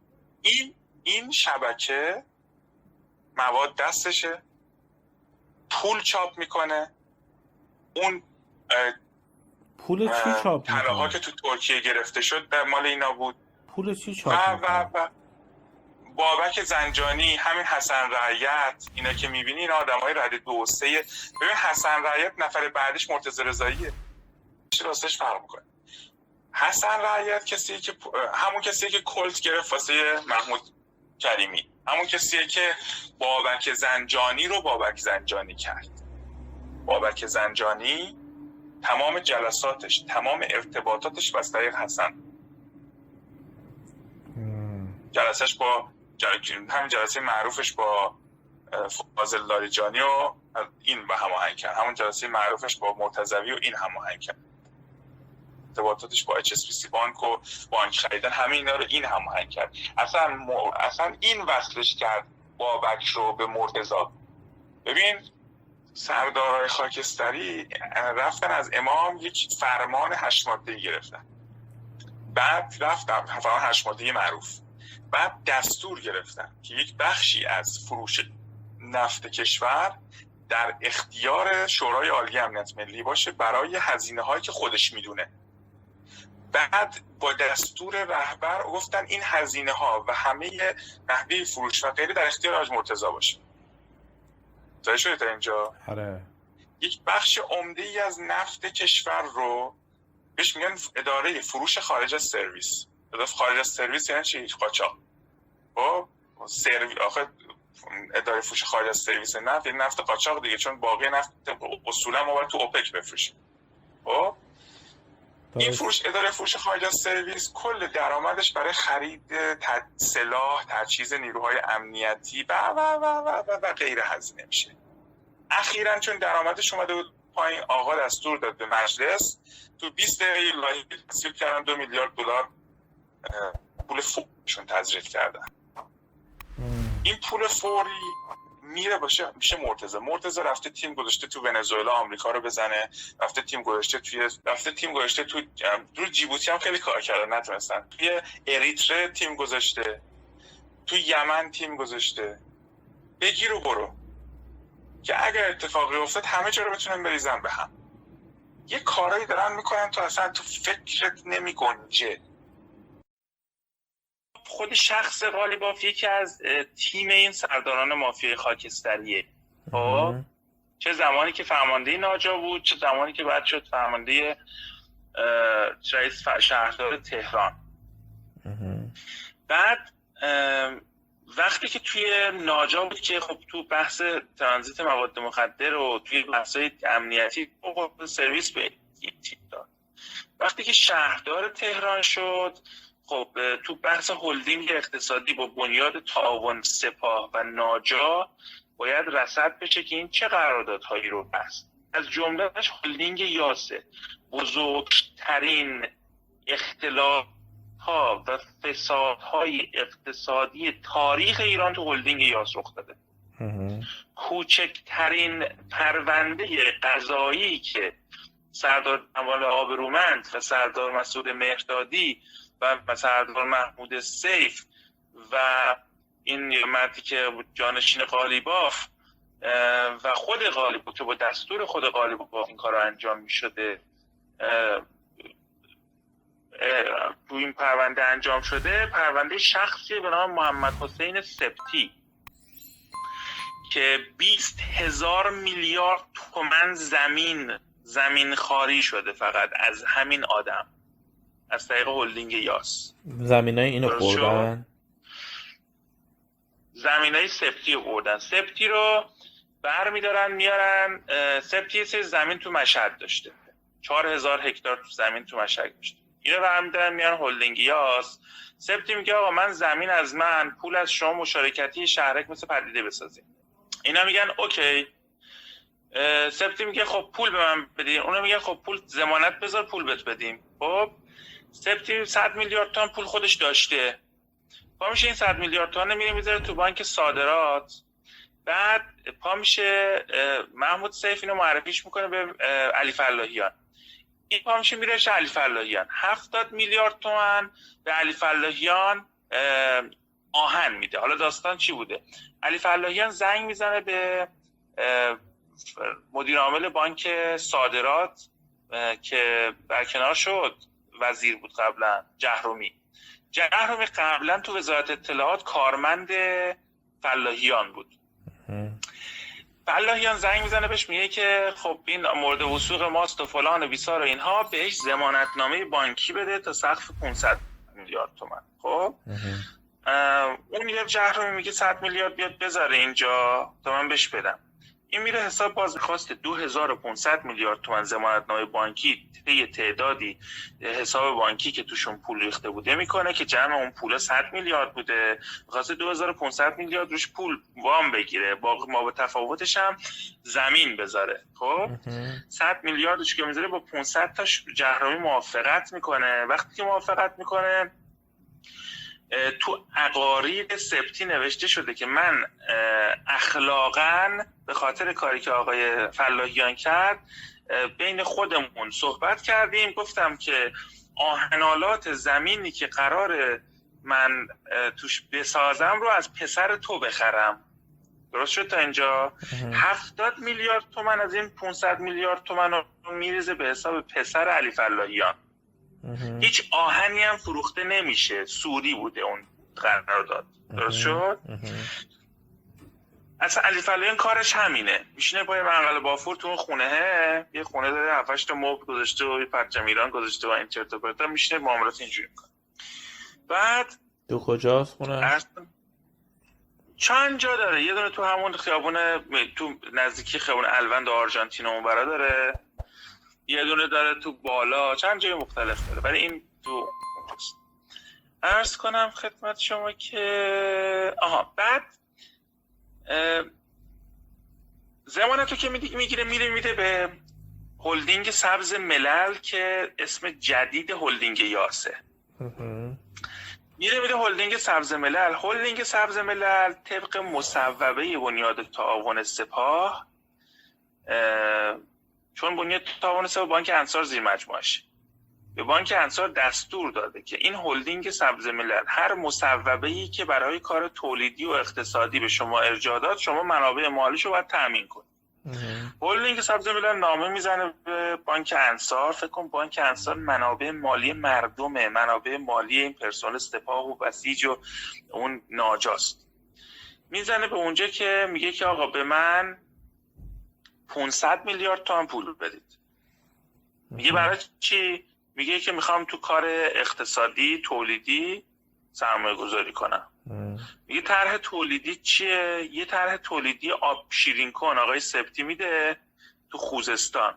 این این شبکه مواد دستشه. پول چاپ می‌کنه. اون پول چی چاپ می‌کنه؟ که تو ترکیه گرفته شد مال اینا بود. پول چی و چاپ و می‌کنه؟ و بابک زنجانی همین حسن رعیت اینا که می‌بینی اینا آدم های رده دو سه. ببین حسن رعیت نفر بعدش مرتضی رضاییه. چی راستش فرق می‌کنه؟ حسن رعیت کسی که همون کسی که کلت گرفت واسه محمود کریمی. همون کسیه که بابک زنجانی رو بابک زنجانی کرد. بابک زنجانی تمام جلساتش تمام ارتباطاتش طریق حسن. جلسش با همین جلسه معروفش با فاضل لاریجانی و این به هماهنگ کرد. همون جلسه معروفش با مرتضوی و این هماهنگ کرد. ارتباطاتش با HSBC بانک و بانک خریدن همه اینا رو این هماهنگ کرد. اصلا م... اصلا این وصلش کرد بابک رو به مرتضا ببین سردارای خاکستری رفتن از امام یک فرمان هشت گرفتن. بعد رفتن فرمان هشت معروف. بعد دستور گرفتن که یک بخشی از فروش نفت کشور در اختیار شورای عالی امنیت ملی باشه برای هزینه هایی که خودش می‌دونه. بعد با دستور رهبر گفتن این هزینه ها و همه نحوه فروش و غیره در اختیار آج مرتضا باشه. زایی شده تا اینجا؟ آره. یک بخش عمده ای از نفت کشور رو بهش میگن اداره فروش خارج از سرویس. اداره خارج از سرویس یعنی چی؟ قاچاق. خب سرویس آخه اداره فروش خارج از سرویس نفت یعنی نفت قاچاق دیگه چون باقی نفت اصولا ما باید تو اوپک بفروشیم. خب؟ این فروش اداره فروش خارج از سرویس کل درآمدش برای خرید سلاح تجهیز نیروهای امنیتی و و و و و, و غیره هزینه میشه. اخیرا چون درآمدش اومده بود پایین آقا دستور داد به مجلس تو 20 دقیقه لایحه تصویب کردن دو میلیارد دلار پول فوقشون تزریق کردن. این پول فوری میره باشه میشه مرتضی. مرتضی رفته تیم گذاشته تو ونزوئلا آمریکا رو بزنه رفته تیم گذاشته توی رفته تیم گذاشته تو رو جیبوتی هم خیلی کار کردن نتونستن. توی اریتره تیم گذاشته تو یمن تیم گذاشته. بگیر و برو. که اگر اتفاقی افتاد همه جا رو بتونن بریزن به هم. یه کارایی دارن می‌کنن تو اصلا تو فکرت نمی گنجه خود شخص غالیباف یکی از تیم این سرداران مافیای خاکستریه. خب؟ چه زمانی که فرمانده ناجا بود چه زمانی که بعد شد فرمانده رئیس شهردار تهران. بعد وقتی که توی ناجا بود که خب تو بحث ترانزیت مواد مخدر و توی بحث امنیتی سرویس به تیم داد. وقتی که شهردار تهران شد خب تو بحث هلدینگ اقتصادی با بنیاد تعاون سپاه و ناجا باید رسد بشه که این چه قراردادهایی رو بست. از جملهش هلدینگ یاسه. بزرگترین اختلاف ها و فسادهای اقتصادی تاریخ ایران تو هلدینگ یاس رخ داده. کوچکترین پرونده قضایی که سردار جمال آبرومند و سردار مسعود مهردادی و سردار محمود سیف و این مردی که جانشین قالیباف و خود قالیباف که با دستور خود قالیباف این کار انجام می شده تو این پرونده انجام شده پرونده شخصی به نام محمد حسین سپتی که 20 هزار میلیارد تومن زمین زمین خواری شده فقط از همین آدم. از طریق هلدینگ یاس. زمین های اینو خوردن؟ زمین های سپتی رو بردن سپتی رو بر میدارن میارن سپتی سه زمین تو مشهد داشته. چهار هزار هکتار تو زمین تو مشهد داشته. اینو برمیدارن میارن هلدینگ یاس. سپتی میگه آقا من زمین از من پول از شما مشارکتی شهرک مثل پدیده بسازیم اینا میگن اوکی. سپتی میگه خب پول به من بدین اونا میگن خب پول زمانت بذار پول بهت بدیم. خب سپتی 100 میلیارد تومان پول خودش داشته. پا میشه این 100 میلیارد تومان میره می‌ذاره تو بانک صادرات. بعد پا میشه محمود سیف اینو معرفیش می‌کنه به علی فلاحیان. این پا میشه میره علی فلاحیان. 70 میلیارد تومن به علی فلاحیان آهن میده. حالا داستان چی بوده؟ علی فلاحیان زنگ می‌زنه به مدیر عامل بانک صادرات که برکنار شد. وزیر بود قبلا جهرومی. جهرومی قبلا تو وزارت اطلاعات کارمند فلاحیان بود. فلاحیان زنگ می‌زنه بهش میگه که خب این مورد وسوق ماست و فلان و بیسار و اینها بهش زمانتنامه بانکی بده تا سقف 500 میلیارد تومن خب؟ اون میگه جهرومی میگه 100 میلیارد بیاد بذاره اینجا تا من بهش بدم. این میره حساب باز می‌خواست 2500 میلیارد تومن زمانتنامه بانکی طی تعدادی حساب بانکی که توشون پول ریخته بوده می‌کنه که جمع اون پول 100 میلیارد بوده. می‌خواست 2500 میلیارد روش پول وام بگیره. با ما به تفاوتش هم زمین بذاره. خب؟ 100 میلیاردش که می‌ذاره با 500 تاش جهرومی موافقت می‌کنه. وقتی که موافقت می‌کنه تو عقارید سبتی نوشته شده که من اخلاقا به خاطر کاری که آقای فلاحیان کرد بین خودمون صحبت کردیم. گفتم که آهنالات زمینی که قرار من توش بسازم رو از پسر تو بخرم. درست شد تا اینجا؟ هفتاد میلیارد تومن از این 500 میلیارد تومن رو میریزه به حساب پسر علی فلاحیان. هیچ آهنی هم فروخته نمیشه. سوری بوده اون قرارداد. درست شد؟ اصلا علی فلاحیان کارش همینه. میشینه پای منقل بافور تو اون خونه یه خونه داره هفتش تا مبل گذاشته و یه پرچم ایران گذاشته و این چرت و پرتا میشینه معاملات اینجوری می‌کنه. بعد تو کجاست خونه؟ چند جا داره؟ یه دونه تو همون خیابون تو نزدیکی خیابون الوند و آرژانتین اون برا داره. یه دونه داره تو بالا چند جای مختلف داره ولی این تو اونجاست. عرض کنم خدمت شما که آها بعد اه، زمانتو که می‌گیره میره میره به هلدینگ سبز ملل که اسم جدید هلدینگ یاسه. میره میره هلدینگ سبز ملل. هلدینگ سبز ملل طبق مصوبه بنیاد تعاون سپاه اه، چون بنیاد سپاه بانک انصار زیر مجموعشه به بانک انصار دستور داده که این هلدینگ سبز ملل هر مصوبه ای که برای کار تولیدی و اقتصادی به شما ارجاع داد شما منابع مالیشو باید تامین کنید. هلدینگ سبز ملل نامه می‌زنه به بانک انصار. فکر کن بانک انصار منابع مالی مردمه. منابع مالی این پرسنل سپاه و بسیج و اون ناجاست. می‌زنه به اونجا که میگه که آقا به من 500 میلیارد تومن پول بدید. میگه برای چی؟ میگه که می‌خوام تو کار اقتصادی تولیدی سرمایه گذاری کنم میگه طرح تولیدی چیه؟ یه طرح تولیدی آب شیرین کن آقای سبتی میده تو خوزستان.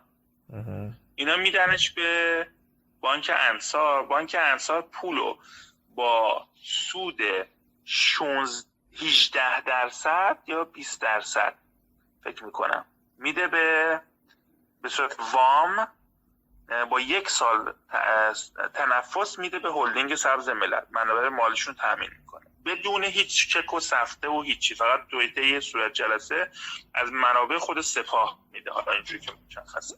اینا میدنش به بانک انصار. بانک انصار پولو با سود 16 18 درصد یا 20 درصد فکر می‌کنم. میده به به صورت وام با یک سال تنفس میده به هلدینگ سبز ملل منابع مالیشون تامین می‌کنه. بدون هیچ چک و سفته و هیچی. فقط توی یه صورت جلسه از منابع خود سپاه میده. حالا اینجوری که مشخصه.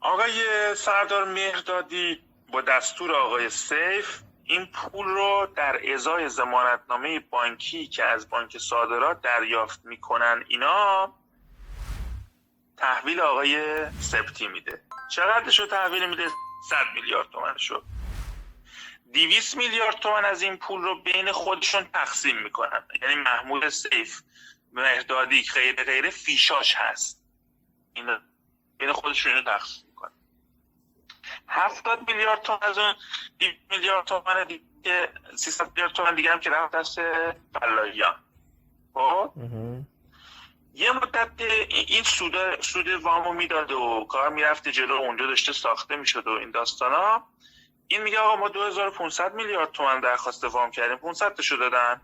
آقای سردار مهردادی با دستور آقای سیف این پول رو در ازای زمانتنامه بانکی که از بانک صادرات دریافت می‌کنن اینا تحویل آقای سبتی میده. چقدرش رو تحویل میده؟ 100 میلیارد تومن شد 200 میلیارد تومن از این پول رو بین خودشون تقسیم می‌کنن. یعنی محمود سیف مهدادی غیر غیره فیشاش هست. این بین خودشون اینو تقسیم 70 میلیارد تومن از اون 20 میلیارد تومن دیگه 300 میلیارد تومن دیگه هم که رفت دست فلاحیان خب؟ یه مدت این سود سود وامو می‌داد و کار می‌رفته جلو اونجا داشته ساخته می‌شد و این داستانا این میگه آقا ما 2500 میلیارد تومن درخواست وام کردیم 500 تاشو دادن.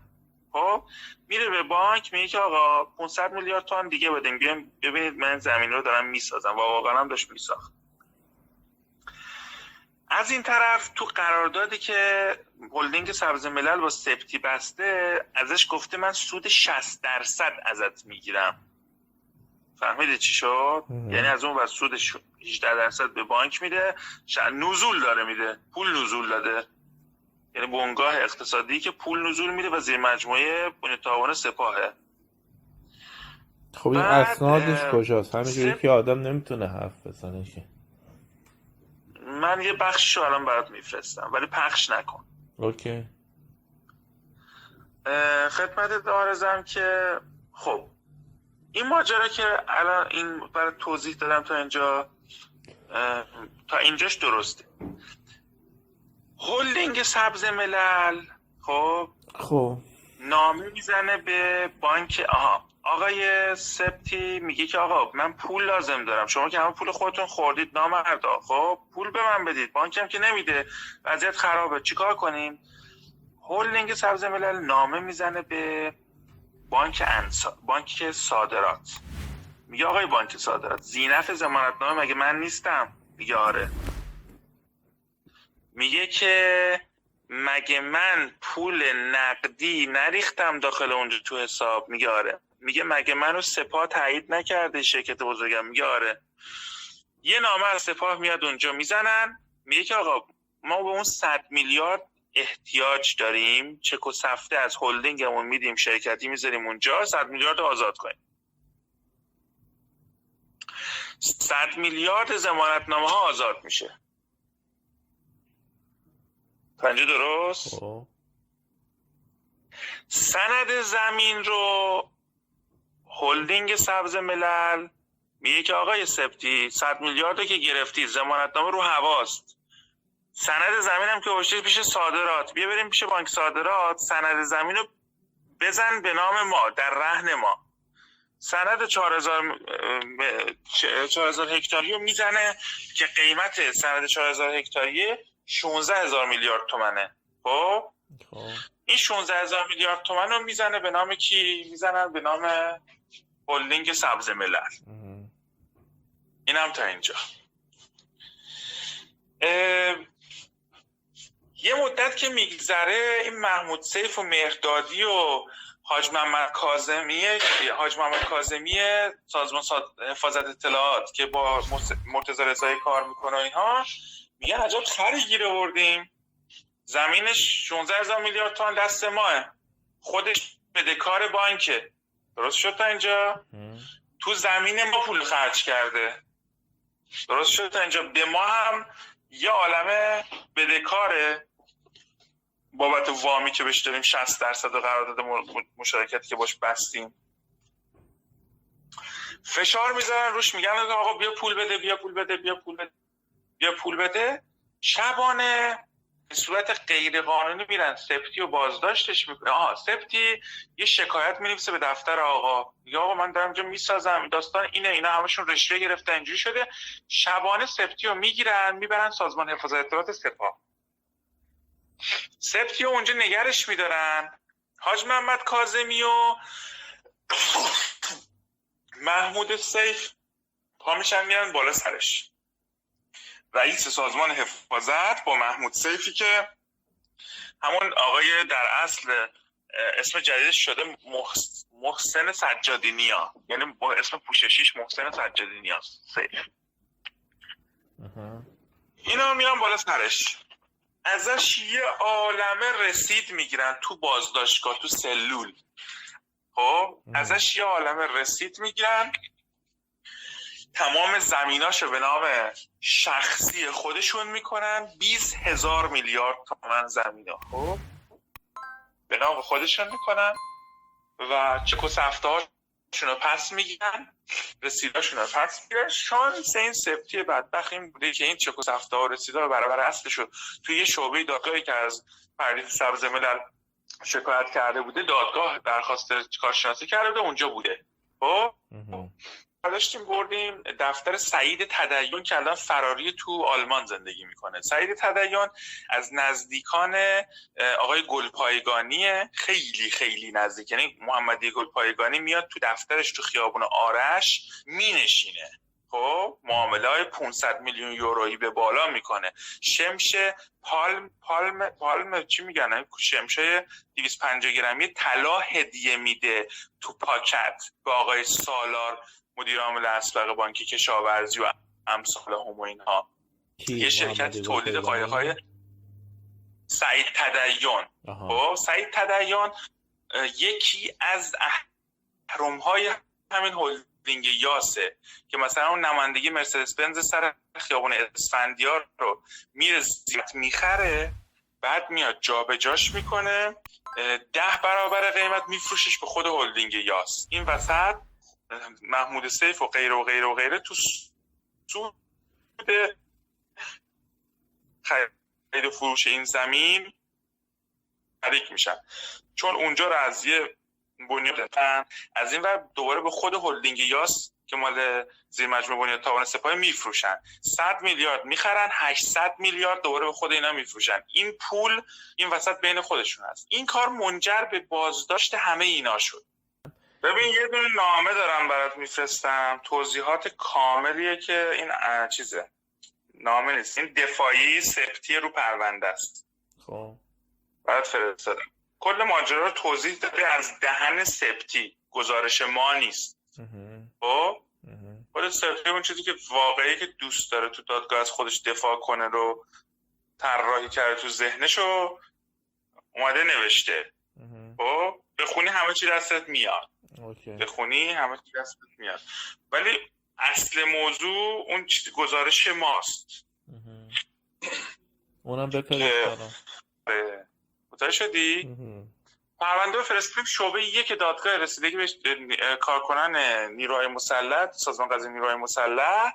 خب؟ میره به بانک میگه که آقا 500 میلیارد تومن دیگه بدین. بیاین ببینید من زمین رو دارم می‌سازم. و واقعا هم داشت میساخت. از این طرف تو قراردادی که هلدینگ سبز ملل با سپتی بسته ازش گفته من سود 60 درصد ازت می‌گیرم. فهمیده چی شد؟ یعنی از اون و سود 18 درصد به بانک میده. نزول داره میده. پول نزول داده. یعنی بنگاه اقتصادی که پول نزول میده و زیر مجموعه بنیاد سپاهه. خب این اسنادش کجاست؟ همینجوری سپ- که آدم نمی‌تونه حرف بزنه که. من یه بخششو الان برات میفرستم ولی پخش نکن. اوکی. خدمت دارزم که خب این ماجرا که الان این برای توضیح دادم تا اینجا تا اینجاش درسته. هلدینگ سبز ملل خب؟ خب. نامه می‌زنه به بانک آها. آقای سپتی میگه که آقا من پول لازم دارم. شما که همه پول خودتون خوردید نامردا. خب پول به من بدید. بانکم که نمیده. وضعیت خرابه. چیکار کنیم؟ هلدینگ سبز ملل نامه می‌زنه به بانک انسا... بانک صادرات. میگه آقای بانک صادرات زینف ضمانتنامه مگه من نیستم؟ میگه آره. میگه که مگه من پول نقدی نریختم داخل اونجا تو حساب؟ میگه آره. میگه مگه منو سپاه تایید نکرده شرکت بزرگم؟ میگه آره. یه نامه از سپاه میاد اونجا می‌زنن میگه که آقا ما به اون صد میلیارد احتیاج داریم چک و سفته از هلدینگمون میدیم شرکتی می‌ذاریم اونجا صد میلیارد رو آزاد کنیم. صد میلیارد زمانتنامه ها آزاد میشه. اینجا درست؟ خب. سند زمین رو هلدینگ سبز ملل. میگه که آقای سپتی صد میلیارد رو که گرفتی زمانتنامه رو هواست. سند زمین هم که گذاشتی پیش صادرات. بیا بریم پیش بانک صادرات. سند زمین رو بزن به نام ما در رهن ما. سند 4000 4000 هکتاری رو می‌زنه که قیمت سند 4000 هکتاری 16000 میلیارد تومنه. خب؟ خب. این 16 هزار میلیارد تومن رو می‌زنه به نام کی؟ می‌زنن به نام هلدینگ سبز ملل. اینم تا اینجا. اه، یه مدت که میگذره این محمود سیف و مهردادی و حاج محمد کاظمی حاج محمد کاظمی سازمان حفاظت اطلاعات که با مرتضی رضایی کار می‌کنه و اینها میگه عجب خری گیر آوردیم. زمینش 16 هزار میلیارد تومن دست ماه. خودش بدهکار بانکه. درست شد تا اینجا. تو زمین ما پول خرج کرده. درست شد تا اینجا. به ما هم یه عالمه بدهکاره. بابت وامی که بهش داریم 60 درصد قرارداد مشارکتی که باش بستیم. فشار می‌ذارن روش میگن آقا بیا پول بده بیا پول بده بیا پول بده بیا پول بده. شبانه به صورت غیر قانونی میرن. سپتی و بازداشتش می‌کنه آها سپتی یه شکایت می‌نویسه به دفتر آقا. میگه آقا من دارم اینجا می‌سازم. داستان اینه. اینا همشون رشوه گرفته اینجوری شده. شبانه سپتی رو می‌گیرن می‌برن سازمان حفاظت اطلاعات سپاه. سپتی رو اونجا نگرش میدارن. حاج محمد کاظمی و محمود سیف پا میشن میرن بالا سرش. رئیس سازمان حفاظت با محمود سیفی که همون آقای در اصل اسم جدیدش شده محس- محسن سجادی نیا. یعنی با اسم پوششیش محسن سجادی نیا سیف. اینا میان بالا سرش. ازش یه عالمه رسید می‌گیرن تو بازداشتگاه تو سلول. خب. ازش یه عالمه رسید می‌گیرن. تمام زمیناشو به نام شخصی خودشون می‌کنن. 20 هزار میلیارد تومن زمینا خب؟ به نام خودشون می‌کنن و چک و سفته هاشون رو پس می‌گیرن. رسیداشون رو پس می‌گیرن. شانس این سپتی بدبخت این بوده که این چک و سفته ها رسیدا رو برابر اصلش توی یه شعبه دادگاهی که از پردیس سبز ملل شکایت کرده بوده دادگاه درخواست کارشناسی کرده بوده اونجا بوده. خب؟ اه. داشتیم بردیم دفتر سعید تدیون که الان فراری تو آلمان زندگی می‌کنه. سعید تدیون از نزدیکان آقای گلپایگانیه خیلی خیلی نزدیک. یعنی محمدی گلپایگانی میاد تو دفترش تو خیابون آرش مینشینه. خب معامله های 500 میلیون یورویی به بالا می‌کنه. شمش پالم پالم پالم چی میگن؟ شمشه 250 گرمی طلا هدیه میده تو پاکت به آقای سالار. مدیر عامل اسبق بانک کشاورزی و امثال هم و اینها یه شرکت تولید گلپایگانی؟ قایق های سعید تدیون آها. خب سعید تدیون اه، یکی از اهرم های همین هلدینگ یاسه که مثلا اون نمایندگی مرسدس بنز سر خیابون اسفندیار رو میره زیاد می‌خره بعد میاد جابجاش می‌کنه ده برابر قیمت میفروشش به خود هلدینگ یاس. این وسط محمود سیف و غیره و غیره و غیره تو سود خرید و فروش این زمین شریک میشن. چون اونجا رو از یه بنیاد از این ور دوباره به خود هلدینگ یاس که مال زیر مجموعه بنیاد تاوان سپاهی میفروشن. 100 میلیارد می‌خرن 800 میلیارد دوباره به خود اینا میفروشن. این پول این وسط بین خودشون هست. این کار منجر به بازداشت همه اینا شد. ببین یه دونه نامه دارم برات میفرستم. توضیحات کاملیه که این چیزه. نامه نیست. این دفاعی سپتی رو پرونده است. خب. برات فرستادم. کل ماجرا رو توضیح داده. از دهن سپتی گزارش ما نیست. خب. خود سپتی اون چیزی که واقعی که دوست داره تو دادگاه از خودش دفاع کنه رو طراحی کرده تو ذهنشو اومده نوشته. خب؟ بخونی همه چی دستت میاد. اوکی. بخونی همه چی دستت میاد. ولی اصل موضوع اون چیز گزارش ماست. اونم برام آره. متوجه شدی؟ پرونده رو فرستادیم شعبه یک دادگاه رسیدگی به اه، کارکنان نیروهای مسلح سازمان قضایی نیروهای مسلح.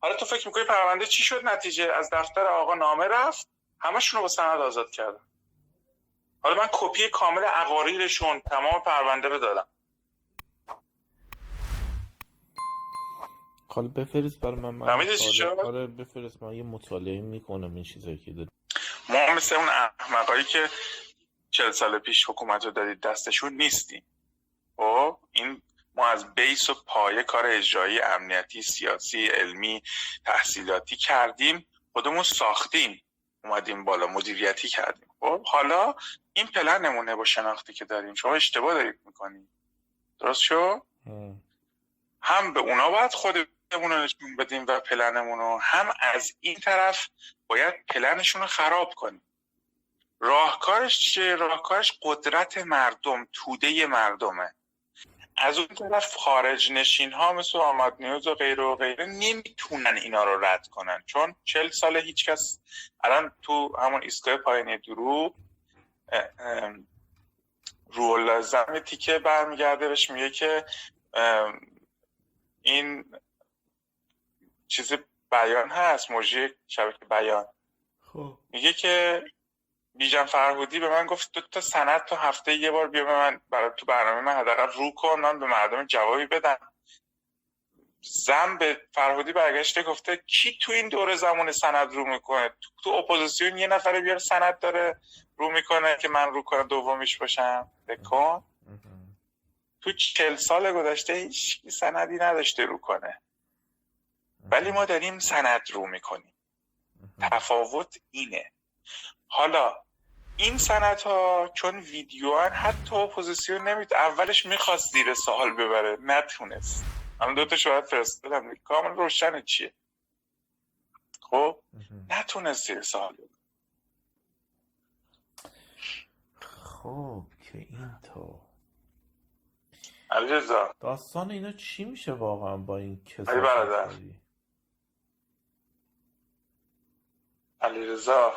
حالا تو فکر می‌کنی پرونده چی شد؟ نتیجه از دفتر آقا نامه رفت. همشون رو با سند آزاد کردم حالا من کپی کامل عقاریرشون تمام پرونده رو دادم. حالا بفرست برای من من؟ آره بفرست. من یه مطالعه می‌کنم این چیزایی که داری. ما مثل اون احمقایی که چل سال پیش حکومت رو دادید دستشون نیستیم. خب این ما از بیس و پایه کار اجرایی امنیتی سیاسی علمی تحصیلاتی کردیم. خودمون ساختیم. اومدیم بالا مدیریتی کردیم. خب حالا این پلنمونه با شناختی که داریم. شما اشتباه دارید می‌کنید. درست شو هم. به اونا باید خودمون رو نشون بدیم و پلنمون رو. هم از این طرف باید پلنشون رو خراب کنیم. راهکارش چیه؟ راهکارش قدرت مردم توده مردمه. از اون طرف خارج نشین ها مثل آماد نیوز و غیره و غیره نمی‌تونن اینا رو رد کنن. چون چل سال هیچکس الان تو همون ایستگاه اه، اه، روح‌الله زم تیکه برمیگرده بهش میگه که این چیز بیان هست مجری شبکه بیان. خب. میگه که بیژن فرهودی به من گفت دو تا سند تا هفته یه بار بیا به من برای تو برنامه من حداقل رو کن من به مردم جوابی بدم. زم به فرهودی برگشته گفته کی تو این دوره زمان سند رو می‌کنه؟ تو, تو اپوزیسیون یه نفر بیار سند داره رو می‌کنه که من رو کنه دومیش باشم. بکن. تو چل سال گذشته هیچ سندی نداشته رو کنه. ولی ما داریم سند رو می‌کنیم. تفاوت اینه. حالا این سند ها چون ویدیو هن حتی اپوزیسیون نمید اولش می‌خواست زیر سوال ببره نتونست. من دو تا شاید فرستادم کامل روشن چیه؟ خب. نتونست زیر سوال ببره. خب که این تو علیرضا. داستان اینا چی میشه واقعا با این علی برادر. کسافت علیرضا.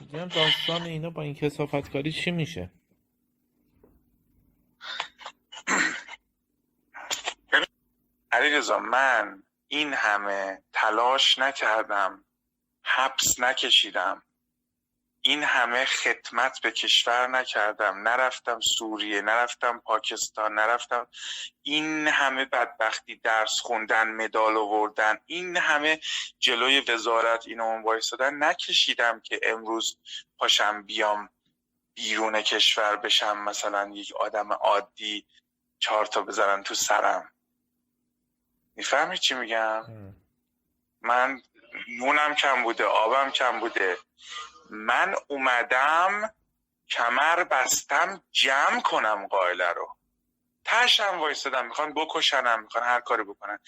میگم داستان اینا با این کسافتکاری چی میشه؟ علیرضا من این همه تلاش نکردم حبس نکشیدم. این همه خدمت به کشور نکردم. نرفتم سوریه نرفتم پاکستان نرفتم این همه بدبختی درس خوندن مدال آوردن این همه جلوی وزارت اینو اون وایسادن. نکشیدم که امروز پاشم بیام بیرون کشور بشم مثلا یک آدم عادی چهار تا بزنن تو سرم. می‌فهمی چی میگم. من نونم کم بوده آبم کم بوده. من اومدم کمر بستم جمع کنم قائله رو. تشم وایستدم می‌خوان بکشنم می‌خوان هر کاری بکنن.